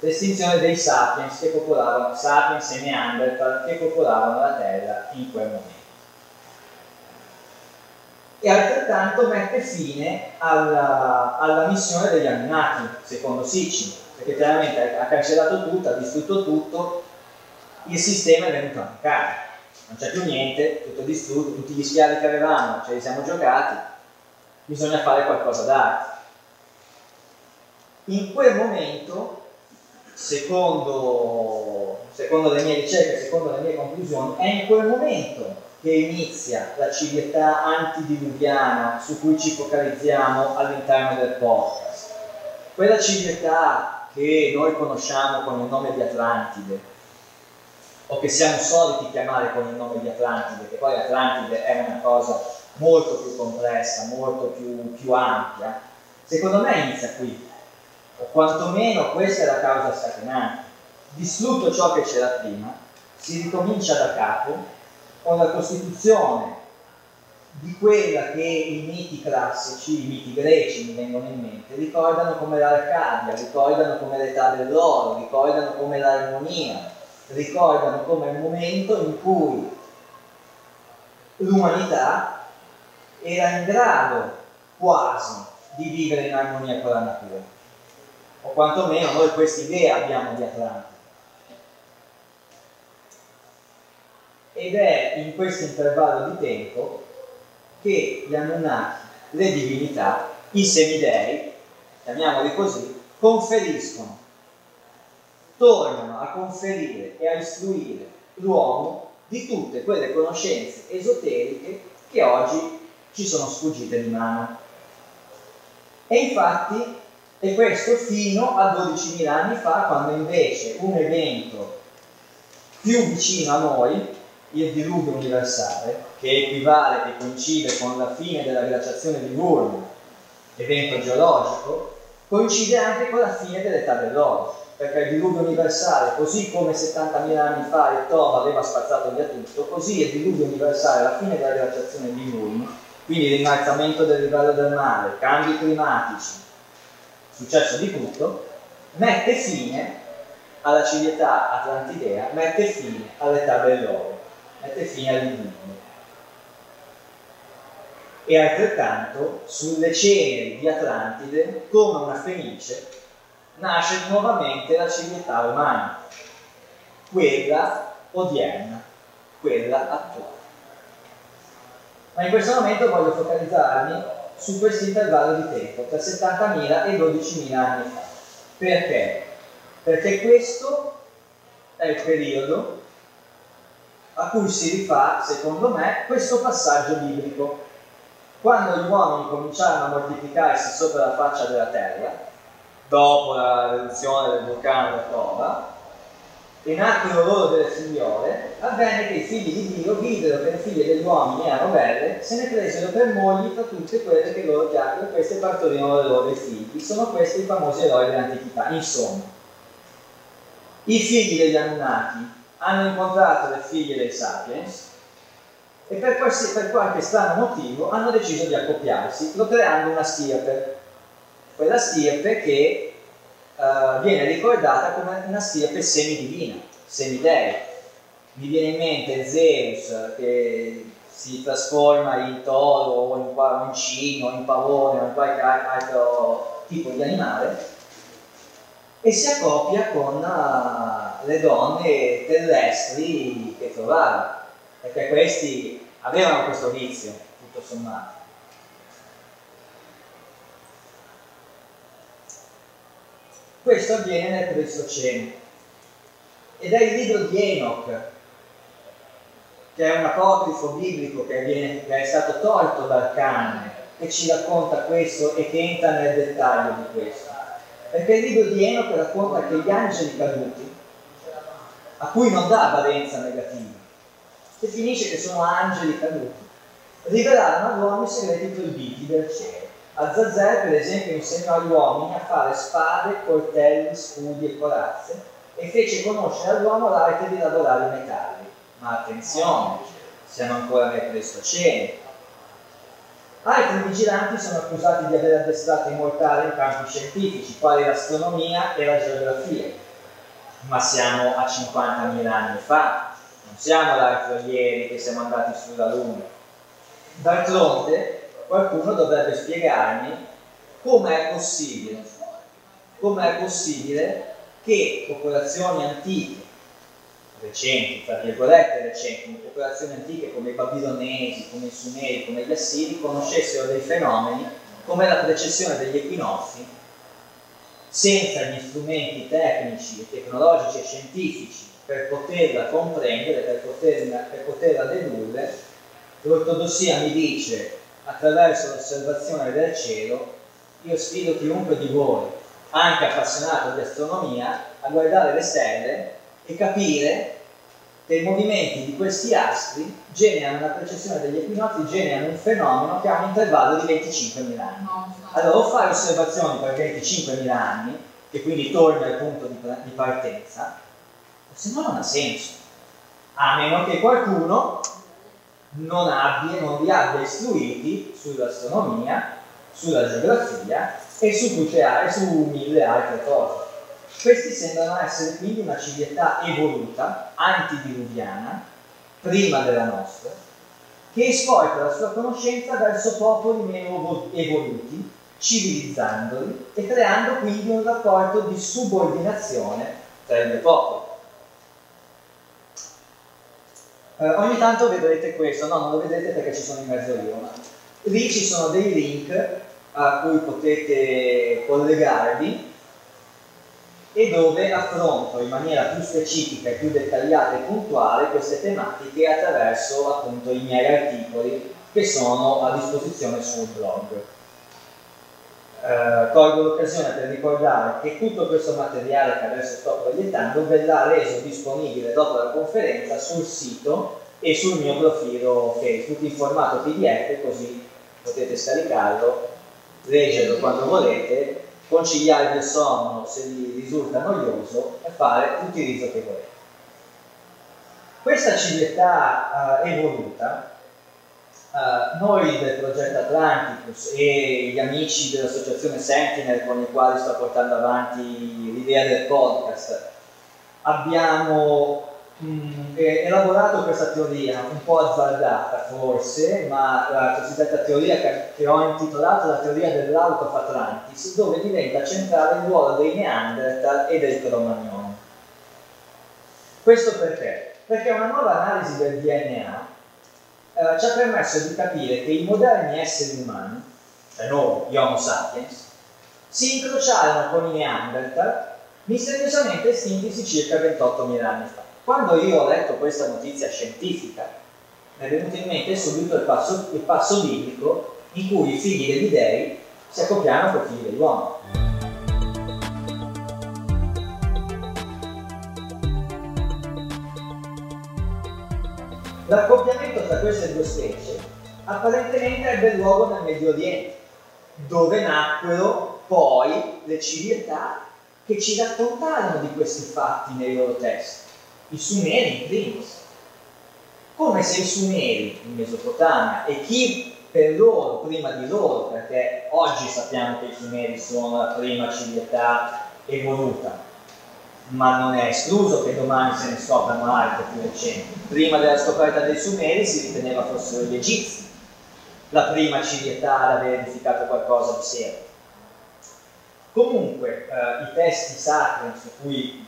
l'estinzione dei sapiens che popolavano, sapiens e Neanderthal che popolavano la Terra in quel momento. E altrettanto mette fine alla, alla missione degli Anunnaki, secondo Sitchin, perché chiaramente ha cancellato tutto, ha distrutto tutto, il sistema è venuto a mancare, non c'è più niente, tutto distrutto, tutti gli schiavi che avevamo ce li siamo giocati, bisogna fare qualcosa d'altro. In quel momento secondo, secondo le mie ricerche, secondo le mie conclusioni, è in quel momento che inizia la civiltà antidiluviana su cui ci focalizziamo all'interno del podcast. Quella civiltà che noi conosciamo con il nome di Atlantide, o che siamo soliti chiamare con il nome di Atlantide, che poi Atlantide è una cosa molto più complessa, molto più, più ampia, secondo me inizia qui, o quantomeno questa è la causa scatenante. Distrutto ciò che c'era prima, si ricomincia da capo con la costituzione di quella che i miti classici, i miti greci mi vengono in mente, ricordano come l'Arcadia, ricordano come l'età dell'oro, ricordano come l'armonia, ricordano come il momento in cui l'umanità era in grado quasi di vivere in armonia con la natura, o quantomeno noi questa idea abbiamo di Atlante. Ed è in questo intervallo di tempo che gli Anunnaki, le divinità, i semidei, chiamiamoli così, conferiscono, tornano a conferire e a istruire l'uomo di tutte quelle conoscenze esoteriche che oggi ci sono sfuggite di mano. E infatti è questo fino a 12.000 anni fa, quando invece un evento più vicino a noi, il diluvio universale, che equivale, che coincide con la fine della glaciazione di Wurm, evento geologico, coincide anche con la fine dell'età dell'oro, perché il diluvio universale, così come 70.000 anni fa il Tova aveva spazzato via tutto, così il diluvio universale, la fine della glaciazione di Wurm, quindi l'innalzamento del livello del mare, cambi climatici, successo di tutto, mette fine alla civiltà atlantidea, mette fine all'età dell'oro mette fine all'invito. E altrettanto sulle ceneri di Atlantide, come una fenice, nasce nuovamente la civiltà umana, quella odierna, quella attuale. Ma in questo momento voglio focalizzarmi su questo intervallo di tempo, tra 70.000 e 12.000 anni fa. Perché? Perché questo è il periodo a cui si rifà, secondo me, questo passaggio biblico. Quando gli uomini cominciarono a moltiplicarsi sopra la faccia della terra, dopo la riduzione del vulcano da Prova, e nacquero loro delle figliole, avvenne che i figli di Dio videro che le figlie degli uomini erano belle, se ne presero per mogli tra tutte quelle che loro chiamano, e queste partorirono le loro figli. Sono questi i famosi eroi dell'antichità. Insomma, i figli degli Anunnaki hanno incontrato le figlie dei Sapiens e per, qualsi, per qualche strano motivo hanno deciso di accoppiarsi, creando una stirpe. Quella stirpe che uh, viene ricordata come una stirpe semidivina, semidea. Mi viene in mente Zeus che si trasforma in toro o in, in cigno in pavone o in qualche altro tipo di animale e si accoppia con uh, le donne terrestri che trovava, perché questi avevano questo vizio, tutto sommato. Questo avviene nel Pleistocene ed è il libro di Enoch, che è un apocrifo biblico che, viene, che è stato tolto dal canone, che ci racconta questo e che entra nel dettaglio di questo. Perché il libro di Enoch racconta che gli angeli caduti, a cui non dà valenza negativa, definisce che sono angeli caduti, rivelarono all'uomo i segreti proibiti del cielo. Azazel, per esempio, insegnò agli uomini a fare spade, coltelli, scudi e corazze e fece conoscere all'uomo l'arte di lavorare i metalli. Ma attenzione, siamo ancora nel Pleistocene, Altri vigilanti sono accusati di aver addestrato i mortali in campi scientifici, quali l'astronomia e la geografia. Ma siamo a 50.000 anni fa, non siamo l'altro ieri che siamo andati sulla Luna. D'altronde, qualcuno dovrebbe spiegarmi come è possibile, possibile che popolazioni antiche recenti, tra virgolette recenti, popolazioni antiche come i babilonesi, come i sumeri, come gli assiri, conoscessero dei fenomeni come la precessione degli equinozi senza gli strumenti tecnici, tecnologici e scientifici per poterla comprendere, per poterla, per poterla dedurre, l'ortodossia mi dice attraverso l'osservazione del cielo, io sfido chiunque di voi, anche appassionato di astronomia, a guardare le stelle e capire che i movimenti di questi astri generano una precessione degli equinozi, generano un fenomeno che ha un intervallo di 25.000 anni. Allora o fare osservazioni per 25.000 anni, che quindi torna al punto di, partenza, o se no non ha senso. A meno che qualcuno non, abbia, non vi abbia istruiti sull'astronomia, sulla geografia e su tutte su mille altre cose. Questi sembrano essere quindi una civiltà evoluta, antidiluviana, prima della nostra, che esporta la sua conoscenza verso popoli meno evoluti, civilizzandoli e creando quindi un rapporto di subordinazione tra i due popoli. Eh, ogni tanto vedrete questo, no, non lo vedrete perché ci sono in mezzo io, ma lì ci sono dei link a cui potete collegarvi e dove affronto in maniera più specifica, più dettagliata e puntuale queste tematiche attraverso appunto i miei articoli che sono a disposizione sul blog. Eh, colgo l'occasione per ricordare che tutto questo materiale che adesso sto proiettando verrà reso disponibile dopo la conferenza sul sito e sul mio profilo Facebook in formato PDF così potete scaricarlo, leggerlo quando volete conciliare il sonno se vi risulta noioso e fare l'utilizzo che volete. Questa civiltà uh, evoluta, uh, noi del progetto Atlanticus e gli amici dell'associazione Sentinel con i quali sto portando avanti l'idea del podcast, abbiamo mh, elaborato questa teoria un po' azzardata forse, ma la cosiddetta teoria che, che ho intitolato la teoria dell'Out Atlantis, dove diventa centrale il ruolo dei Neanderthal e del Cromagnone. Questo perché? Perché una nuova analisi del DNA eh, ci ha permesso di capire che i moderni esseri umani, cioè noi, gli Homo sapiens, si incrociarono con i Neanderthal misteriosamente estintisi circa 28.000 anni fa. Quando io ho letto questa notizia scientifica, mi è venuto in mente subito il passo, il passo biblico in cui i figli degli dei si accoppiano con i figli dell'uomo. L'accoppiamento tra queste due specie apparentemente ebbe luogo nel Medio Oriente, dove nacquero poi le civiltà che ci raccontarono di questi fatti nei loro testi i Sumeri in primis, come se i Sumeri in Mesopotamia e chi per loro, prima di loro, perché oggi sappiamo che i Sumeri sono la prima civiltà evoluta, ma non è escluso che domani se ne scoprano altre più recenti. Prima della scoperta dei Sumeri si riteneva fossero gli Egizi, la prima civiltà ad aver edificato qualcosa di serio. Comunque, eh, i testi sacri su cui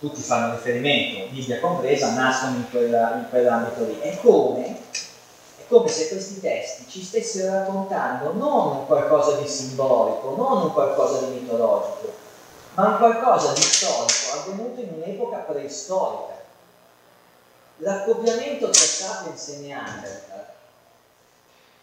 tutti fanno riferimento, Bibbia compresa, nascono in, quella, in quell'ambito lì. È come, è come se questi testi ci stessero raccontando non un qualcosa di simbolico, non un qualcosa di mitologico, ma un qualcosa di storico avvenuto in un'epoca preistorica. L'accoppiamento tra Sapiens e Neanderthal,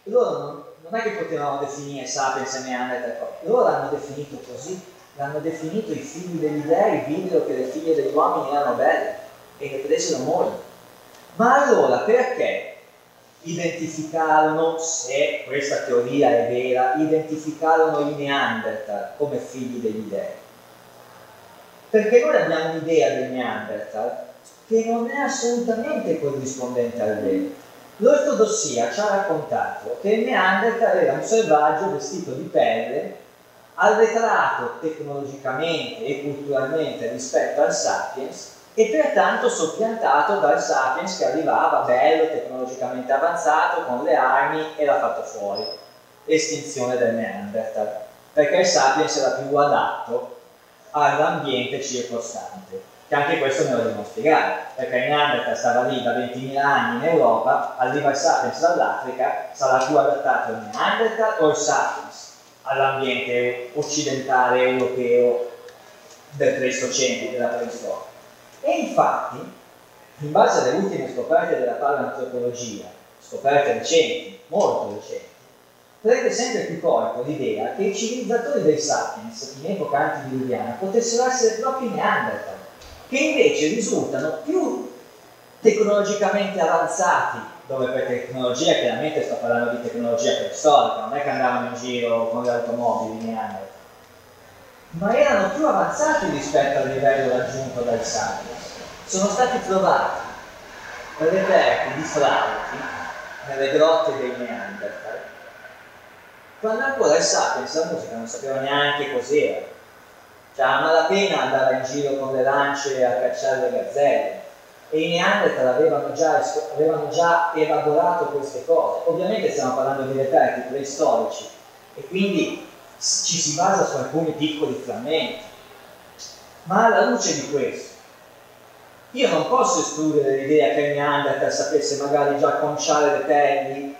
loro non, non è che potevano definire Sapiens e Neanderthal, loro l'hanno definito così l'hanno definito i figli degli dei, videro che le figlie degli uomini erano belle e che presero mogli. Ma allora perché identificarono, se questa teoria è vera, identificarono i Neanderthal come figli degli dei? Perché noi abbiamo un'idea del Neanderthal che non è assolutamente corrispondente al vero. L'ortodossia ci ha raccontato che il Neanderthal era un selvaggio vestito di pelle arretrato tecnologicamente e culturalmente rispetto al Sapiens e pertanto soppiantato dal Sapiens che arrivava bello, tecnologicamente avanzato, con le armi e l'ha fatto fuori. Estinzione del Neanderthal, perché il Sapiens era più adatto all'ambiente circostante, che anche questo me lo devo spiegare, perché il Neanderthal stava lì da 20.000 anni in Europa, arriva il Sapiens dall'Africa, sarà più adattato il Neanderthal o il Sapiens? All'ambiente occidentale europeo del Pleistocene, della preistoria. E infatti, in base alle ultime scoperte della paleantropologia, scoperte recenti, molto recenti, prende sempre più corpo l'idea che i civilizzatori dei sapiens in epoca antidiluviana potessero essere proprio i Neanderthal, che invece risultano più tecnologicamente avanzati, dove per tecnologia chiaramente sto parlando di tecnologia preistorica, non è che andavano in giro con le automobili Neanderthal, ma erano più avanzati rispetto al livello raggiunto dai sapiens. Sono stati trovati reperti di flauti nelle grotte dei Neanderthal quando ancora il Sapiens la musica non sapeva neanche cos'era. Cioè a malapena andava in giro con le lance a cacciare le gazzelle e i Neanderthal avevano già, avevano già elaborato queste cose. Ovviamente stiamo parlando di reperti preistorici e quindi ci si basa su alcuni piccoli frammenti. Ma alla luce di questo, io non posso escludere l'idea che il Neanderthal sapesse magari già conciare le pelli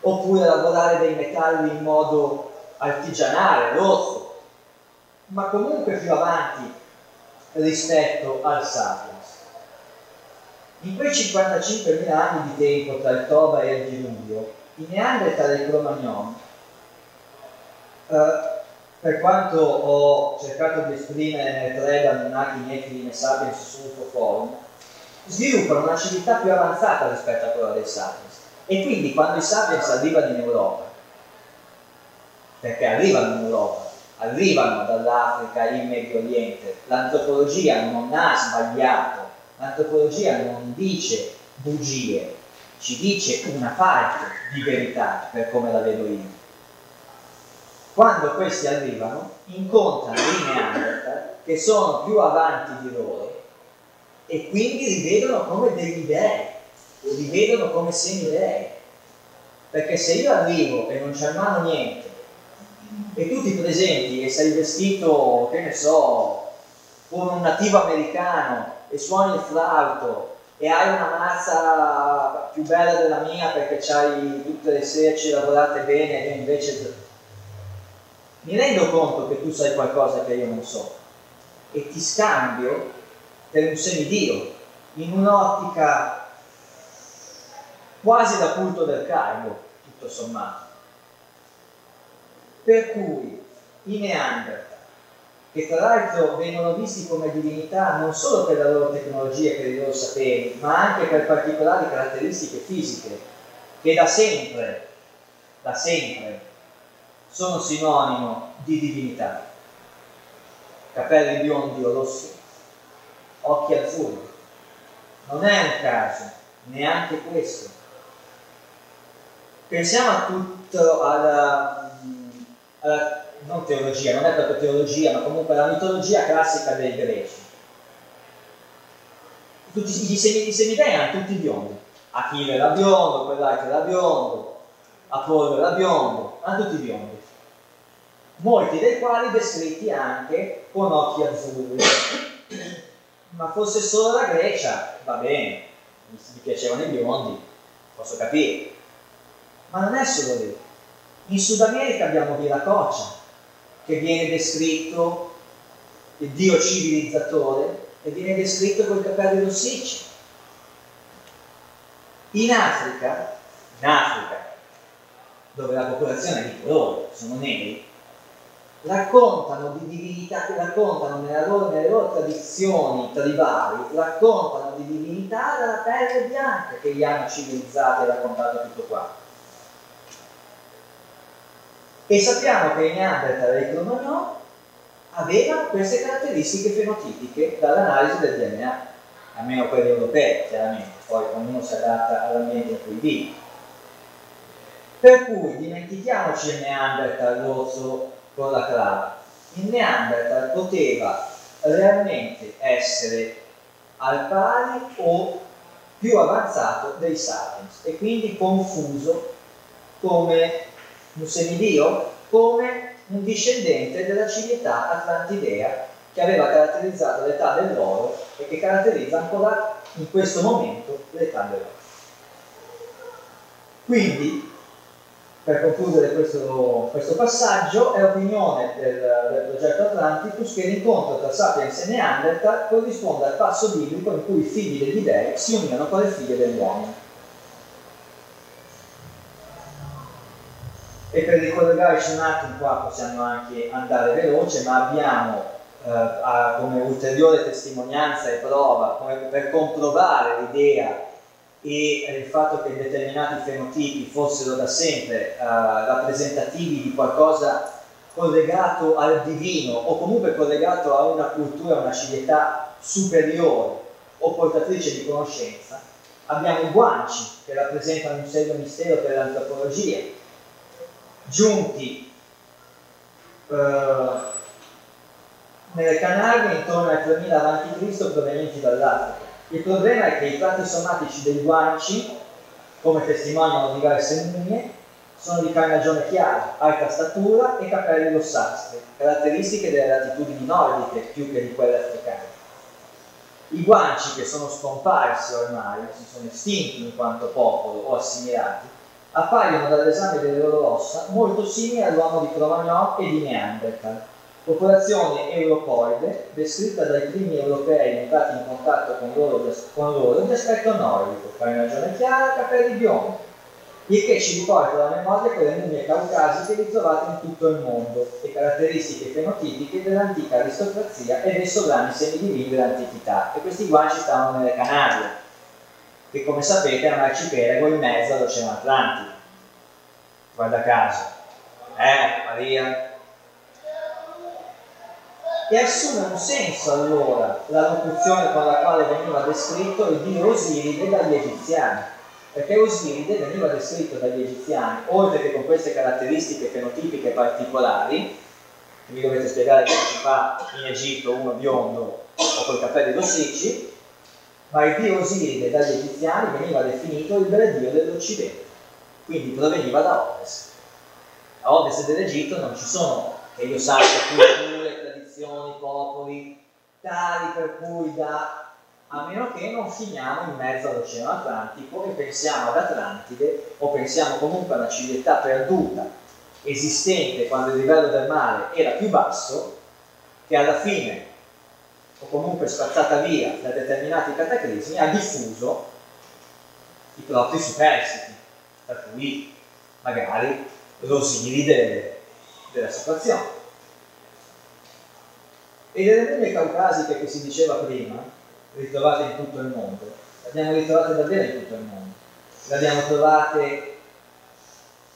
oppure lavorare dei metalli in modo artigianale, rosso, ma comunque più avanti rispetto al Sapiens. In quei 55.000 anni di tempo tra il Toba e il diluvio, i Neanderthal e i Cro-Magnon, eh, per quanto ho cercato di esprimere nel thread Anunnaki, Nephilim e Sapiens sul forum, sviluppano una civiltà più avanzata rispetto a quella dei Sapiens. E quindi quando i sapiens arrivano in Europa, perché arrivano in Europa, arrivano dall'Africa in Medio Oriente, l'antropologia non ha sbagliato, l'antropologia non dice bugie, ci dice una parte di verità per come la vedo io. Quando questi arrivano, incontrano i Neanderthal che sono più avanti di loro e quindi li vedono come degli dei li vedono come semidei. Perché se io arrivo e non c'è in mano niente, e tu ti presenti e sei vestito, che ne so, come un nativo americano e suoni il flauto e hai una mazza più bella della mia perché hai tutte le serci lavorate bene e io invece mi rendo conto che tu sai qualcosa che io non so e ti scambio per un semidio in un'ottica quasi da culto del cargo, tutto sommato. Per cui i Neanderthal, che tra l'altro vengono visti come divinità non solo per la loro tecnologia e per i loro saperi, ma anche per particolari caratteristiche fisiche, che da sempre, da sempre, sono sinonimo di divinità. Capelli biondi o rossi, occhi azzurri. Non è un caso, neanche questo pensiamo a tutto alla, alla, non teologia, non è proprio teologia, ma comunque alla mitologia classica dei greci. Tutti, I, semi, i semidei erano tutti biondi. Achille era biondo, quell'altro era biondo, Apollo era biondo, erano tutti biondi. Molti dei quali descritti anche con occhi azzurri. Ma fosse solo la Grecia, va bene, mi piacevano i biondi, posso capire ma non è solo lì. In Sud America abbiamo Viracocha, che viene descritto il dio civilizzatore e viene descritto con i capelli rossicci. In Africa, in Africa, dove la popolazione è di colore, sono neri, raccontano di divinità, raccontano loro, nelle loro tradizioni tribali, raccontano di divinità dalla pelle bianca che li hanno civilizzati e raccontato tutto qua. E sappiamo che i Neanderthal e i Cro-Magnon avevano queste caratteristiche fenotipiche dall'analisi del DNA, almeno quelli europei, chiaramente, poi ognuno si adatta all'ambiente in cui vive. Per cui dimentichiamoci il Neanderthal l'orso con la clava. Il Neanderthal poteva realmente essere al pari o più avanzato dei Sapiens e quindi confuso come un semidio come un discendente della civiltà atlantidea che aveva caratterizzato l'età dell'oro e che caratterizza ancora in questo momento l'età dell'oro. Quindi per concludere questo, questo passaggio, è opinione del, del, progetto Atlanticus che l'incontro tra Sapiens e Neanderthal corrisponde al passo biblico in cui i figli degli dei si unirono con le figlie dell'uomo. E per ricollegarci un attimo qua possiamo anche andare veloce, ma abbiamo eh, a, come ulteriore testimonianza e prova, come per comprovare l'idea e il fatto che determinati fenotipi fossero da sempre uh, rappresentativi di qualcosa collegato al divino o comunque collegato a una cultura, a una civiltà superiore o portatrice di conoscenza, abbiamo i guanci che rappresentano un serio mistero per l'antropologia, giunti uh, nelle Canarie intorno al 3000 a.C. provenienti dall'Africa. Il problema è che i tratti somatici dei guanci, come testimoniano diverse mummie, sono di carnagione chiara, alta statura e capelli rossastri, caratteristiche delle latitudini nordiche più che di quelle africane. I guanci che sono scomparsi ormai, si sono estinti in quanto popolo o assimilati, appaiono dall'esame delle loro ossa molto simili all'uomo di Cro-Magnon e di Neanderthal, popolazione europoide descritta dai primi europei entrati in contatto con loro, con loro di aspetto nordico, carnagione chiara, capelli biondi, il che ci riporta alla memoria quelle mummie caucasiche ritrovate in tutto il mondo e caratteristiche fenotipiche dell'antica aristocrazia e dei sovrani semidivini dell'antichità. E questi guanci stavano nelle Canarie, che come sapete è un arcipelago in mezzo all'Oceano Atlantico. Guarda caso. Eh, Maria, e assume un senso allora la locuzione con la quale veniva descritto il dio Osiride dagli egiziani, perché Osiride veniva descritto dagli egiziani, oltre che con queste caratteristiche fenotipiche particolari, vi dovete spiegare come si fa in Egitto uno biondo o con i capelli rossicci, ma il dio Osiride dagli egiziani veniva definito il dio dell'Occidente, quindi proveniva da ovest. A ovest dell'Egitto non ci sono, che io sappia, culture, nazioni, popoli, tali per cui da, a meno che non finiamo in mezzo all'Oceano Atlantico e pensiamo ad Atlantide o pensiamo comunque a una civiltà perduta, esistente quando il livello del mare era più basso, che alla fine, o comunque spazzata via da determinati cataclismi, ha diffuso i propri superstiti, per cui magari l'Osiride della situazione. E delle mummie caucasiche che si diceva prima, ritrovate in tutto il mondo, le abbiamo ritrovate davvero in tutto il mondo. Le abbiamo trovate,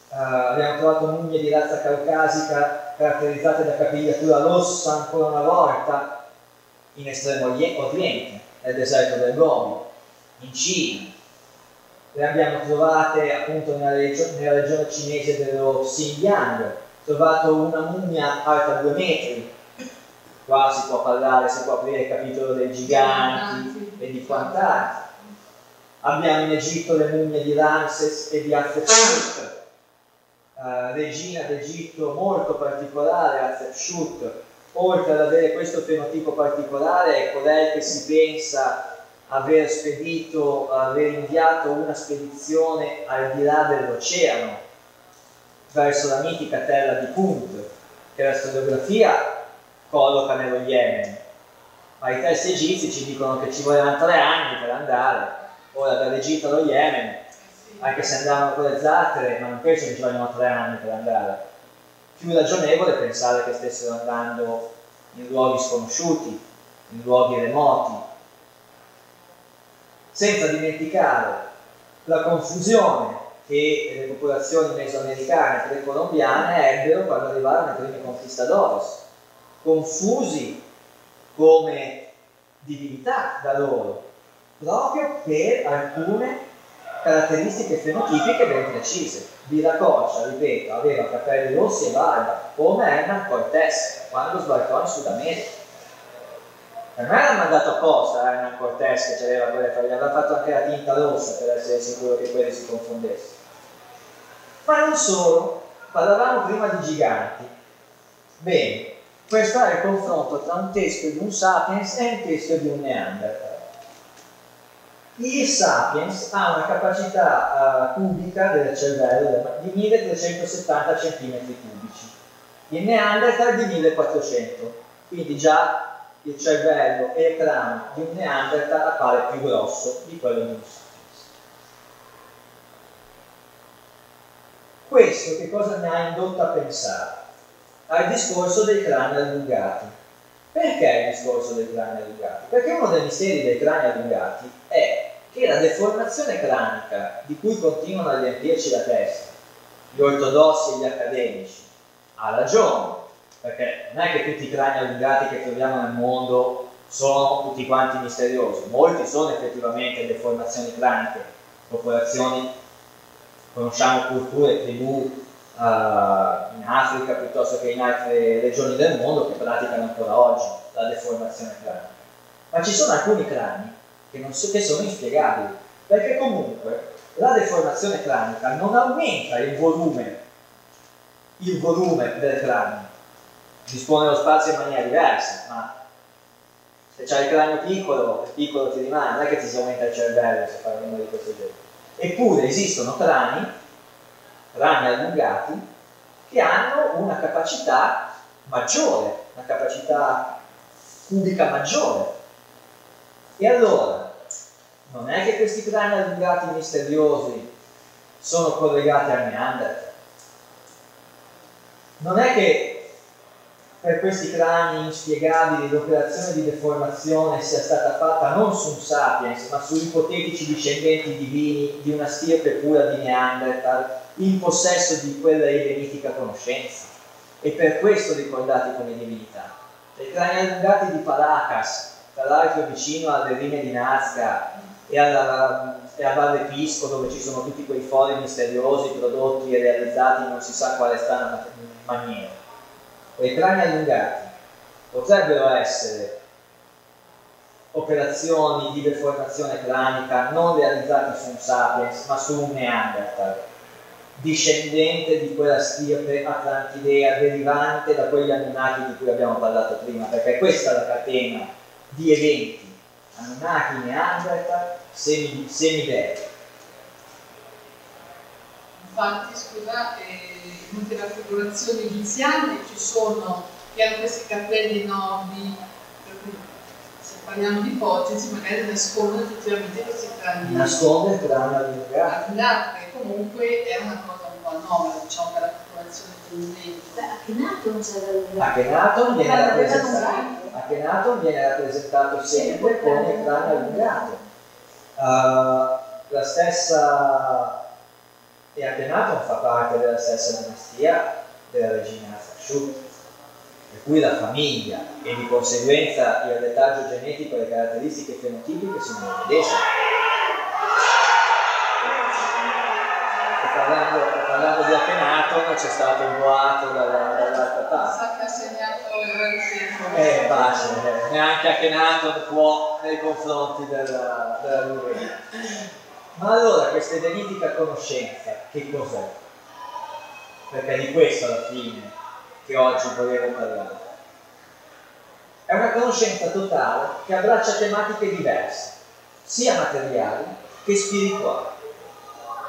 uh, abbiamo trovato mummie di razza caucasica caratterizzate da capigliatura rossa ancora una volta in estremo oriente, nel deserto del Gobi, in Cina. Le abbiamo trovate appunto nella, regio- nella regione cinese dello Xinjiang, trovato una mummia alta due metri, qua si può parlare, si può aprire il capitolo dei giganti e di quant'altro. Abbiamo in Egitto le mummie di Ramses e di Hatshepsut, uh, regina d'Egitto molto particolare, Hatshepsut, oltre ad avere questo fenotipo particolare, è colei che si pensa aver spedito, aver inviato una spedizione al di là dell'oceano, verso la mitica terra di Punt, che la storiografia colloca nello Yemen. Ma i testi egizi ci dicono che ci volevano tre anni per andare, ora dall'Egitto allo Yemen, anche se andavano con le zattere, ma non penso che ci vogliono tre anni per andare. Più ragionevole pensare che stessero andando in luoghi sconosciuti, in luoghi remoti, senza dimenticare la confusione che le popolazioni mesoamericane e precolombiane ebbero quando arrivarono i primi conquistadores confusi come divinità da loro, proprio per alcune caratteristiche fenotipiche ben precise. Viracocha, ripeto, aveva capelli rossi e barba, come Hernan Cortés quando sbarcò in Sud America. Per me l'ha mandato apposta Hernan Cortés che aveva quelle faglie, aveva fatto anche la tinta rossa per essere sicuro che quelli si confondessero. Ma non solo, parlavamo prima di giganti. Bene, questo è il confronto tra un testo di un Sapiens e un testo di un Neanderthal. Il sapiens ha una capacità uh, cubica del cervello di 1370 cm cubici, il Neanderthal di 1400, quindi già il cervello e il cranio di un Neanderthal appare più grosso di quello di un sapiens. Questo che cosa mi ha indotto a pensare? Al discorso dei crani allungati. Perché il discorso dei crani allungati? Perché uno dei misteri dei crani allungati è la deformazione cranica di cui continuano a riempirci la testa, gli ortodossi e gli accademici, ha ragione, perché non è che tutti i crani allungati che troviamo nel mondo sono tutti quanti misteriosi, molti sono effettivamente deformazioni craniche, popolazioni conosciamo culture, tribù uh, in Africa piuttosto che in altre regioni del mondo che praticano ancora oggi la deformazione cranica. Ma ci sono alcuni crani che, so, che sono inspiegabili, perché comunque la deformazione cranica non aumenta il volume, il volume del cranio, dispone lo spazio in maniera diversa, ma se hai il cranio piccolo, piccolo ti rimane, non è che ti si aumenta il cervello se fai uno di questo genere. Eppure esistono crani, crani allungati, che hanno una capacità maggiore, una capacità cubica maggiore. E allora, non è che questi crani allungati misteriosi sono collegati al Neanderthal? Non è che per questi crani inspiegabili l'operazione di deformazione sia stata fatta non su un sapiens, ma su ipotetici discendenti divini di una stirpe pura di Neanderthal, in possesso di quella elenitica conoscenza, e per questo ricordati come divinità. I crani allungati di Paracas, tra l'altro vicino alle rime di Nazca e, alla, e a Valle Pisco, dove ci sono tutti quei fori misteriosi prodotti e realizzati non si sa quale strana maniera quei crani allungati potrebbero essere operazioni di deformazione cranica non realizzate su un sapiens ma su un neanderthal discendente di quella stirpe atlantidea derivante da quegli Anunnaki di cui abbiamo parlato prima perché questa è la catena di eventi Anunnaki, Neanderthal, semi, semidei infatti scusate in molte raffigurazioni egiziane ci sono che hanno questi cappelli enormi per cui se parliamo di ipotesi magari nascondono effettivamente questi crani nasconde il cranio allungato allungato che comunque è una cosa un po' anomala diciamo per la popolazione giungente Beh, a Kenaton c'era il... Akhenaton viene rappresentato. Akhenaton viene rappresentato sempre come il cranio allungato. Uh, la stessa e Akhenaton fa parte della stessa dinastia della regina Hatshepsut, per cui la famiglia e di conseguenza il retaggio genetico e le caratteristiche fenotipiche sono le medesime. E parlando, parlando di Akhenaton c'è stato un boato dalla- dall'altra parte. sa che ha segnato il tempo È facile, eh, neanche Akhenaton può nei confronti della, della Lurena. Ma allora questa identica conoscenza che cos'è? Perché è di questo alla fine che oggi volevo parlare. È una conoscenza totale che abbraccia tematiche diverse, sia materiali che spirituali.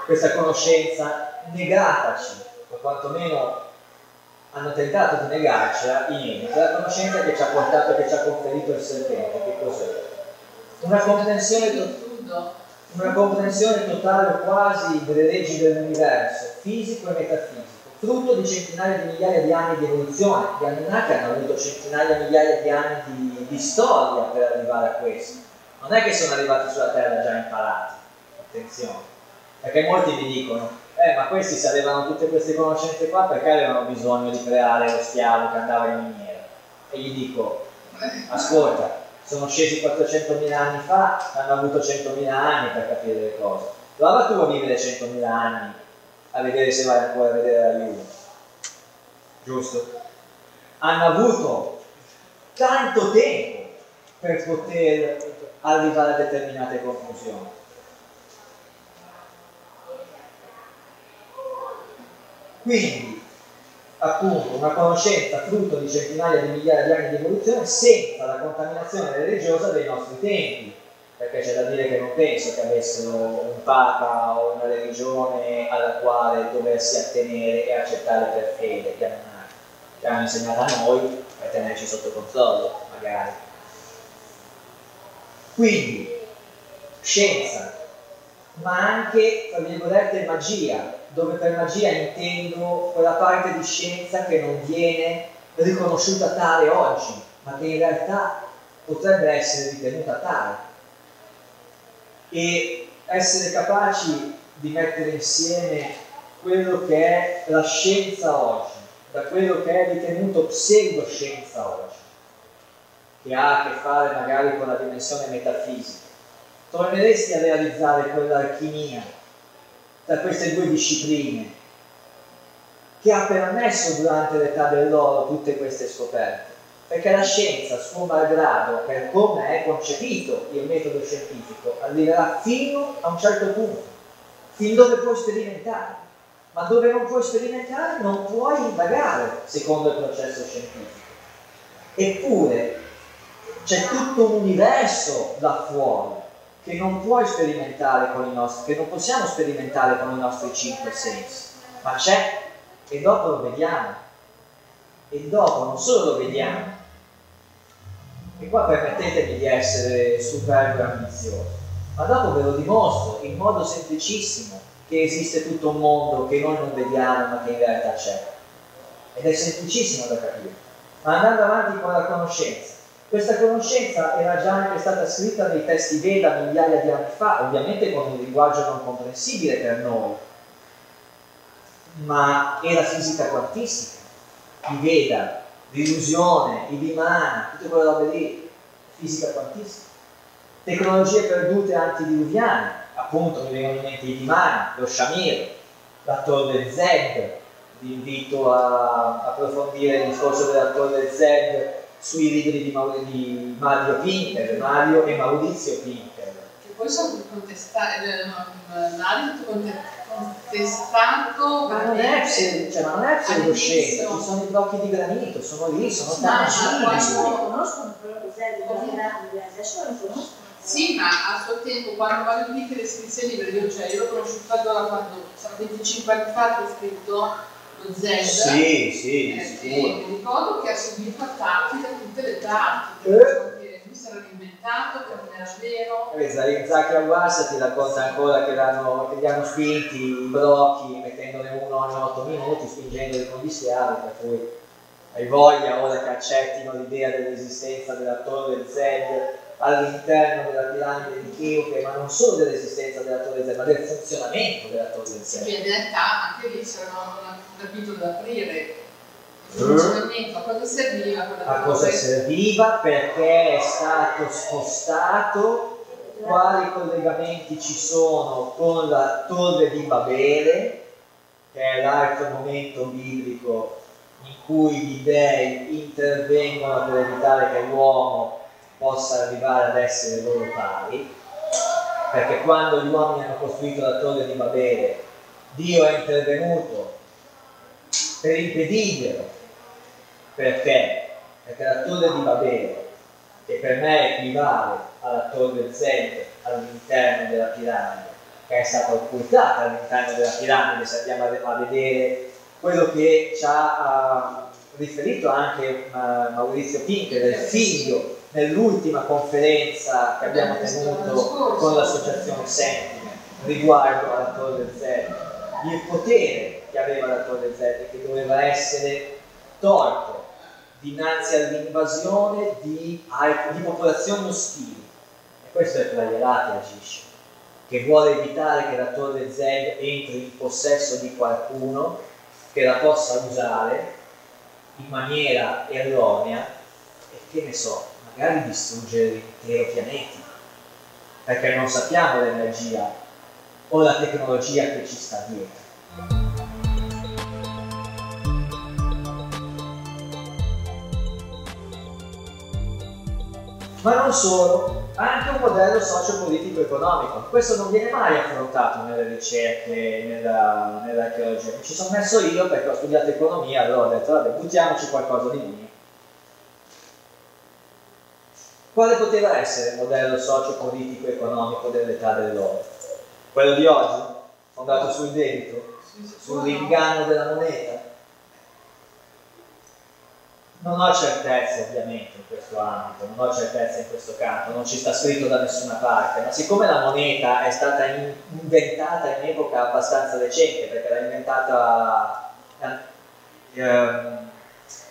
Questa conoscenza negataci, o quantomeno hanno tentato di negarcela i nemici, è la conoscenza che ci ha portato, che ci ha conferito il serpente, che cos'è? Una comprensione una comprensione totale quasi delle leggi dell'universo, fisico e metafisico, frutto di centinaia di migliaia di anni di evoluzione. Gli Anunnaki hanno avuto centinaia di migliaia di anni di, di storia per arrivare a questo. Non è che sono arrivati sulla Terra già imparati, attenzione, perché molti mi dicono, eh ma questi se avevano tutte queste conoscenze qua perché avevano bisogno di creare lo schiavo che andava in miniera? E gli dico, ascolta, sono scesi 400.000 anni fa, hanno avuto 100.000 anni per capire le cose. Prova tu a vivere 100.000 anni a vedere se vai ancora a vedere la Juve. Giusto? Hanno avuto tanto tempo per poter arrivare a determinate conclusioni. Quindi, appunto, una conoscenza frutto di centinaia di migliaia di anni di evoluzione senza la contaminazione religiosa dei nostri tempi. perché c'è da dire che non penso che avessero un papa o una religione alla quale doversi attenere e accettare per fede, che hanno, che hanno insegnato a noi per tenerci sotto controllo, magari. Quindi, scienza, ma anche, tra virgolette, magia, dove per magia intendo quella parte di scienza che non viene riconosciuta tale oggi, ma che in realtà potrebbe essere ritenuta tale. E essere capaci di mettere insieme quello che è la scienza oggi, da quello che è ritenuto pseudoscienza oggi, che ha a che fare magari con la dimensione metafisica. Torneresti a realizzare quell'alchimia tra queste due discipline che ha permesso durante l'età dell'oro tutte queste scoperte. Perché la scienza, suo malgrado, per come è concepito il metodo scientifico, arriverà fino a un certo punto, fin dove puoi sperimentare. Ma dove non puoi sperimentare non puoi indagare secondo il processo scientifico. Eppure c'è tutto un universo là fuori che non puoi sperimentare con i nostri, che non possiamo sperimentare con i nostri cinque sensi, ma c'è e dopo lo vediamo. E dopo non solo lo vediamo, e qua permettetemi di essere super ambizioso, ma dopo ve lo dimostro in modo semplicissimo che esiste tutto un mondo che noi non vediamo ma che in realtà c'è. Ed è semplicissimo da capire. Ma andando avanti con la conoscenza, questa conoscenza era già anche stata scritta nei testi Veda migliaia di anni fa, ovviamente con un linguaggio non comprensibile per noi, ma era fisica quantistica, i Veda, l'illusione, i Vimana, tutte quelle robe lì, fisica quantistica. Tecnologie perdute antidiluviane, appunto mi vengono in mente i Vimana, lo Shamir, la torre Z, vi invito a approfondire il discorso della torre Z sui libri di, Maur- di Mario Pinter, Mario e Maurizio Pinter. Che poi sono contestati, Mario è contestato. Ma non è, pseudo, cioè, ma non è pseudoscienza, ci sono i blocchi di granito, sono lì, sono tangibili. Qualcuno conoscono però cos'è adesso lo conoscono. Sì, ma a suo tempo, quando Mario Pinter le scrisse i libri, io, cioè, io l'ho conosciuto allora quando, sono 25 anni fa che ho scritto lo Z. Sì, sì, Eh, sicuro. mi ricordo che ha subito attacchi da tutte le parti, Eh. si era inventato, che non era vero. Eh, Zacchi Aguassa ti racconta ancora che, che li hanno spinti i blocchi mettendone uno ogni 8 minuti, spingendoli con gli schiavi, per cui hai voglia ora che accettino l'idea dell'esistenza della torre Z all'interno della piramide di Cheope, ma non solo dell'esistenza della torre Z, ma del funzionamento della torre Z. Che in realtà anche lì c'era un capitolo da aprire. Il funzionamento, a cosa serviva quella A cosa? serviva, perché è stato spostato, quali collegamenti ci sono con la torre di Babele, che è l'altro momento biblico in cui gli dei intervengono per evitare che l'uomo possa arrivare ad essere loro pari, perché quando gli uomini hanno costruito la torre di Babele, Dio è intervenuto per impedirglielo. Perché? Perché la torre di Babele, che per me equivale alla torre Z all'interno della piramide, che è stata occultata all'interno della piramide, se andiamo a, vedere quello che ci ha uh, riferito anche uh, Maurizio Pinker, del figlio, nell'ultima conferenza che abbiamo tenuto con l'associazione Sentime riguardo alla Torre Z, il potere che aveva la Torre Z e che doveva essere torto dinanzi all'invasione di, di popolazioni ostili. E questo è che agisce, che vuole evitare che la Torre Z entri in possesso di qualcuno che la possa usare in maniera erronea e che ne so, magari distruggere l'intero pianeta, perché non sappiamo l'energia o la tecnologia che ci sta dietro. Ma non solo, anche un modello socio-politico economico. Questo non viene mai affrontato nelle ricerche, nella, nell'archeologia. Mi ci sono messo io perché ho studiato economia, allora ho detto, vabbè, buttiamoci qualcosa di mio. Quale poteva essere il modello socio-politico economico dell'età dell'oro? Quello di oggi? Fondato sul debito? Sull'inganno della moneta? Non ho certezze ovviamente questo ambito, non ho certezze in questo campo, non ci sta scritto da nessuna parte, ma siccome la moneta è stata in- inventata in epoca abbastanza recente, perché l'ha inventata, ehm,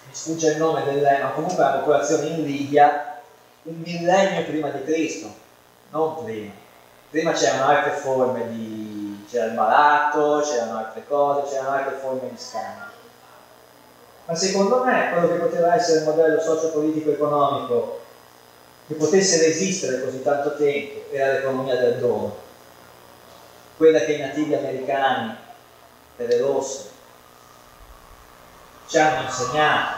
mi sfugge il nome del ma comunque la popolazione in Libia un millennio prima di Cristo, non prima. Prima c'erano altre forme di... c'era il malato, c'erano altre cose, c'erano altre forme di scambio. Ma secondo me quello che poteva essere il modello socio-politico economico che potesse resistere così tanto tempo era l'economia del dono, quella che i nativi americani, per le rosse, ci hanno insegnato,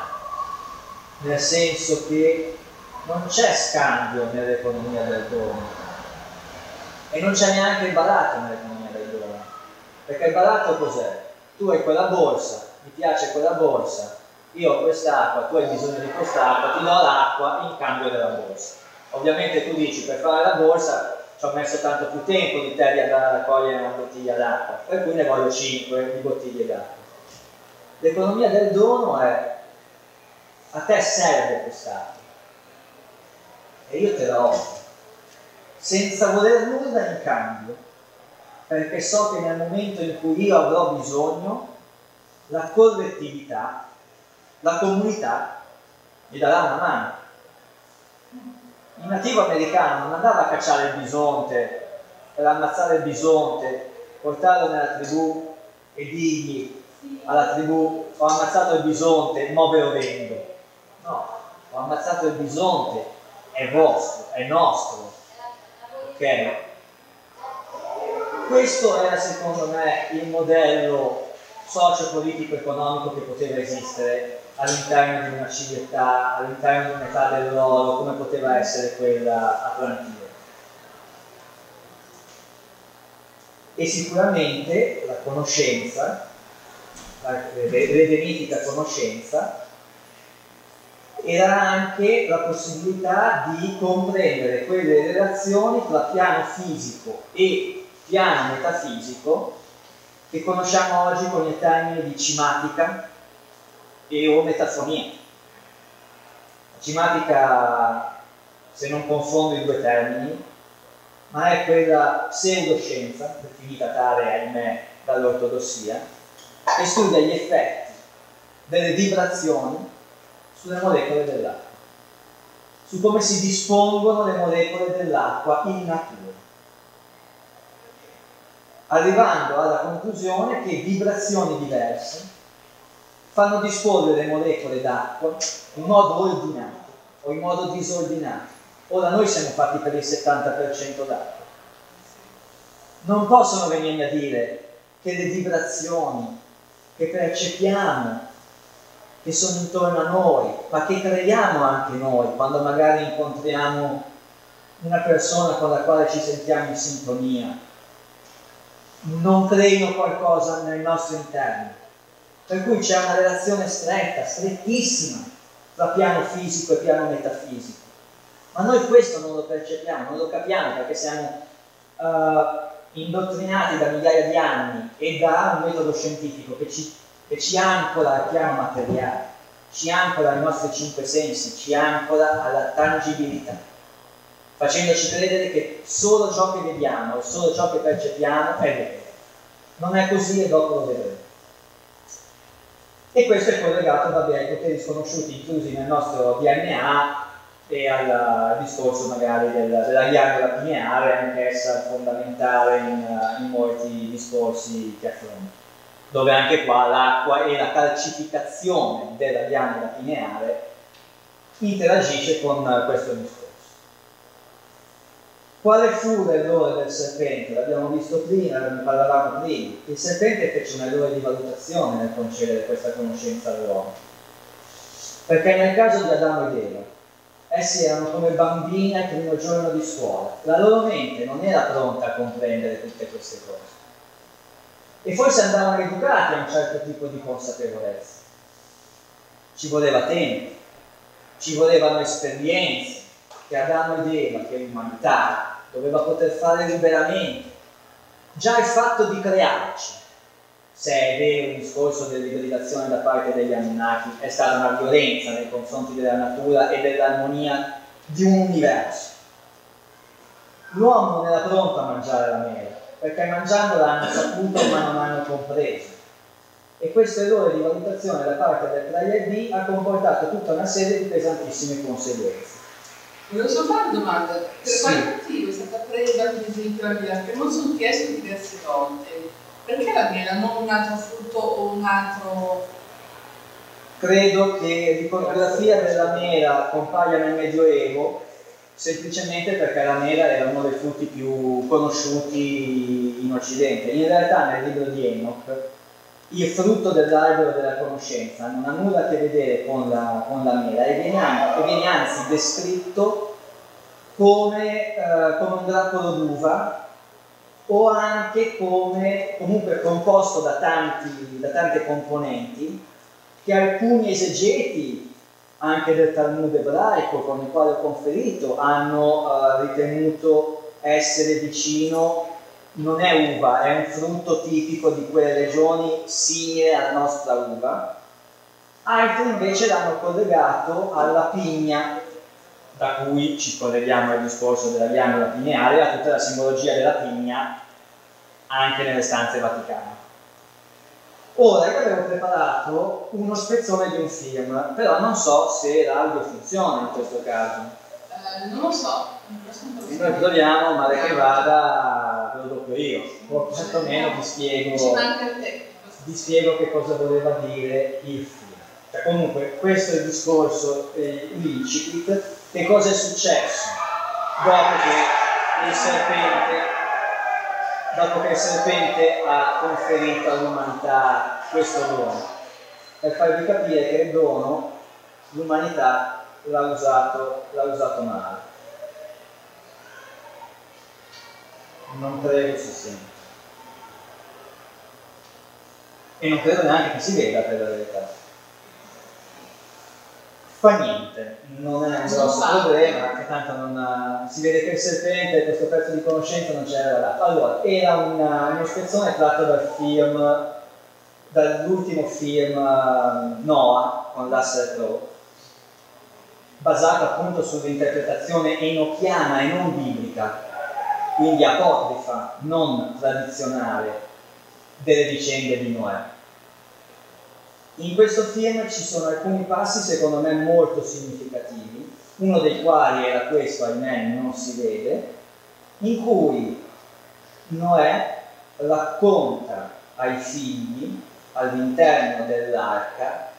nel senso che non c'è scambio nell'economia del dono. E non c'è neanche il baratto nell'economia del dono, perché il baratto cos'è? Tu hai quella borsa, mi piace quella borsa, io ho quest'acqua, tu hai bisogno di quest'acqua, ti do l'acqua in cambio della borsa. Ovviamente tu dici per fare la borsa ci ho messo tanto più tempo di te di andare a raccogliere una bottiglia d'acqua, per cui ne voglio 5 di bottiglie d'acqua. L'economia del dono è a te serve quest'acqua e io te la offro senza voler nulla in cambio perché so che nel momento in cui io avrò bisogno la collettività la comunità gli darà una mano. Il nativo americano non andava a cacciare il bisonte per ammazzare il bisonte, portarlo nella tribù e dirgli alla tribù ho ammazzato il bisonte, mo ve lo vendo. No, ho ammazzato il bisonte, è vostro, è nostro. Ok? Questo era secondo me il modello socio-politico economico che poteva esistere all'interno di una civiltà, all'interno di un'età dell'oro, come poteva essere quella atlantide. E sicuramente la conoscenza, la redenitica conoscenza, era anche la possibilità di comprendere quelle relazioni tra piano fisico e piano metafisico che conosciamo oggi con i termini di cimatica, e o metafonia. La cimatica, se non confondo i due termini, ma è quella pseudoscienza, definita tale, ahimè, dall'ortodossia, che studia gli effetti delle vibrazioni sulle molecole dell'acqua, su come si dispongono le molecole dell'acqua in natura, arrivando alla conclusione che vibrazioni diverse fanno disporre le molecole d'acqua in modo ordinato o in modo disordinato. Ora noi siamo fatti per il 70% d'acqua. Non possono venirmi a dire che le vibrazioni che percepiamo, che sono intorno a noi, ma che creiamo anche noi, quando magari incontriamo una persona con la quale ci sentiamo in sintonia, non creino qualcosa nel nostro interno per cui c'è una relazione stretta, strettissima, tra piano fisico e piano metafisico. Ma noi questo non lo percepiamo, non lo capiamo perché siamo uh, indottrinati da migliaia di anni e da un metodo scientifico che ci, che ci ancora al piano materiale, ci ancora ai nostri cinque sensi, ci ancora alla tangibilità, facendoci credere che solo ciò che vediamo solo ciò che percepiamo è vero. Non è così e dopo lo vedremo. E questo è collegato vabbè, ai poteri sconosciuti inclusi nel nostro DNA e al discorso magari del, della ghiandola pineare, anch'essa fondamentale in, in molti discorsi che affronto, dove anche qua l'acqua e la calcificazione della ghiandola pineare interagisce con questo discorso. Quale fu l'errore del serpente? L'abbiamo visto prima, ne parlavamo prima. Il serpente fece un errore di valutazione nel concedere questa conoscenza all'uomo. Perché nel caso di Adamo ed Eva, essi erano come bambini al primo giorno di scuola. La loro mente non era pronta a comprendere tutte queste cose. E forse andavano educati a un certo tipo di consapevolezza. Ci voleva tempo, ci volevano esperienze, che Adamo ed Eva, che l'umanità, doveva poter fare liberamente. Già il fatto di crearci, se è vero il discorso dell'ibridazione da parte degli Anunnaki, è stata una violenza nei confronti della natura e dell'armonia di un universo. L'uomo non era pronto a mangiare la mela, perché mangiandola hanno saputo ma non hanno compreso. E questo errore di valutazione da parte del player B ha comportato tutta una serie di pesantissime conseguenze. Volevo solo fare una domanda, per Sì. quale motivo è stata presa come esempio la mela? Che non sono chiesto diverse volte. Perché la mela, non un altro frutto o un altro... Credo che l'iconografia della mela compaia nel Medioevo semplicemente perché la mela era uno dei frutti più conosciuti in Occidente. In realtà nel libro di Enoch il frutto dell'albero della conoscenza non ha nulla a che vedere con la, con la mela e viene, an- e viene anzi descritto come, eh, come un grappolo d'uva o anche come comunque composto da, tanti, da tante componenti che alcuni esegeti anche del Talmud ebraico con il quale ho conferito hanno eh, ritenuto essere vicino non è uva, è un frutto tipico di quelle regioni simile alla nostra uva, altri invece l'hanno collegato alla pigna, da cui ci colleghiamo al discorso della ghiandola pineale e a tutta la simbologia della pigna anche nelle stanze vaticane. Ora io avevo preparato uno spezzone di un film, però non so se l'audio funziona in questo caso. eh, non lo so, E noi proviamo, male che vada, lo dopo io. O quantomeno vi spiego, vi spiego che cosa voleva dire il film. Cioè, comunque, questo è il discorso, eh, l'incipit. Che cosa è successo? Dopo che il serpente, dopo che il serpente ha conferito all'umanità questo dono, per farvi capire che il dono l'umanità l'ha usato, l'ha usato male. Non credo si senta. E non credo neanche che si veda per la verità. Fa niente, non è un grosso problema, perché tanto non ha- si vede che il serpente, questo pezzo di conoscenza non c'era dato. Allora, era una, uno spezzone tratto dal film, dall'ultimo film eh, Noah con Russell Crowe, basato appunto sull'interpretazione enochiana e non biblica, quindi apocrifa, non tradizionale, delle vicende di Noè. In questo film ci sono alcuni passi secondo me molto significativi, uno dei quali era questo, ahimè non si vede, in cui Noè racconta ai figli all'interno dell'arca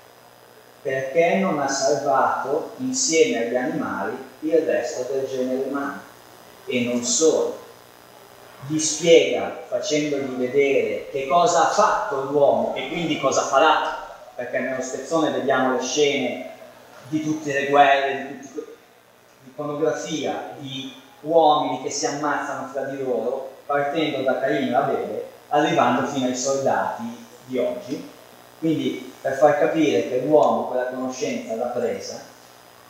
perché non ha salvato insieme agli animali il resto del genere umano e non solo gli spiega facendogli vedere che cosa ha fatto l'uomo e quindi cosa farà perché nello spezzone vediamo le scene di tutte le guerre, di tutti que- l'iconografia di uomini che si ammazzano fra di loro, partendo da Caino e Abele, arrivando fino ai soldati di oggi. Quindi per far capire che l'uomo quella conoscenza l'ha presa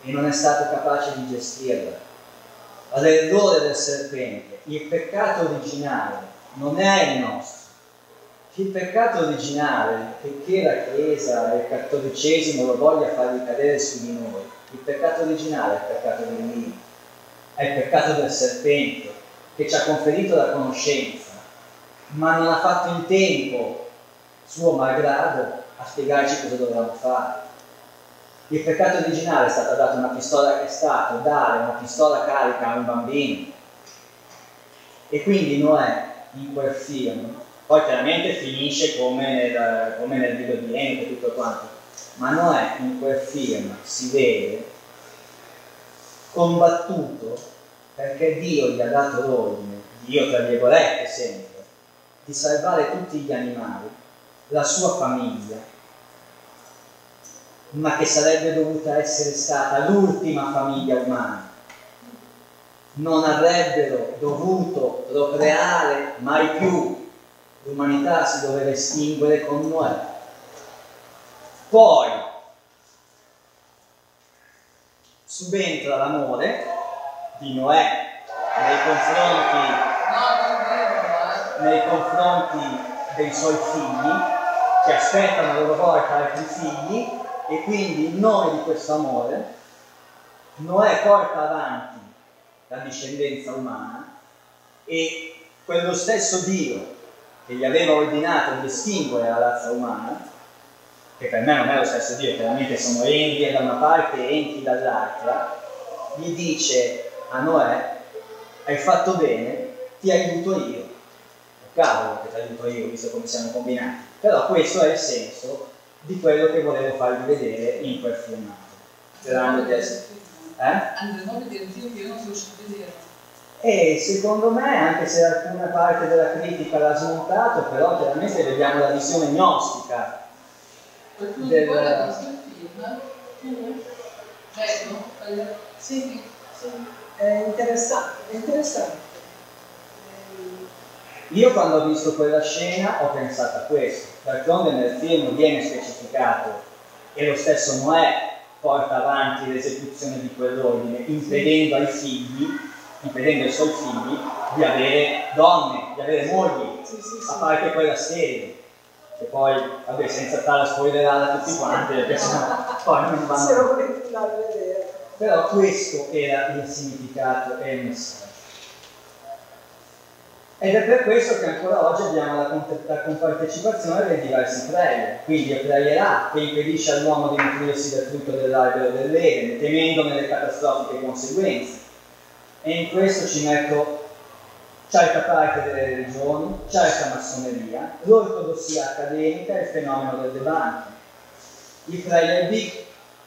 e non è stato capace di gestirla. L'errore del serpente, il peccato originale non è il nostro. Il peccato originale, che la Chiesa e il cattolicesimo lo voglia far ricadere su di noi, il peccato originale è il peccato dell'Iddio, è il peccato del serpente che ci ha conferito la conoscenza, ma non ha fatto in tempo, suo malgrado, a spiegarci cosa dovevamo fare. Il peccato originale è stata data una pistola, è stato dare una pistola carica a un bambino. E quindi Noè in quel film, poi chiaramente finisce come nel, come nel video di Enoch e tutto quanto, ma Noè in quel film si vede combattuto perché Dio gli ha dato l'ordine, Dio tra virgolette sempre, di salvare tutti gli animali, la sua famiglia, ma che sarebbe dovuta essere stata l'ultima famiglia umana. Non avrebbero dovuto procreare mai più. L'umanità si doveva estinguere con Noè. Poi subentra l'amore di Noè nei confronti, nei confronti dei suoi figli, che aspettano a loro volta altri figli, e quindi in nome di questo amore Noè porta avanti la discendenza umana e quello stesso Dio che gli aveva ordinato di estinguere la razza umana, che per me non è lo stesso Dio, chiaramente sono Enki da una parte e Enki dall'altra, gli dice a Noè, hai fatto bene, ti aiuto io. Cavolo che ti aiuto io, visto come siamo combinati. Però questo è il senso di quello che volevo farvi vedere in quel filmato. Sperando di Eh? Io non a. E secondo me, anche se alcuna parte della critica l'ha smontato, però chiaramente vediamo la visione gnostica. Qualcuno Del- visto il film? Quella- Sì, sì, è interessante, è interessante. Io quando ho visto quella scena ho pensato a questo. D'altronde nel film viene specificato e lo stesso Noè porta avanti l'esecuzione di quell'ordine, impedendo ai figli, impedendo ai suoi figli di avere donne, di avere mogli, Sì, sì, a sì. parte quella sterile. Che poi, vabbè, senza stare a spoilerare a tutti quanti, perché sennò poi non vanno. Se lo volete andare a vedere. Però questo era il significato e il messaggio. Ed è per questo che ancora oggi abbiamo la, la compartecipazione dei diversi player. Quindi il player A che impedisce all'uomo di nutrirsi del frutto dell'albero dell'Eden, temendone le catastrofiche conseguenze. E in questo ci metto certa parte delle religioni, certa massoneria, l'ortodossia accademica e il fenomeno del debunking. Il player B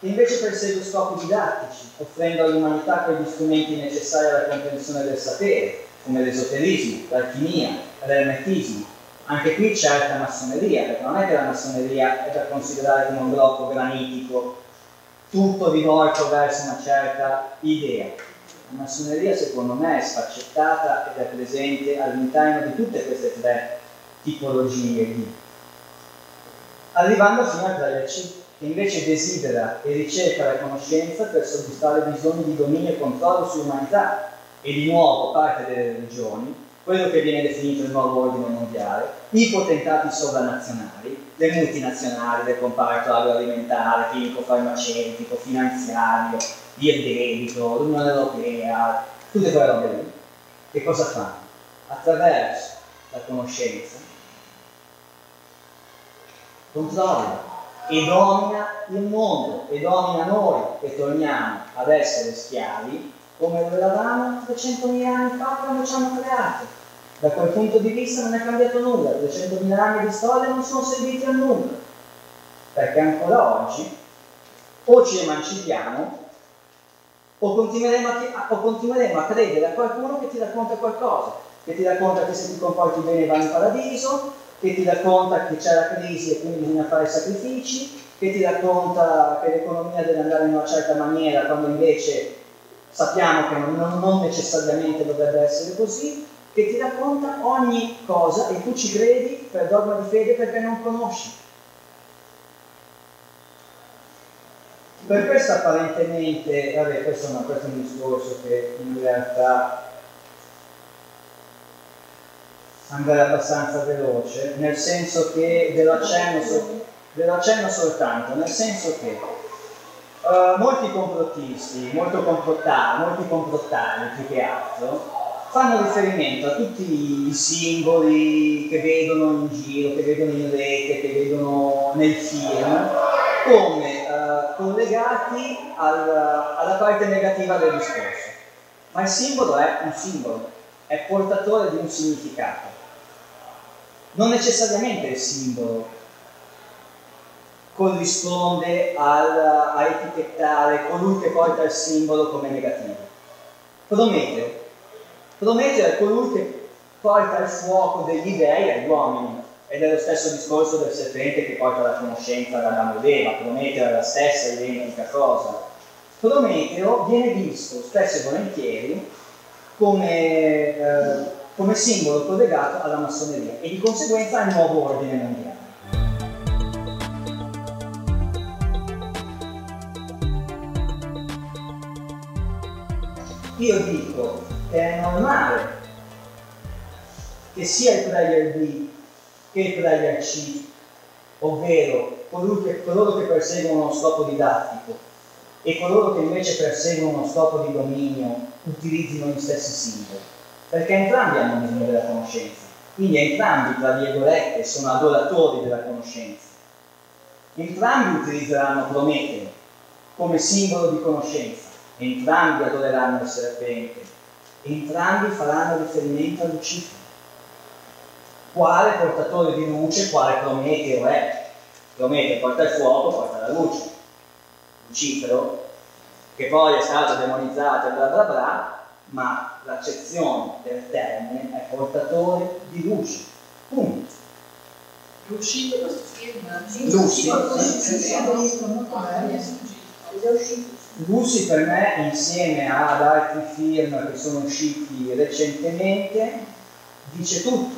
che invece persegue scopi didattici, offrendo all'umanità quegli strumenti necessari alla comprensione del sapere, come l'esoterismo, l'alchimia, l'ermetismo. Anche qui certa massoneria, perché non è che la massoneria è da considerare come un blocco granitico, tutto rivolto verso una certa idea. La massoneria secondo me è sfaccettata ed è presente all'interno di tutte queste tre tipologie di arrivando fino player C, che invece desidera e ricerca la conoscenza per soddisfare bisogni di dominio e controllo sull'umanità e di nuovo parte delle religioni, quello che viene definito il nuovo ordine mondiale, i potentati sovranazionali, le multinazionali del comparto agroalimentare, chimico-farmaceutico, finanziario, il debito, l'Unione Europea, tutte quelle robe lì. Che cosa fanno? Attraverso la conoscenza controlla e domina il mondo e domina noi che torniamo ad essere schiavi come lo eravamo 300.000 anni fa quando ci hanno creato. Da quel punto di vista non è cambiato nulla, 300.000 anni di storia non sono serviti a nulla, perché ancora oggi o ci emancipiamo o continueremo a, o continueremo a credere a qualcuno che ti racconta qualcosa, che ti racconta che se ti comporti bene vai in paradiso, che ti racconta che c'è la crisi e quindi bisogna fare sacrifici, che ti racconta che l'economia deve andare in una certa maniera quando invece sappiamo che non, non- necessariamente dovrebbe essere così, che ti racconta ogni cosa e tu ci credi per dogma di fede perché non conosci. Per questo apparentemente, vabbè, questo, una- questo è un discorso che in realtà andrà abbastanza veloce, nel senso che ve lo accenno, ve lo accenno soltanto, nel senso che eh, molti complottisti, molto molti complottari più che altro, fanno riferimento a tutti i simboli che vedono in giro, che vedono in rete, che vedono nel film, come eh, collegati al- alla parte negativa del discorso. Ma il simbolo è un simbolo, è portatore di un significato. Non necessariamente il simbolo corrisponde al- a etichettare colui che porta il simbolo come negativo. Prometeo. Prometeo è colui che porta il fuoco degli dei agli uomini. Ed è lo stesso discorso del serpente che porta la conoscenza ad Adamo ed Eva. Prometeo è la stessa identica cosa. Prometeo viene visto spesso e volentieri come, eh, come simbolo collegato alla massoneria e di conseguenza al nuovo ordine mondiale. Io dico che è normale che sia il player B che il player C, ovvero che, coloro che perseguono uno scopo didattico e coloro che invece perseguono uno scopo di dominio utilizzino gli stessi simboli, perché entrambi hanno bisogno della conoscenza, quindi entrambi, tra virgolette, sono adoratori della conoscenza. Entrambi utilizzeranno Prometeo come simbolo di conoscenza, entrambi adoreranno il serpente, entrambi faranno riferimento a Lucifero. Quale portatore di luce, quale Prometeo è? Prometeo porta il fuoco, porta la luce. Lucifero, che poi è stato demonizzato e bla bla bla, ma l'accezione del termine è portatore di luce. Punto. L'uscito questo film? Lucy. Lucy. Lucy per me, insieme ad altri film che sono usciti recentemente, dice tutto.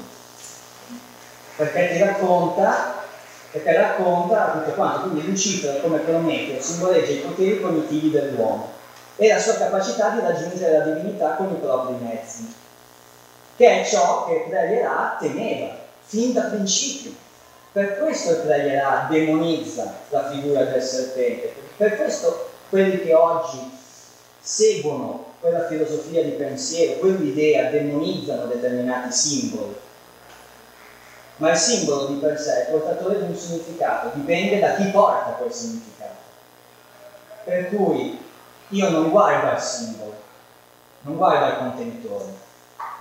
Perché ti racconta, perché racconta tutto quanto. Quindi Lucifero come Prometeo simboleggia i poteri cognitivi dell'uomo e la sua capacità di raggiungere la divinità con i propri mezzi, che è ciò che Preglierà temeva fin da principio. Per questo il Preglierà demonizza la figura del serpente, per questo quelli che oggi seguono quella filosofia di pensiero, quell'idea, demonizzano determinati simboli. Ma il simbolo di per sé è portatore di un significato, dipende da chi porta quel significato. Per cui io non guardo al simbolo, non guardo al contenitore,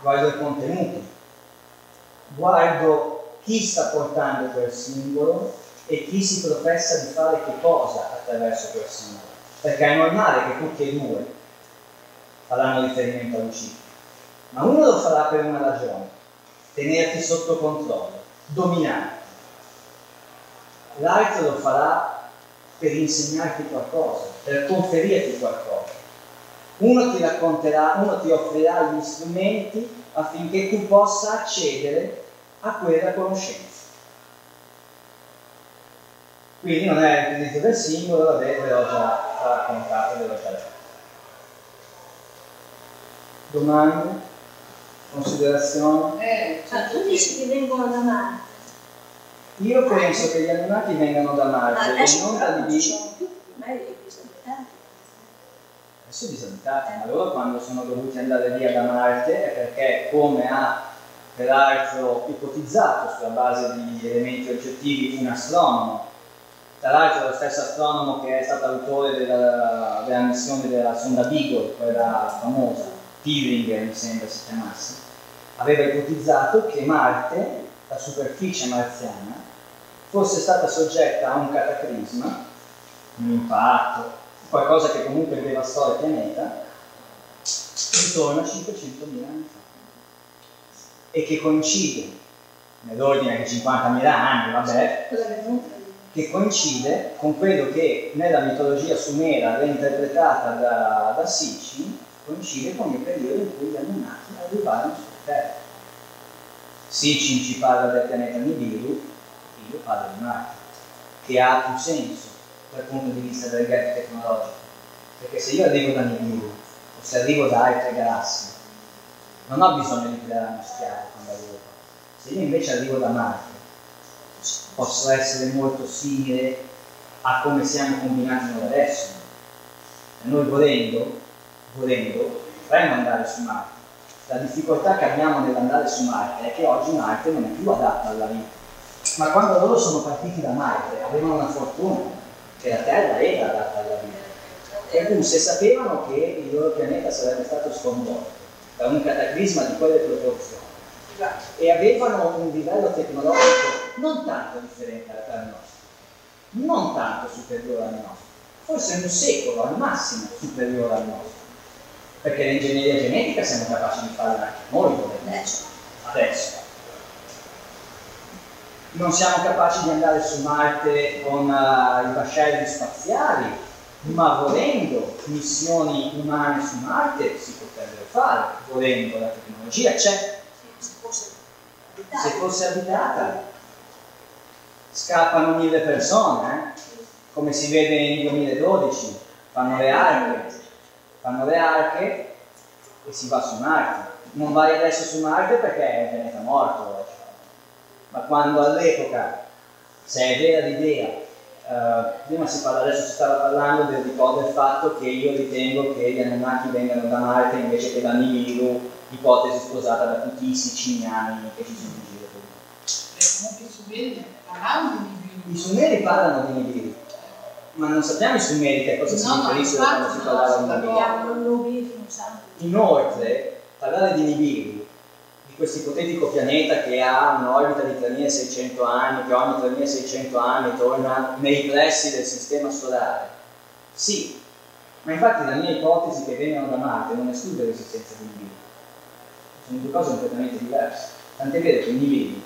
guardo il contenuto, guardo chi sta portando quel simbolo e chi si professa di fare che cosa attraverso quel simbolo. Perché è normale che tutti e due faranno riferimento a Lucifero, ma uno lo farà per una ragione, tenerti sotto controllo, dominarti. L'altro lo farà per insegnarti qualcosa, per conferirti qualcosa. Uno ti racconterà, uno ti offrirà gli strumenti affinché tu possa accedere a quella conoscenza. Quindi non è l'utilizzo del simbolo, vabbè, l'ho già l'ho già detto. Domande? Considerazioni? Eh, Ma tu dici che vengono da Marte. Io penso che gli Anunnaki vengano da Ma Marte e non da però non ci Libì. sono più, magari li disabitati. Adesso disabitati, ma loro quando sono dovuti andare via da Marte è perché, come ha peraltro ipotizzato sulla base di elementi oggettivi un astronomo, tra l'altro lo stesso astronomo che è stato autore della, della missione della sonda Beagle, quella famosa, Pillinger mi sembra si chiamasse, aveva ipotizzato che Marte, la superficie marziana, fosse stata soggetta a un cataclisma, un impatto, qualcosa che comunque devastò il pianeta, intorno a 500.000 anni fa. E che coincide, nell'ordine di 50.000 anni, vabbè? Che coincide con quello che nella mitologia sumera reinterpretata da, da Sitchin coincide con il periodo in cui gli Anunnaki arrivarono sulla Terra. Sitchin ci parla del pianeta Nibiru, io parlo di Marte, che ha più senso dal punto di vista del gap tecnologico, perché se io arrivo da Nibiru o se arrivo da altre galassie, non ho bisogno di creare uno schiavo arrivo qua. Se io invece arrivo da Marte, posso essere molto simile a come siamo combinati noi adesso. E noi volendo, volendo, potremmo andare su Marte. La difficoltà che abbiamo nell'andare su Marte è che oggi Marte non è più adatta alla vita. Ma quando loro sono partiti da Marte avevano una fortuna, che la Terra era adatta alla vita. Per cui se sapevano che il loro pianeta sarebbe stato sconvolto da un cataclisma di quelle proporzioni, e avevano un livello tecnologico non tanto differente dal nostro, non tanto superiore al nostro, forse un secolo al massimo superiore al nostro, perché l'ingegneria genetica siamo capaci di farla anche noi volendo. adesso. Non siamo capaci di andare su Marte con uh, i vascelli spaziali, ma volendo missioni umane su Marte si potrebbero fare, volendo la tecnologia c'è, Se fosse se abitata. Scappano mille persone, eh? come si vede nel 2012, fanno le arche, fanno le arche e si va su Marte. Non vai adesso su Marte perché è un pianeta morto oggi. Ma quando all'epoca, se è vera l'idea, eh, prima si parla, adesso si stava parlando del, del fatto che io ritengo che gli Anunnaki vengano da Marte invece che da Nibiru, ipotesi sposata da tutti i siciliani che ci sono comunque i sumeri parlavano di Nibiru. I sumeri parlano di Nibiru, ma non sappiamo i sumeri che cosa si no, riferissero quando si parlava di Nibiru. Inoltre, parlare di Nibiru, di questo ipotetico pianeta che ha un'orbita di 3600 anni, che ogni 3600 anni torna nei pressi del sistema solare, sì, ma infatti la mia ipotesi che vengano da Marte non esclude l'esistenza di Nibiru. Sono due cose completamente diverse. Tant'è vero che Nibiru,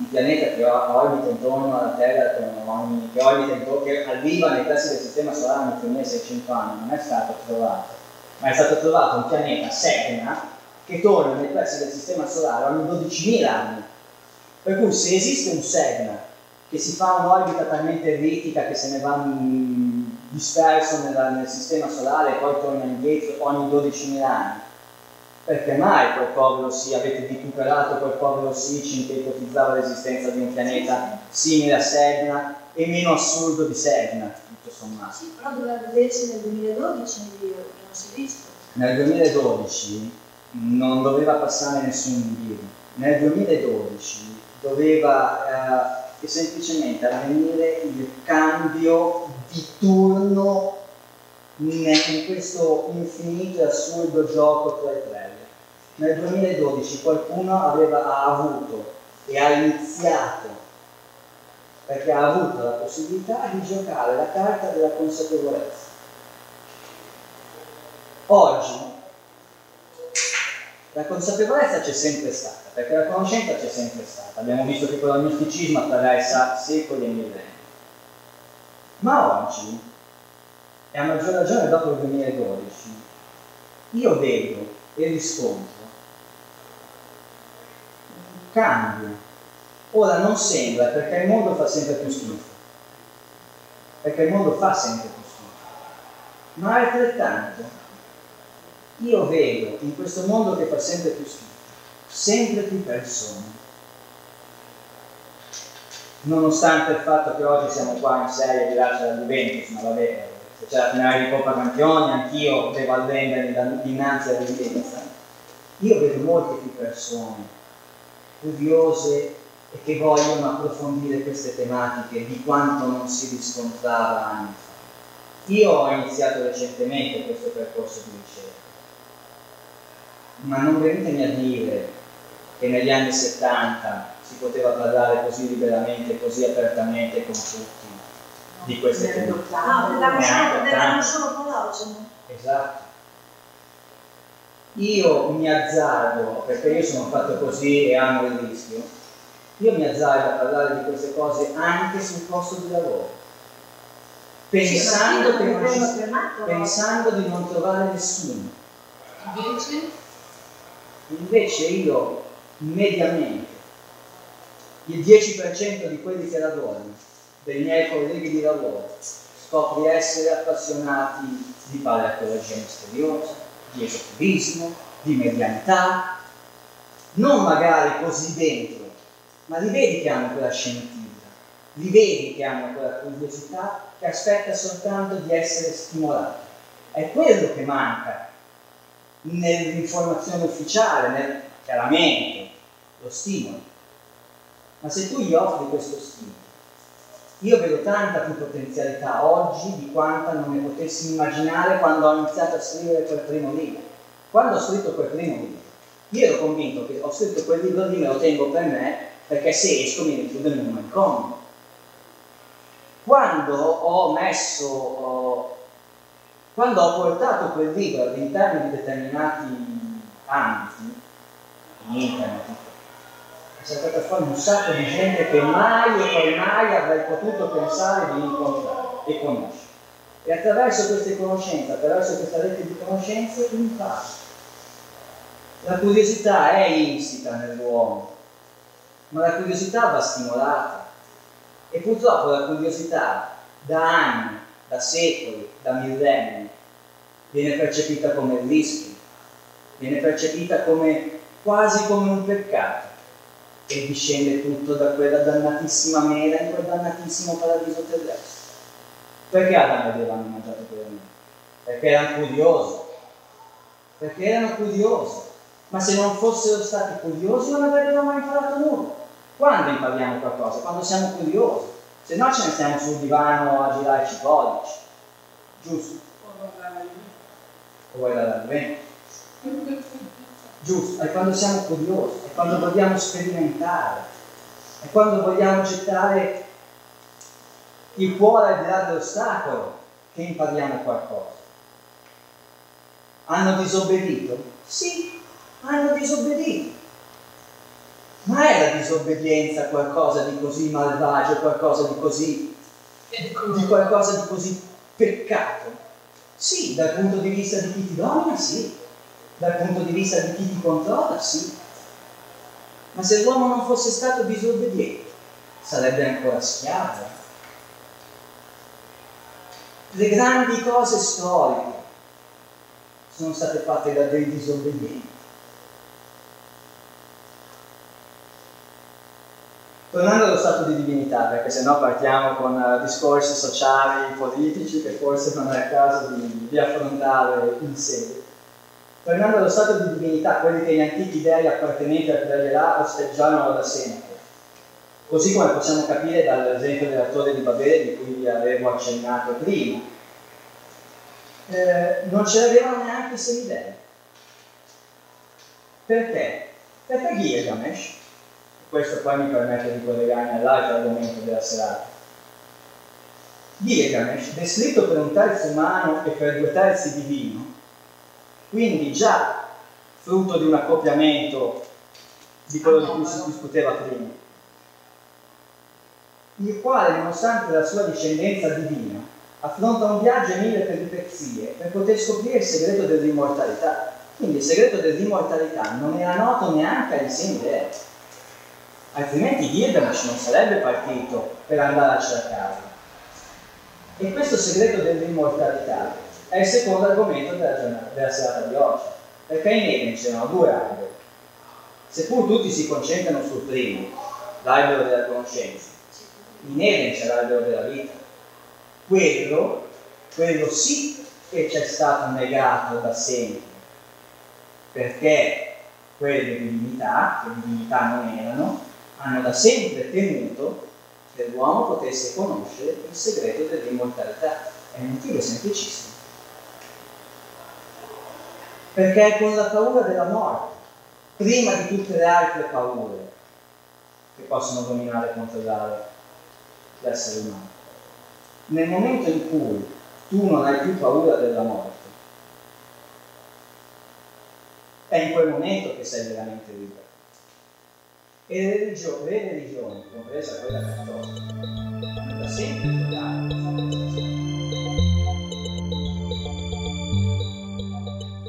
il pianeta che orbita intorno alla Terra, ogni- che, orbita intorno, che arriva nei pressi del sistema solare ogni 3600 anni, non è stato trovato ma è stato trovato un pianeta Sedna che torna nei pressi del sistema solare ogni 12.000 anni. Per cui se esiste un Sedna che si fa un'orbita talmente ellittica che se ne va disperso nella- nel sistema solare e poi torna indietro ogni 12.000 anni, perché mai quel povero sì, avete vituperato quel povero sì, che ipotizzava l'esistenza di un pianeta simile a Sedna e meno assurdo di Sedna, tutto sommato. Sì, però doveva vedersi nel 2012 in giro, che non si è visto. Nel 2012 non doveva passare nessun Nibiru. Nel 2012 doveva eh, semplicemente avvenire il cambio di turno in questo infinito e assurdo gioco tra i player. Nel 2012 qualcuno aveva, ha avuto e ha iniziato perché ha avuto la possibilità di giocare la carta della consapevolezza. Oggi la consapevolezza c'è sempre stata, perché la conoscenza c'è sempre stata. Abbiamo visto che con il misticismo attraversa secoli e millenni. Ma oggi, e a maggior ragione dopo il 2012, io vedo e riscontro un cambio. Ora non sembra perché il mondo fa sempre più schifo, perché il mondo fa sempre più schifo, ma altrettanto io vedo in questo mondo che fa sempre più schifo, sempre più persone. Nonostante il fatto che oggi siamo qua in serie di Lascia da Juventus, ma vabbè, se c'è la finale di Coppa Campioni, anch'io devo arrendermi da- dinanzi all'evidenza. Io vedo molte più persone curiose e che vogliono approfondire queste tematiche di quanto non si riscontrava anni fa. Io ho iniziato recentemente questo percorso di ricerca ma non venitemi a dire che negli anni 70 si poteva parlare così liberamente, così apertamente con tutti di queste tematiche. No, parlavano solo, solo parole. Esatto. Io mi azzardo, perché io sono fatto così e amo il rischio, io mi azzardo a parlare di queste cose anche sul posto di lavoro, pensando, che non ci- pensando di non trovare nessuno. Invece, Invece io mediamente il 10% di quelli che lavorano, dei miei colleghi di lavoro, scopri essere appassionati di paleontologia misteriosa, di esoterismo, di medianità, non magari così dentro, ma li vedi che hanno quella scintilla, li vedi che hanno quella curiosità che aspetta soltanto di essere stimolata. È quello che manca nell'informazione ufficiale, nel- chiaramente lo stimolo. Ma se tu gli offri questo stimolo, io vedo tanta più potenzialità oggi di quanta non ne potessi immaginare quando ho iniziato a scrivere quel primo libro. Quando ho scritto quel primo libro, io ero convinto che ho scritto quel libro lì, me lo tengo per me, perché se esco mi richiudo in un manicomio. Quando ho messo quando ho portato quel libro all'interno di determinati ambiti, in internet, è saltata fuori un sacco di gente che mai e poi mai avrei potuto pensare di incontrare e conoscere. E attraverso queste conoscenze, attraverso questa rete di conoscenze, imparo. La curiosità è insita nell'uomo, ma la curiosità va stimolata. E purtroppo la curiosità da anni, da secoli, da millenni, viene percepita come rischio. viene percepita come, quasi come un peccato e discende tutto da quella dannatissima mela in quel dannatissimo paradiso terrestre. Perché Adamo ed Eva hanno mangiato quella mela? Perché erano curiosi, perché erano curiosi, ma se non fossero stati curiosi non avrebbero mai imparato nulla. Quando impariamo qualcosa? Quando siamo curiosi, se no ce ne stiamo sul divano a girare i codici, giusto? O vuoi dare vento? Giusto, è quando siamo curiosi, è quando vogliamo sperimentare, è quando vogliamo gettare il cuore al di là dell'ostacolo che impariamo qualcosa. Hanno disobbedito? Sì, hanno disobbedito. Ma è la disobbedienza qualcosa di così malvagio, qualcosa di così, di qualcosa di così peccato? Sì, dal punto di vista di chi ti domina, sì. Dal punto di vista di chi ti controlla, sì. Ma se l'uomo non fosse stato disobbediente, sarebbe ancora schiavo. Le grandi cose storiche sono state fatte da dei disobbedienti. Tornando allo stato di divinità, perché sennò partiamo con uh, discorsi sociali, politici, che forse non è il caso di, di affrontare in sede. Tornando allo stato di divinità, quelli che gli antichi dei appartenenti al Pre osteggiavano da sempre. Così come possiamo capire dall'esempio della torre di Babele di cui vi avevo accennato prima. Eh, non ce l'avevano neanche i semidei. Perché? Perché Gilgamesh, questo poi mi permette di collegarmi all'altro argomento della serata, Gilgamesh, descritto per un terzo umano e per due terzi divino, quindi già frutto di un accoppiamento di quello di cui si discuteva prima, il quale, nonostante la sua discendenza divina, affronta un viaggio e mille peripezie per poter scoprire il segreto dell'immortalità. Quindi il segreto dell'immortalità non era noto neanche ai semi altrimenti Gilgamesh non sarebbe partito per andare a cercarlo. E questo segreto dell'immortalità è il secondo argomento della, della serata di oggi, perché in Eden c'erano due alberi. Seppur tutti si concentrano sul primo, l'albero della conoscenza, in Eden c'è l'albero della vita. Quello, quello sì che ci è stato negato da sempre, perché quelle divinità, che divinità non erano, hanno da sempre temuto che l'uomo potesse conoscere il segreto dell'immortalità. È un motivo semplicissimo. Perché è con la paura della morte, prima di tutte le altre paure, che possono dominare e controllare l'essere umano. Nel momento in cui tu non hai più paura della morte, è in quel momento che sei veramente libero. E le religioni, le religioni compresa quella cattolica, da sempre